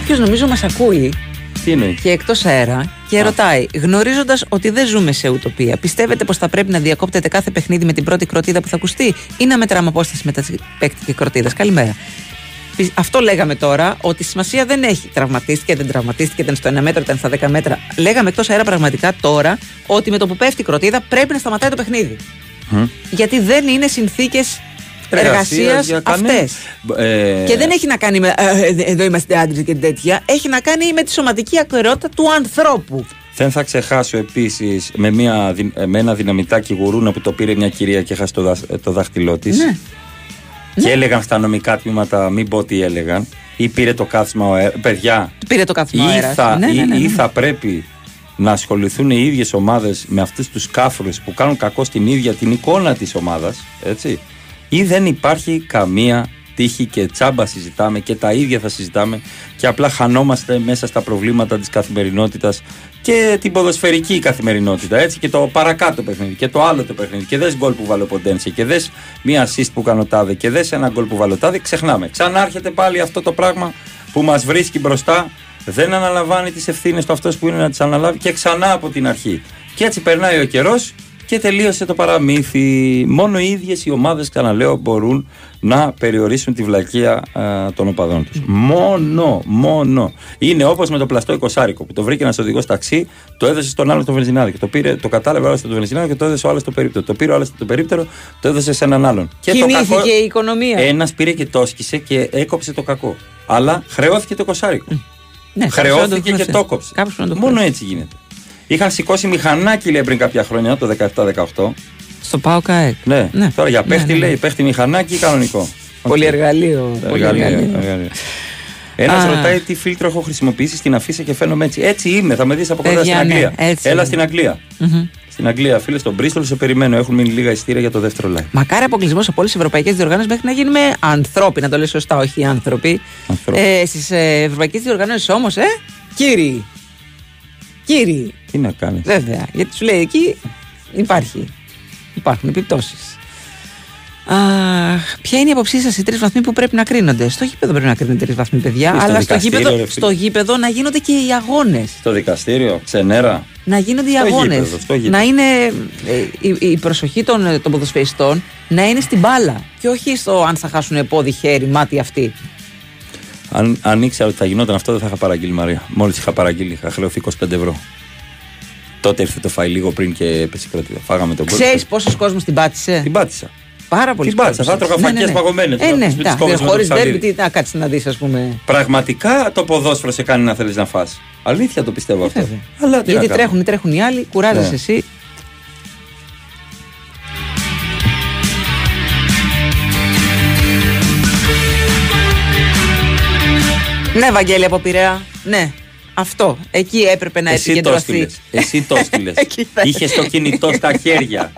Κάποιο νομίζω μας ακούει Τι εννοείς; και εκτός αέρα και ρωτάει, γνωρίζοντας ότι δεν ζούμε σε ουτοπία, πιστεύετε πως θα πρέπει να διακόπτεται κάθε παιχνίδι με την πρώτη κροτίδα που θα ακουστεί ή να μετράμε απόσταση μεταξύ παίκτη και κροτίδα. Καλημέρα. Πι- Αυτό λέγαμε τώρα, ότι σημασία δεν έχει. Τραυματίστηκε, δεν τραυματίστηκε, ήταν στο 1 μέτρο, ήταν στα 10 μέτρα. Λέγαμε εκτός αέρα πραγματικά τώρα ότι με το που πέφτει η κροτίδα πρέπει να σταματάει το παιχνίδι. Γιατί δεν είναι συνθήκες εργασίας για κανένα- αυτές. Ε, Και δεν έχει να κάνει με «Ε, ε, εδώ είμαστε άντρες και τέτοια. Έχει να κάνει με τη σωματική ακαιρεότητα του ανθρώπου. Δεν θα ξεχάσω επίσης με, μια δυ- ε, με ένα δυναμητάκι γουρούνα που το πήρε μια κυρία και έχασε το, δάχ- ε, το δάχτυλό της. Ναι. Και έλεγαν στα νομικά τμήματα, μην πω τι έλεγαν. Ή πήρε το κάθισμα ο αέρα. Παιδιά, Του πήρε το κάθισμα ο ή αέρας. θα, Ναι, ναι, ή- ναι, ναι. ή θα πρέπει να ασχοληθούν οι ίδιες ομάδες με αυτούς τους κάφρους που κάνουν κακό στην ίδια την εικόνα της ομάδας, έτσι, ή δεν υπάρχει καμία τύχη και τσάμπα συζητάμε και τα ίδια θα συζητάμε και απλά χανόμαστε μέσα στα προβλήματα της καθημερινότητας και την ποδοσφαιρική καθημερινότητα, έτσι, και το παρακάτω παιχνίδι και το άλλο το παιχνίδι και δες γκολ που βάλε ο Ποντένσε και δες μία assist που κάνω τάδε και δες ένα γκολ που βάλε ο τάδε, ξεχνάμε. Ξανάρχεται πάλι αυτό το πράγμα που μας βρίσκει μπροστά δεν αναλαμβάνει τις ευθύνες του αυτός που είναι να τις αναλάβει και ξανά από την αρχή. Και έτσι περνάει ο καιρός και τελείωσε το παραμύθι. Μόνο οι ίδιες οι ομάδες, ξαναλέω, μπορούν να περιορίσουν τη βλακεία α, των οπαδών τους. Μόνο, μόνο. Είναι όπως με το πλαστό εικοσάρικο που το βρήκε ένας οδηγός ταξί, το έδωσε στον άλλο στο βενζινάδι. Το, πήρε, το κατάλαβε ο άλλος στο βενζινάδι και το έδωσε ο άλλος στο περίπτερο. Το πήρε ο άλλος στο περίπτερο, το έδωσε σε έναν άλλον. Και το Κινήθηκε κακό- η οικονομία. ένας πήρε και το έσκησε και έκοψε το κακό. Αλλά χρεώθηκε το κοσάρικο. Ναι, κάποιος πρέπει να Χρεώθηκε και χρεώσει. το έκοψε. Κάποιος πρέπει να το Μόνο χρεώσει. έτσι γίνεται. Είχαν σηκώσει μηχανάκι λέει πριν κάποια χρόνια, το 17-18. Στο Πάο ΚΑΕΚ. Ναι. τώρα για Ναι, παίχτη ναι, ναι. λέει, παίχτη μηχανάκι κανονικό. Πολύ εργαλείο. Πολύ εργαλείο. Ένας Α. ρωτάει τι φίλτρο έχω χρησιμοποιήσει στην αφίσα και φαίνομαι έτσι. Έτσι είμαι, θα με δεις από κοντά Παιδιά, στην ναι, Αγγλία. έτσι Έλα είναι. στην Αγγλία. Μμμ. Στην Αγγλία, φίλε, στον Μπρίστολ σε περιμένω. Έχουν μείνει λίγα ειστήρια για το δεύτερο live. Μακάρι αποκλεισμό από όλε τι ευρωπαϊκές διοργανώσεις μέχρι να γίνουμε ανθρώποι, να το λέει σωστά, όχι άνθρωποι. Ανθρώποι. Ε, Στις ε, ευρωπαϊκές διοργανώσεις όμως, ε, κύριοι. Κύριοι. Τι να κάνεις. Βέβαια. Γιατί σου λέει εκεί υπάρχει. Υπάρχουν επιπτώσεις. Ποια είναι η αποψή σας οι τρεις βαθμοί που πρέπει να κρίνονται; Στο γήπεδο πρέπει να κρίνονται τρεις βαθμοί, παιδιά. Τι, στο αλλά στο δικαστήριο, γήπεδο, ρε φίλε. στο γήπεδο να γίνονται και οι αγώνες. Στο δικαστήριο, ξενέρα. Να γίνονται οι Στο αγώνες. γήπεδο, στο γήπεδο. Να είναι ε, η, η προσοχή των, ε, των ποδοσφαιριστών να είναι στην μπάλα. Και όχι στο αν θα χάσουν πόδι, χέρι, μάτι αυτοί. Αν, αν ήξερα ότι θα γινόταν αυτό, δεν θα είχα παραγγείλει Μαρία. Μόλις είχα παραγγείλει, είχα χρεωθεί 25 ευρώ. Τότε ήρθε το φάι λίγο πριν και έπεσε η κρατήρα. Φάγαμε τον κόλπο. Ξέρεις πόσος κόσμος την πάτησε; Την πάτησα. Πάρα πολύ. Την πάτησα. Θα τρώγα φακές παγωμένες, Ε, να ναι, τις- με τις ναι. κόβες με το Χωρίς ψαλίδι. δέρμπι, τι να κάτσεις να δεις, ας πούμε. Πραγματικά το ποδόσφαιρο σε κάνει να θέλεις να φας. Αλήθεια το πιστεύω αυτό. Βέβαια. Αλλά τι Γιατί να κάνω. τρέχουν, τρέχουν οι άλλοι, κουράζεσαι Ναι. εσύ. Ναι, Βαγγέλη από Πειραιά. Ναι. Αυτό. Εκεί έπρεπε να Εσύ το επικεντρωθεί. έστειλες. Εσύ το έστειλες. Εκεί θα- Είχες το κινητό στα χέρια.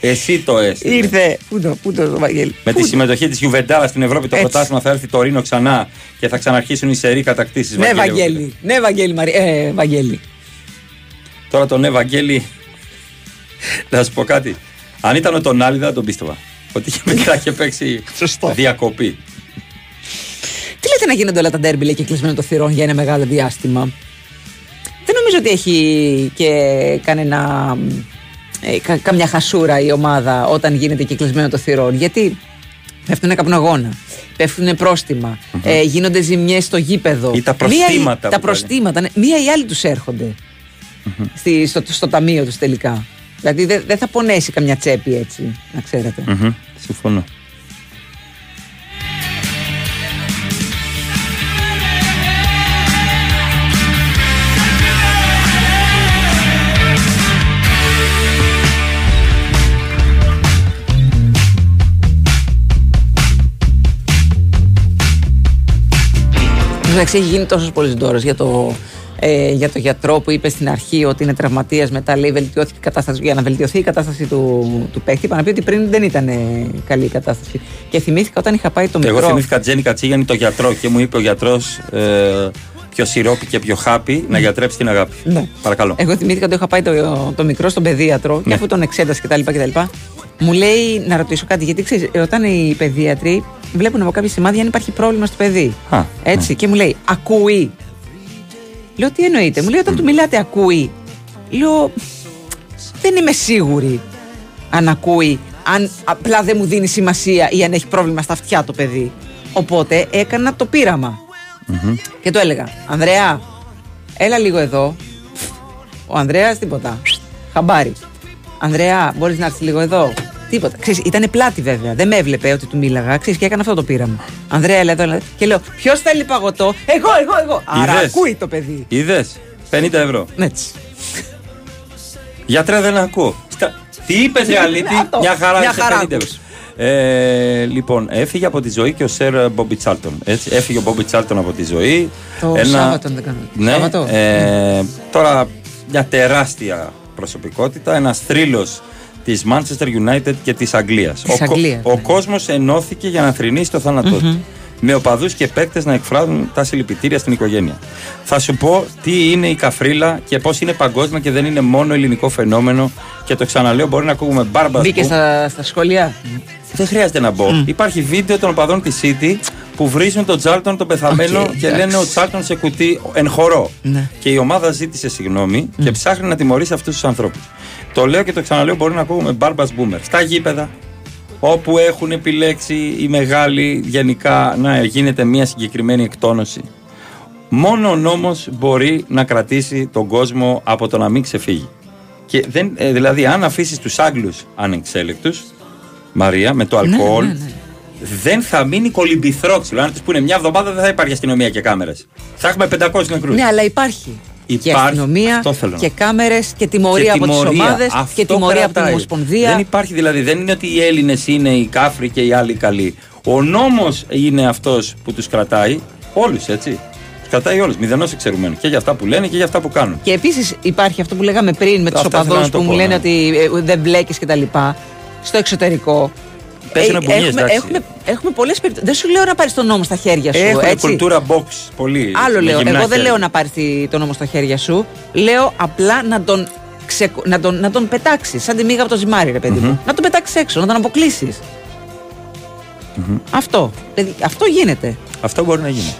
Εσύ το έστειλες. Ήρθε. Πού το, πού το, Βαγγέλη. Με τη συμμετοχή της Γιουβεντάλα στην Ευρώπη το Έτσι. πρωτάθλημα θα έρθει το Ρήνο ξανά και θα ξαναρχίσουν οι σερή κατακτήσεις. Ναι, Βαγγέλη. Ναι, Βαγγέλη. Μαρία. Ε, Βαγγέλη. Τώρα τον Ευαγγέλη. Να σου πω κάτι. Αν ήταν ο τον Άλλη, δεν θα τον πίστευα. Ότι είχε μετά και παίξει διακοπή. Τι λέτε να γίνονται όλα τα ντέρμπι λέει, και κλεισμένο το θυρών για ένα μεγάλο διάστημα; Δεν νομίζω ότι έχει και κανένα. Ε, κα- καμιά χασούρα η ομάδα όταν γίνεται και κλεισμένο το θυρών. Γιατί πέφτουν καπνογόνα, πέφτουν πρόστιμα, ε, γίνονται ζημιές στο γήπεδο. Ή τα Μία ή- προστήματα Τα που προστήματα. ναι. Μία ή άλλη τους έρχονται στη, στο, στο ταμείο τους τελικά. Δηλαδή δεν δεν θα πονέσει καμιά τσέπη έτσι, να ξέρετε. Μμμ, Συμφωνώ. Εντάξει, έχει γίνει τόσος πολύ δώρο για το, ε, για το γιατρό που είπε στην αρχή ότι είναι τραυματίας. Μετά λέει βελτιώθηκε η κατάσταση. Για να βελτιωθεί η κατάσταση του, του παίκτη, είπα να πει ότι πριν δεν ήταν ε, καλή η κατάσταση. Και θυμήθηκα όταν είχα πάει το μικρό. Εγώ θυμήθηκα Τζένι Κατσίγιανη το γιατρό και μου είπε ο γιατρός ε, πιο σιρόπι και πιο χάπι να γιατρέψει την αγάπη. Ναι. Παρακαλώ. Εγώ θυμήθηκα ότι είχα πάει το, το μικρό στον παιδίατρο και Ναι. αφού τον εξέτασε κτλ. κτλ μου λέει να ρωτήσω κάτι. Γιατί ξέρεις, ρωτάνε οι παιδίατροι, βλέπουν από κάποια σημάδια αν υπάρχει πρόβλημα στο παιδί. Α, Έτσι. Και μου λέει, ακούει. Λέω, τι εννοείται. Μου λέει, όταν του μιλάτε, ακούει. Λέω, δεν είμαι σίγουρη αν ακούει, αν απλά δεν μου δίνει σημασία ή αν έχει πρόβλημα στα αυτιά το παιδί. Οπότε έκανα το πείραμα. Και του έλεγα, Ανδρέα, έλα λίγο εδώ. Ο Ανδρέας τίποτα. Χαμπάρι. Ανδρέα, μπορείς να έρθεις λίγο εδώ. Τίποτα. Ξέρεις, ήταν πλάτη βέβαια. Δεν με έβλεπε ότι του μίλαγα. Ξέρεις, και έκανα αυτό το πείραμα. Ανδρέα, έλα εδώ. έλα εδώ. Και λέω, Ποιος θέλει παγωτό. Εγώ, εγώ, εγώ. Άρα Είδες; ακούει το παιδί. Είδες; 50 ευρώ. Έτσι. Γιατρέ δεν ακούω. Στα... Τι είπες, Ρεαλίτη, Αυτό. μια χαρά Μια είσαι χαρά 50 ευρώ. Ε, λοιπόν, έφυγε από τη ζωή και ο Σερ Μπόμπι Τσάλτον. Έτσι, έφυγε ο Μπόμπι Τσάλτον από τη ζωή. Το Σάββατο, αν δεν κάνω. Ναι, Σάββατο. ε, τώρα μια τεράστια προσωπικότητα, ένας θρύλος της Manchester United και της Αγγλίας. Της ο, κο- Αγγλίας, ο κόσμος ενώθηκε για να θρηνήσει το θάνατό Μμμ. του. Με οπαδούς και παίκτες να εκφράζουν τα συλληπιτήρια στην οικογένεια. Θα σου πω τι είναι η καφρίλα και πώς είναι παγκόσμια και δεν είναι μόνο ελληνικό φαινόμενο. Και το ξαναλέω, μπορεί να ακούγομαι μπάρμπα. Μπήκες στα, στα σχόλια; Δεν χρειάζεται να μπω. Υπάρχει βίντεο των οπαδών της City που βρίζουν τον Τσάλτον τον πεθαμένο Οκ, και εντάξει. λένε ο Τσάλτον σε κουτί εν χορώ. Ναι. Και η ομάδα ζήτησε συγγνώμη και ψάχνει να τιμωρήσει αυτούς τους ανθρώπους. Το λέω και το ξαναλέω, μπορεί να ακούγομαι μπάρμπα boomer. Στα γήπεδα, όπου έχουν επιλέξει οι μεγάλοι γενικά να γίνεται μια συγκεκριμένη εκτόνωση. Μόνο ο νόμος μπορεί να κρατήσει τον κόσμο από το να μην ξεφύγει. Και δεν, ε, δηλαδή, αν αφήσεις τους Άγγλους ανεξέλεκτους, Μαρία, με το αλκοόλ, ναι, ναι. δεν θα μείνει κολυμπηθρόξυλο. Αν του πούνε μια εβδομάδα, δεν θα υπάρχει αστυνομία και κάμερες. Θα έχουμε 500 νεκρούς. Ναι, αλλά υπάρχει. Και Υπάρχει. αστυνομία Αυτό θέλω να και πω. κάμερες και τιμωρία από τις ομάδες και τιμωρία από την Ομοσπονδία. Δεν υπάρχει δηλαδή, δεν είναι ότι οι Έλληνες είναι οι κάφροι και οι άλλοι καλοί. Ο νόμος είναι αυτός που τους κρατάει όλους, έτσι. Τους κρατάει όλους, μηδενός εξαιρουμένους. Και για αυτά που λένε και για αυτά που κάνουν. Και επίσης υπάρχει αυτό που λέγαμε πριν με τους Αυτά ήθελα οπαδούς να το που μου πω, λένε ναι. ότι ε, δεν μπλέκεις κτλ. Στο εξωτερικό. Παίζουνε Ε, μπουνιές, έχουμε, εντάξει. έχουμε, έχουμε πολλές περιπτώσει. Δεν σου λέω να πάρεις τον νόμο στα χέρια σου. Έχουν έτσι. κουλτούρα box πολύ. Άλλο με λέω. γυμνά Εγώ δεν χέρια. λέω να πάρεις τον νόμο στα χέρια σου. Λέω απλά να τον, ξεκο... να τον, να τον πετάξεις. Σαν τη μύγα από το ζυμάρι, ρε παιδί μου. Να τον πετάξεις έξω, να τον αποκλείσεις. Αυτό. Δηλαδή, αυτό γίνεται. Αυτό μπορεί να γίνει.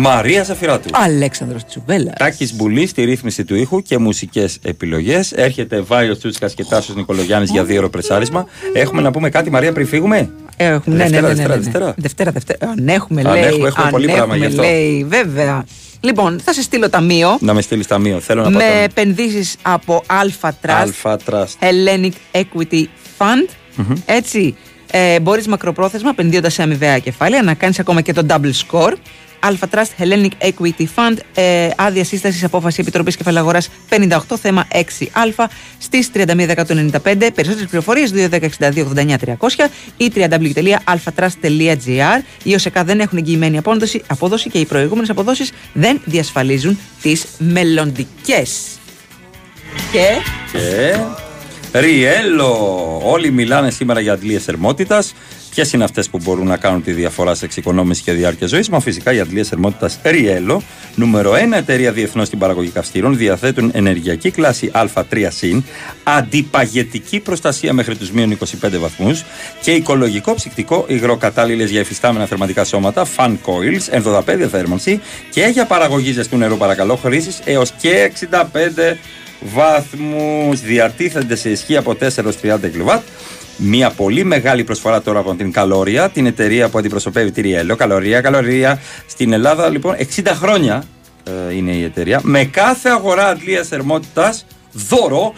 Μαρία Ζαφυράτου. Αλέξανδρος Τσουβέλας. Τάκης Μπουλής στη ρύθμιση του ήχου και μουσικές επιλογές. Έρχεται Βάιο Τσούτσικας και Τάσος Νικολογιάννης για δύο ώρο πρεσάρισμα. Έχουμε να πούμε κάτι, Μαρία, πριν φύγουμε; Έχουμε, ναι, ναι, Δευτέρα, ναι, ναι, ναι, Δευτέρα, ναι. Δευτέρα. Δευτέρα, Δευτέρα. Αν έχουμε, Αν λέει. έχουμε- έχουμε αν πολύ πράγμα έχουμε, γι' αυτό. λέει, βέβαια. Λοιπόν, θα σε στείλω ταμείο Να με στείλεις ταμείο. Θέλω να με πάω. επενδύσεις από Alpha Trust, Αλφα Trust. Hellenic Equity Fund. Μμμ. Έτσι, ε, μπορείς μακροπρόθεσμα, επενδύοντας σε αμοιβαία κεφάλαια, να κάνεις ακόμα και το double score. Alpha Trust Hellenic Equity Fund, ε, άδεια σύστασης απόφαση Επιτροπής Κεφαλαίου Αγορά 58 θέμα 6α στις 31.195. Περισσότερες πληροφορίες 210-62-89-300 ή www.alphatrust.gr. Οι ΟΣΕΚΑ δεν έχουν εγγυημένη απόδοση, απόδοση και οι προηγούμενες αποδόσεις δεν διασφαλίζουν τις μελλοντικές. Και. Και; Ριέλο. Όλοι μιλάνε σήμερα για αντλίες θερμότητας. Ποιες είναι αυτές που μπορούν να κάνουν τη διαφορά σε εξοικονόμηση και διάρκεια ζωής; Μα φυσικά οι αντλίες θερμότητας Ριέλο, νούμερο 1 εταιρεία διεθνώς στην παραγωγή καυστήρων, διαθέτουν ενεργειακή κλάση Α3 συν, αντιπαγετική προστασία μέχρι τους μείον 25 βαθμούς και οικολογικό ψυκτικό υγρό κατάλληλε για εφιστάμενα θερματικά σώματα, fan coils, ενδοδαπέδια θέρμανση και για παραγωγή ζεστού νερού παρακαλώ χρήση έως και 65 βαθμούς διατίθενται σε ισχύ από 4 έως 30 κιλοβάτ. Μια πολύ μεγάλη προσφορά τώρα από την Καλόρια, την εταιρεία που αντιπροσωπεύει τη Ριέλο. Καλωρία, καλωρία. Στην Ελλάδα λοιπόν 60 χρόνια ε, είναι η εταιρεία. Με κάθε αγορά αντλίας θερμότητας δώρο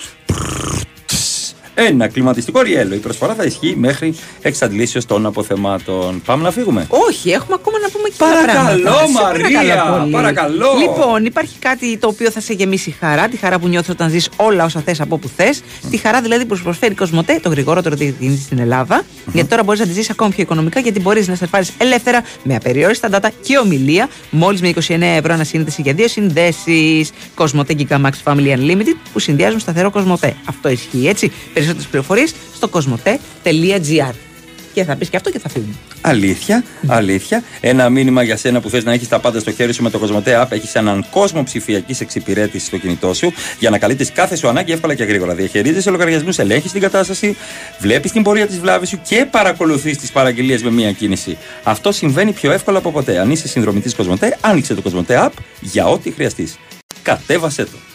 ένα κλιματιστικό ριέλο. Η προσφορά θα ισχύει μέχρι εξαντλήσεως των αποθεμάτων. Πάμε να φύγουμε. Όχι, έχουμε ακόμα να πούμε και Παρακαλώ, άλλα πράγματα. Σε Μαρία, παρακαλώ πολύς. παρακαλώ. Λοιπόν, υπάρχει κάτι το οποίο θα σε γεμίσει χαρά. Τη χαρά που νιώθεις όταν ζεις όλα όσα θες από όπου θες. Τη χαρά δηλαδή που σου προσφέρει η Κοσμοτέ, το γρηγορότερο διευθυντή στην Ελλάδα. Γιατί τώρα μπορείς να τη ζήσει ακόμα πιο οικονομικά, γιατί μπορείς να σερφάρει ελεύθερα με απεριόριστα data και ομιλία. Μόλις με 29 ευρώ ανασύνδεση για δύο συνδέσεις. Κοσμοτέ Giga Max Family Unlimited που συνδυάζουν σταθερό Κοσμοτέ. Αυτό ισχύει έτσι. Περισσότερε πληροφορίες στο κοσμοτέ.gr. Και θα πεις και αυτό και θα φύγουμε. Αλήθεια, αλήθεια. Ένα μήνυμα για σένα που θες να έχεις τα πάντα στο χέρι σου με το Κοσμοτέ App. Έχεις έναν κόσμο ψηφιακής εξυπηρέτησης στο κινητό σου για να καλύπτεις κάθε σου ανάγκη εύκολα και γρήγορα. Διαχειρίζεσαι λογαριασμούς, ελέγχεις την κατάσταση, βλέπεις την πορεία της βλάβης σου και παρακολουθείς τις παραγγελίες με μία κίνηση. Αυτό συμβαίνει πιο εύκολα από ποτέ. Αν είσαι συνδρομητής Κοσμοτέ, άνοιξε το Κοσμοτέ App για ό,τι χρειαστείς. Κατέβασέ το.